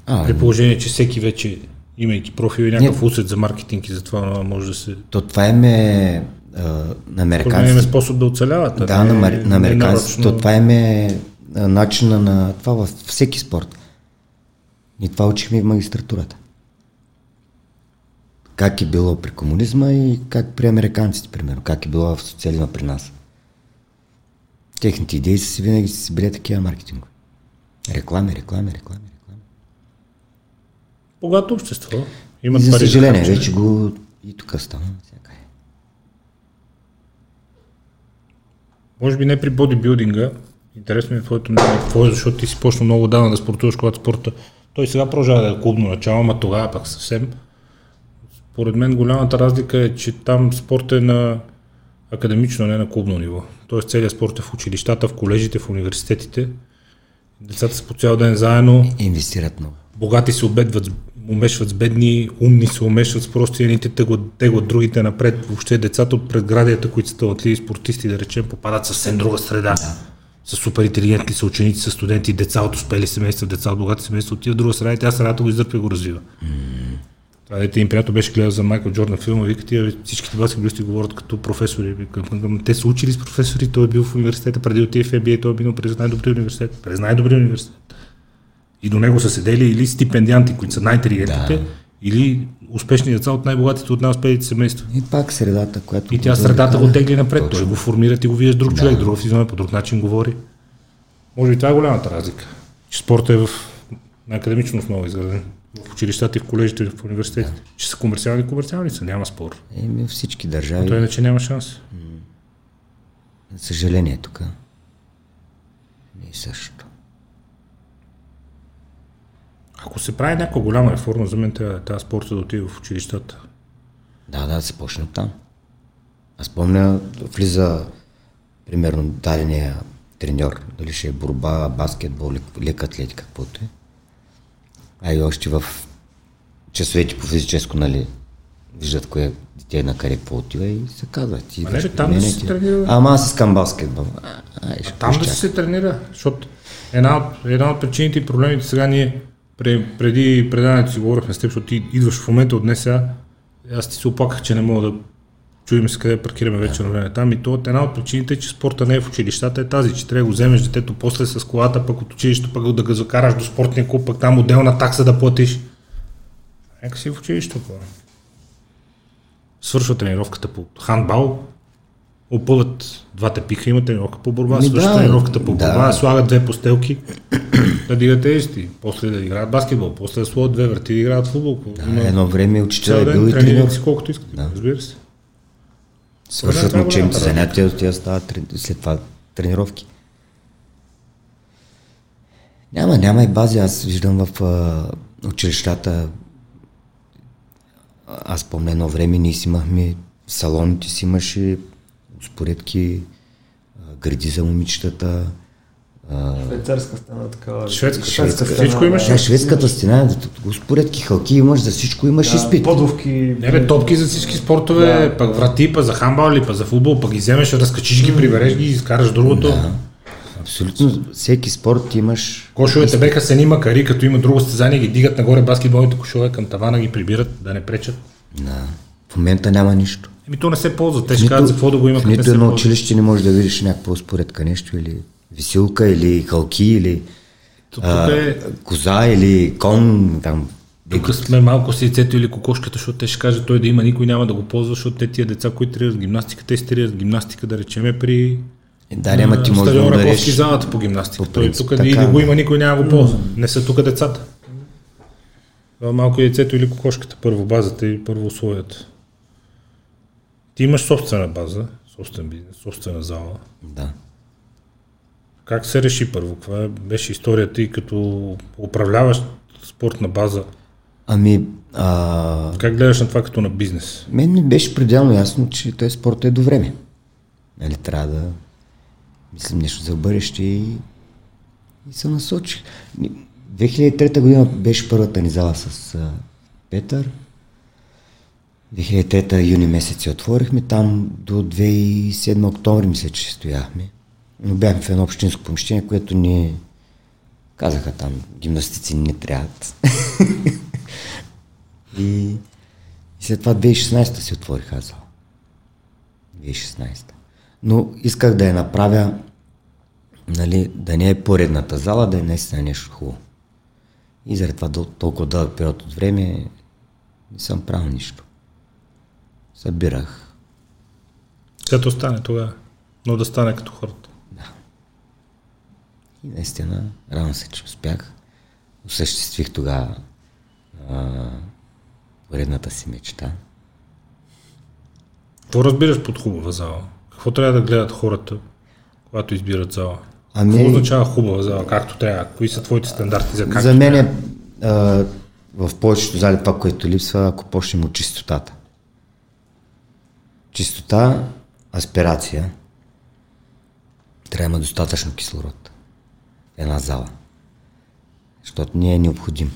[SPEAKER 2] А,
[SPEAKER 1] При положение, че всеки вече, имайки профил и някакъв усет за маркетинг и за това може да се...
[SPEAKER 2] то това им е на
[SPEAKER 1] Според мен има
[SPEAKER 2] американците.
[SPEAKER 1] способ да оцеляват.
[SPEAKER 2] Да,
[SPEAKER 1] не-
[SPEAKER 2] на, на американците.
[SPEAKER 1] нарочно.
[SPEAKER 2] То това им е начина на това във всеки спорт. И това учихме и в магистратурата. Как е било при комунизма и как при американците, примерно. Как е било в социализма при нас. Техните идеи са си винаги са си били такива маркетингови. Реклами, реклами, реклами, реклами.
[SPEAKER 1] Богато общество.
[SPEAKER 2] И
[SPEAKER 1] Имат
[SPEAKER 2] за
[SPEAKER 1] пари
[SPEAKER 2] съжаление, вече го и тук стана. Всякъде.
[SPEAKER 1] Може би не при бодибилдинга. Интересно ми е твоето мнение. Какво е, защото ти си почнал много давно да спортуваш, когато спорта. Той сега продължава да е клубно начало, ама тогава пък съвсем. Според мен голямата разлика е, че там спорт е на академично, не на клубно ниво. Тоест целият спорт е в училищата, в колежите, в университетите. Децата са по цял ден заедно.
[SPEAKER 2] Инвестират много.
[SPEAKER 1] Богати се обедват, умешват с бедни, умни се умешват с прости едните, теглят, теглят другите напред. Въобще децата от предградията, които са талантливи спортисти, да речем, попадат съвсем друга среда. Да. Са супер интелигентни, са ученици, са студенти, деца от успели семейства, деца от богати семейства, отиват в друга среда и тя средата го издърпа и го развива. Това дете им приятел беше гледал за Майкъл Джордан филма, вика тия всичките баскетболисти говорят като професори. Викам, те са учили с професори, той е бил в университета, преди отиде в NBA, той е бил през най-добрия университет. През най-добрия университет. И до него са седели или стипендианти, които са най-интелигентните, да. или успешни деца от най-богатите, от най-успелите семейства.
[SPEAKER 2] И пак средата, която...
[SPEAKER 1] И тя средата го тегли напред. Точно. Той го формира, ти го виждаш друг да. човек, друга физиономия, по друг начин говори. Може би това е голямата разлика. Че спорта е в на академично основа изграден. В училищата и в колежите, в университетите. Да. Че са комерциални, комерциални са, няма спор.
[SPEAKER 2] Еми, всички държави.
[SPEAKER 1] Но той иначе няма шанс.
[SPEAKER 2] За съжаление тук. Не е също.
[SPEAKER 1] Ако се прави някаква голяма реформа, за мен тази спорта да отиде в училищата.
[SPEAKER 2] Да, да, се почне там. Аз помня, влиза примерно дадения треньор, дали ще е борба, баскетбол, лек атлетика, каквото е. А и още в часовете по физическо, нали, виждат кое дете на къде какво отива и се казва.
[SPEAKER 1] Ти а не, там да се тренира.
[SPEAKER 2] Ама аз искам баскетбол. А,
[SPEAKER 1] а, а там да се тренира, защото една от, една от причините и проблемите сега ние преди предаването си говорихме с теб, защото ти идваш в момента от днес сега, аз ти се оплаках, че не мога да чуем се къде паркираме вече на време там и то една от причините, че спорта не е в училищата е тази, че трябва да го вземеш детето после с колата, пък от училището пък да го закараш до спортния клуб, пък там отделна такса да платиш. Нека си в училището. Свършва тренировката по хандбал, опъват двата пика, има тренировка по борба, свършва да, тренировката по борба, да. слагат две постелки, да дигат тежести, после да играят баскетбол, после да слагат две врати да играят футбол.
[SPEAKER 2] Да, едно време учител е бил и тренер.
[SPEAKER 1] си колкото искате, да. разбира се.
[SPEAKER 2] Свършват на учебните занятия, тя стават след това тренировки. Няма, няма и бази. Аз виждам в а, училищата. Аз помня едно време, ние си имахме салоните си имаше споредки, гради за момичетата,
[SPEAKER 3] Швейцарска стена, такава.
[SPEAKER 1] Шведска, шведска стена. Всичко имаш.
[SPEAKER 2] Да, шведската стена, според халки имаш, за всичко имаш да, изпит.
[SPEAKER 3] Подовки.
[SPEAKER 1] Не бе, топки за всички спортове, да. пък врати, па за хамбал или па за футбол, пък ги вземеш, разкачиш ги, прибереш ги и изкараш другото. Да.
[SPEAKER 2] Абсолютно всеки спорт имаш.
[SPEAKER 1] Кошовете беха се нима кари, като има друго състезание, ги дигат нагоре баскетболните кошове към тавана, ги прибират, да не пречат.
[SPEAKER 2] Да. В момента няма нищо.
[SPEAKER 1] Еми то не се ползва. Те ще кажат за какво да го има.
[SPEAKER 2] В нито едно училище не може да видиш някакво споредка нещо или висилка или халки или а, е... коза или кон там.
[SPEAKER 1] Тук сме малко с яйцето или кокошката, защото те ще кажат той да има, никой няма да го ползва, защото те тия деца, които тренират гимнастика, те тренират гимнастика, да речеме при
[SPEAKER 2] е, да, няма ти може да
[SPEAKER 1] удареш... залата по гимнастика. По принцип, той тук и да го има, никой няма го ползва. Не са тук децата. Малко яйцето или кокошката, първо базата и първо условията. Ти имаш собствена база, собствен бизнес, собствена зала.
[SPEAKER 2] Да.
[SPEAKER 1] Как се реши първо? Каква беше историята и като управляваш спортна база?
[SPEAKER 2] Ами... А...
[SPEAKER 1] Как гледаш на това като на бизнес?
[SPEAKER 2] Мен ми беше пределно ясно, че този спорт е до време. Нали, трябва да мислим нещо за бъдеще и, и се насочих. 2003 година беше първата ни зала с Петър. 2003 юни месец се отворихме, там до 2007 октомври мисля, че стояхме. Но бяхме в едно общинско помещение, което ни казаха там, гимнастици не трябват. и, и след това 2016 се отворих аз. 2016. Но исках да я направя, нали, да не е поредната зала, да е наистина нещо хубаво. И заради това толкова дълъг период от време не съм правил нищо. Събирах.
[SPEAKER 1] Като стане тогава, но да стане като хората.
[SPEAKER 2] И наистина, рано се, че успях. Осъществих тогава поредната си мечта.
[SPEAKER 1] Какво разбираш под хубава зала? Какво трябва да гледат хората, когато избират зала?
[SPEAKER 2] Ами...
[SPEAKER 1] Какво означава хубава зала, както трябва? Кои са твоите стандарти за как?
[SPEAKER 2] За мен е в повечето зали това, което липсва, ако почнем от чистотата. Чистота, аспирация, трябва достатъчно кислород една зала, защото не е необходим.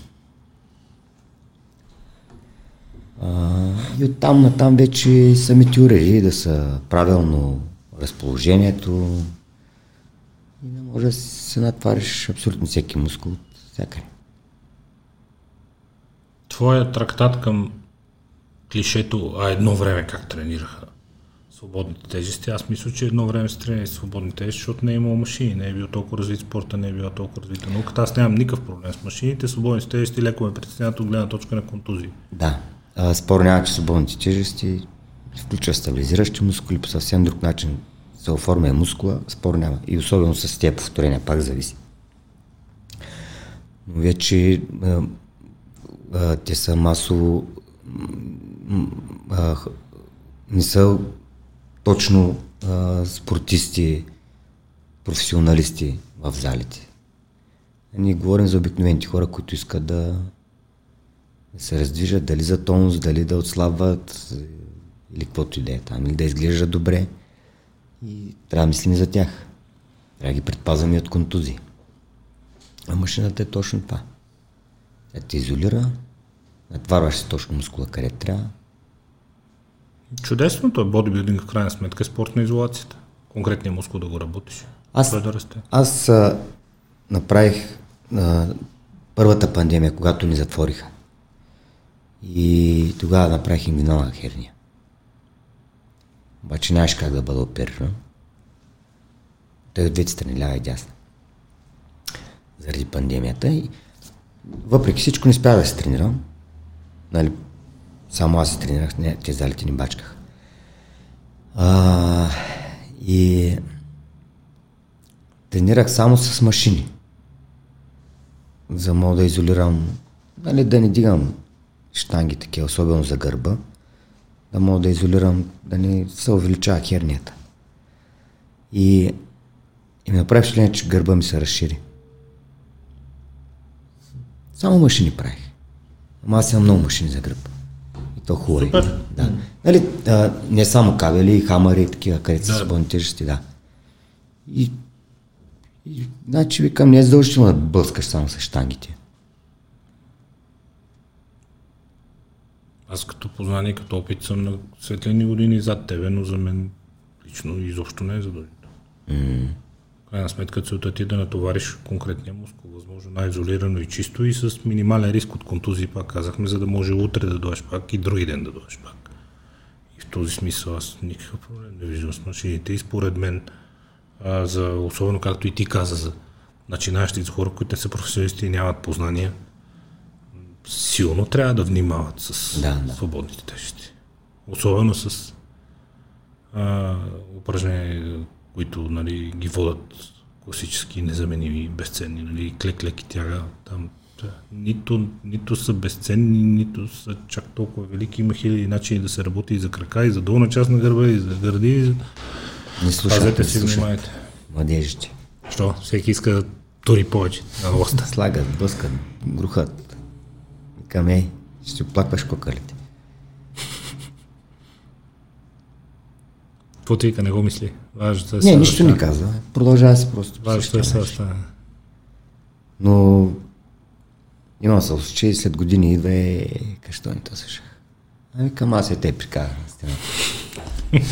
[SPEAKER 2] А, и оттам натам вече самите уреди да са правилно разположението и да може да се натвариш абсолютно всеки мускул от всякъде.
[SPEAKER 1] Твоя трактат към клишето, а едно време как тренираха свободните тежести. Аз мисля, че едно време се тренира свободни тежести, защото не е имало машини, не е бил толкова развит спорта, не е била толкова развита науката. Аз нямам никакъв проблем с машините. Свободните тежести леко ме притесняват от гледна точка на контузии.
[SPEAKER 2] Да. Спор няма, че свободните тежести включва стабилизиращи мускули по съвсем друг начин се оформя мускула, спор няма. И особено с тези повторения пак зависи. Но вече те са масово а, не са точно а, спортисти, професионалисти в залите. Ние говорим за обикновените хора, които искат да, се раздвижат, дали за тонус, дали да отслабват или каквото и да е там, или да изглеждат добре. И трябва да мислим за тях. Трябва да ги предпазваме от контузии. А машината е точно това. Тя те изолира, натварваш се точно мускула къде трябва.
[SPEAKER 1] Чудесното е бодибилдинг в крайна сметка е спорт на изолацията. Конкретния мускул да го работиш.
[SPEAKER 2] Аз,
[SPEAKER 1] да расте.
[SPEAKER 2] аз а, направих а, първата пандемия, когато ни затвориха. И тогава направих ингвинална херния. Обаче нямаш как да бъда опериран. Той от двете страни, лява и дясна. Заради пандемията. И въпреки всичко не спя да се тренирам. Нали, само аз се тренирах, не, те залите ни бачках. А, и тренирах само с машини. За мога да изолирам, нали, да не дигам штанги такива, особено за гърба, да мога да изолирам, да не се увеличава хернията. И, и ми направи впечатление, че гърба ми се разшири. Само машини правих. Ама аз имам много машини за гръб. И то хубаво.
[SPEAKER 1] Супер.
[SPEAKER 2] Да. Нали, а, не само кабели, хамари и такива, където
[SPEAKER 1] Да.
[SPEAKER 2] свободни тежести, да. И, и значи викам, не е задължително да блъскаш само с штангите.
[SPEAKER 1] Аз като познание, като опит съм на светлини години зад тебе, но за мен лично изобщо не е задължително. Mm. Крайна сметка целта ти е да натовариш конкретния мускул, възможно най-изолирано и чисто и с минимален риск от контузии, пак казахме, за да може утре да дойдеш пак и други ден да дойдеш пак. И в този смисъл аз никакъв проблем не виждам с машините и според мен, а, за, особено както и ти каза, за начинаещи за хора, които не са професионалисти и нямат познания, силно трябва да внимават с
[SPEAKER 2] Да, да.
[SPEAKER 1] свободните тежести. Особено с а, упражнения, които нали, ги водят класически незаменими, безценни, нали, клек-клек и тяга. Там, да, нито, нито са безценни, нито са чак толкова велики. Има хиляди начини да се работи и за крака, и за долна част на гърба, и за гърди. И за...
[SPEAKER 2] Не слушат,
[SPEAKER 1] Пазете си, внимайте.
[SPEAKER 2] Младежите.
[SPEAKER 1] Що? Всеки иска да тури повече на лоста.
[SPEAKER 2] Слагат, блъскат, грухат. Викам, ей, ще оплакваш кокалите.
[SPEAKER 1] Какво ти вика, не го мисли? Важното е
[SPEAKER 2] Не,
[SPEAKER 1] сега да
[SPEAKER 2] нищо
[SPEAKER 1] стане.
[SPEAKER 2] не казва. Продължава се просто.
[SPEAKER 1] Важното е сега да стане.
[SPEAKER 2] Но имам се че и след години идва е, какво ни то слушах. А викам, аз я те прикарам.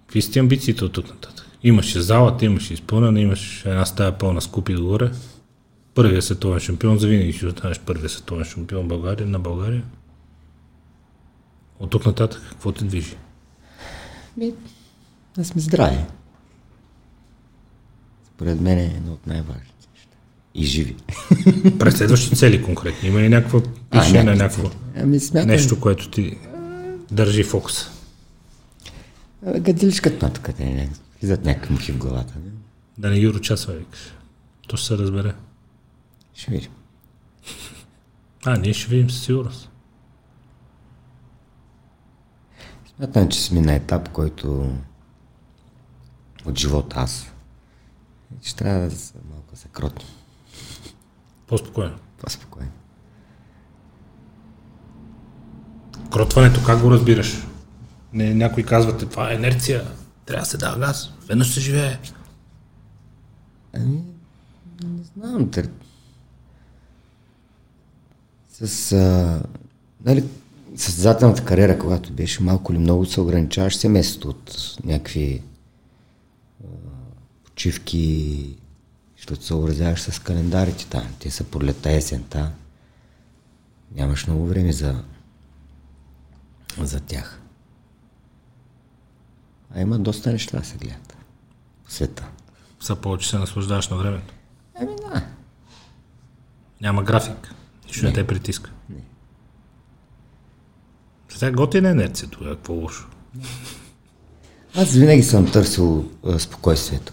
[SPEAKER 1] Какви са ти амбициите от тук нататък? Имаше залата, имаше изпълнена, имаш една стая пълна с купи догоре. Първият световен шампион, завинаги ще останеш първият световен шампион България, на България. От тук нататък, какво те движи?
[SPEAKER 2] Ми, да сме здрави. Според мен е едно от най-важните неща. И живи.
[SPEAKER 1] Преследващи цели конкретни. Има ли някаква пише на някакво
[SPEAKER 2] Ами смятам,
[SPEAKER 1] нещо, което ти държи фокуса?
[SPEAKER 2] Абе, гадиличката на тук, те не влизат някакви мухи в главата. Не?
[SPEAKER 1] Да не ги урочасва, викаш. То ще се разбере.
[SPEAKER 2] Ще видим.
[SPEAKER 1] А, ние ще видим със сигурност.
[SPEAKER 2] Смятам, че сме на етап, който от живота аз ще трябва да се малко се кротно.
[SPEAKER 1] По-спокойно.
[SPEAKER 2] По-спокойно.
[SPEAKER 1] Кротването, как го разбираш? Не, някой казвате, това е инерция, трябва да се дава газ, веднъж се живее.
[SPEAKER 2] Ами, не знам. Тър... С, а, нали, състезателната кариера, когато беше малко или много, се ограничаваш семейството от някакви а, почивки, защото се образяваш с календарите там. Те са пролета есента. Нямаш много време за, за тях. А има доста неща да се гледат в света.
[SPEAKER 1] Са повече се наслаждаваш на времето.
[SPEAKER 2] Ами да.
[SPEAKER 1] Няма график. Нищо не, те притиска. Не. Сега готина инерция тогава, какво лошо.
[SPEAKER 2] Аз винаги съм търсил а, спокойствието.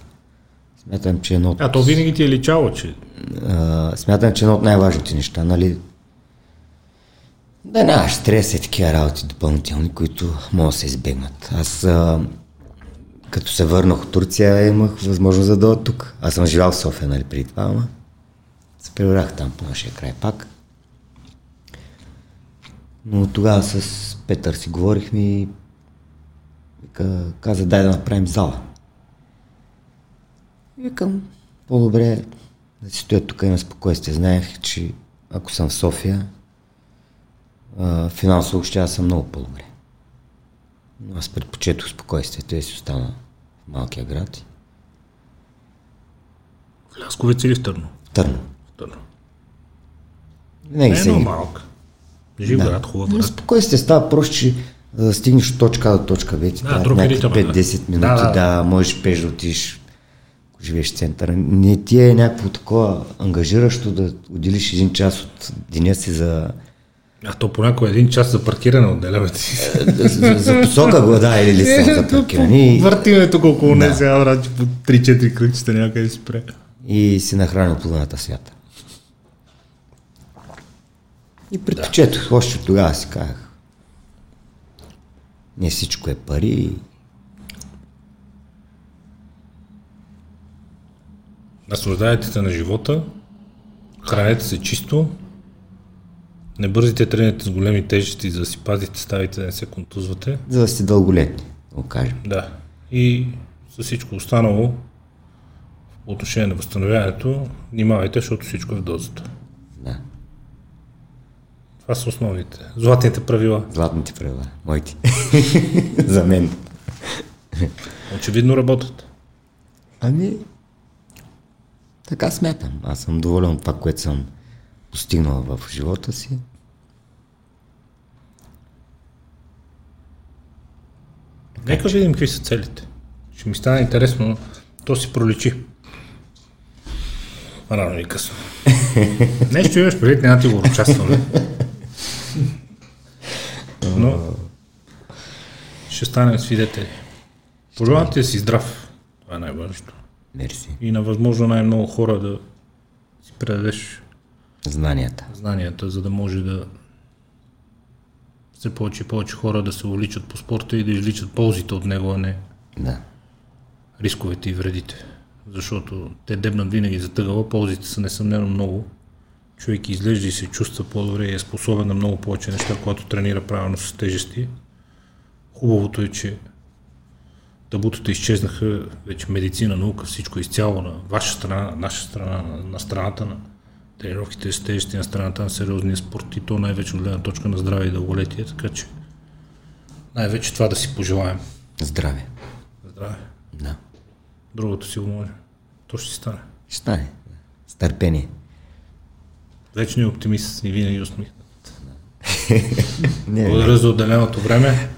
[SPEAKER 2] Смятам, че едно от...
[SPEAKER 1] А то винаги ти е личало, че...
[SPEAKER 2] А, смятам, че едно от най-важните неща, нали? Да нямаш стрес и такива работи допълнителни, които могат да се избегнат. Аз а, като се върнах от Турция, имах възможност да дойда тук. Аз съм живял в София, нали, преди това, ама се прибрах там по нашия край пак. Но тогава с Петър си говорихме и каза, дай да направим зала. И викам, по-добре да си стоя тук и на спокойствие. Знаех, че ако съм в София, финансово ще аз съм много по-добре. Но аз предпочетох спокойствието и си остана в малкия град.
[SPEAKER 1] В Лясковец или в Търно?
[SPEAKER 2] В Търно.
[SPEAKER 1] В Търно.
[SPEAKER 2] Не,
[SPEAKER 1] не е много малък. Жив да. град, хубав град.
[SPEAKER 2] Спокойствие става просто, че да стигнеш от точка до точка вече.
[SPEAKER 1] Да, друг
[SPEAKER 2] 5-10 минути, да, да. да, можеш пеш да отидеш, ако живееш в центъра. Не ти е някакво такова ангажиращо да отделиш един час от деня си за
[SPEAKER 1] а то понякога един час за паркиране отделяме ти.
[SPEAKER 2] Е, за, за посока го, да, или ли са за паркиране.
[SPEAKER 1] Въртиме тук около не сега, врачи по 3-4 кръчета някъде спре.
[SPEAKER 2] И си нахранил половината свята. И предпочетох, да. още тогава си казах. Не всичко е пари.
[SPEAKER 1] Наслаждайте се на живота, хранете се чисто, не бързите тренете с големи тежести, за да си пазите ставите, да не се контузвате.
[SPEAKER 2] За да сте дълголетни, го кажем.
[SPEAKER 1] Да. И за всичко останало, по отношение на възстановяването, внимавайте, защото всичко е в дозата. Това са основните. Златните правила.
[SPEAKER 2] Златните правила. Моите. за мен.
[SPEAKER 1] Очевидно работят.
[SPEAKER 2] Ами, така смятам. Аз съм доволен от това, което съм постигнал в живота си.
[SPEAKER 1] Нека видим какви са целите. Ще ми стане интересно, то си проличи. Рано и късно. Нещо имаш преди, няма ти го участваме. Но ще станем свидетели. Пожелавам ти да си здрав. Това е най-важното.
[SPEAKER 2] Мерси.
[SPEAKER 1] И на възможно най-много хора да си предадеш
[SPEAKER 2] Знанията.
[SPEAKER 1] Знанията, за да може да все повече и повече хора да се увличат по спорта и да изличат ползите от него, а не
[SPEAKER 2] да.
[SPEAKER 1] рисковете и вредите. Защото те дебнат винаги за тъгала, ползите са несъмнено много. Човек изглежда и се чувства по-добре и е способен на много повече неща, когато тренира правилно с тежести. Хубавото е, че табутата изчезнаха, вече медицина, наука, всичко изцяло на ваша страна, на наша страна, на страната на тренировките с тежести на страната на сериозния спорт и то най-вече от гледна точка на здраве и дълголетие, така че най-вече това да си пожелаем.
[SPEAKER 2] Здраве.
[SPEAKER 1] Здраве.
[SPEAKER 2] Да.
[SPEAKER 1] Другото си го може. То ще стане.
[SPEAKER 2] Ще стане. С търпение.
[SPEAKER 1] Вечният оптимист и винаги усмихнат. Благодаря за отделеното време.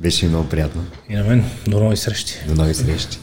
[SPEAKER 2] Беше много приятно.
[SPEAKER 1] И на мен. До нови срещи.
[SPEAKER 2] До нови срещи.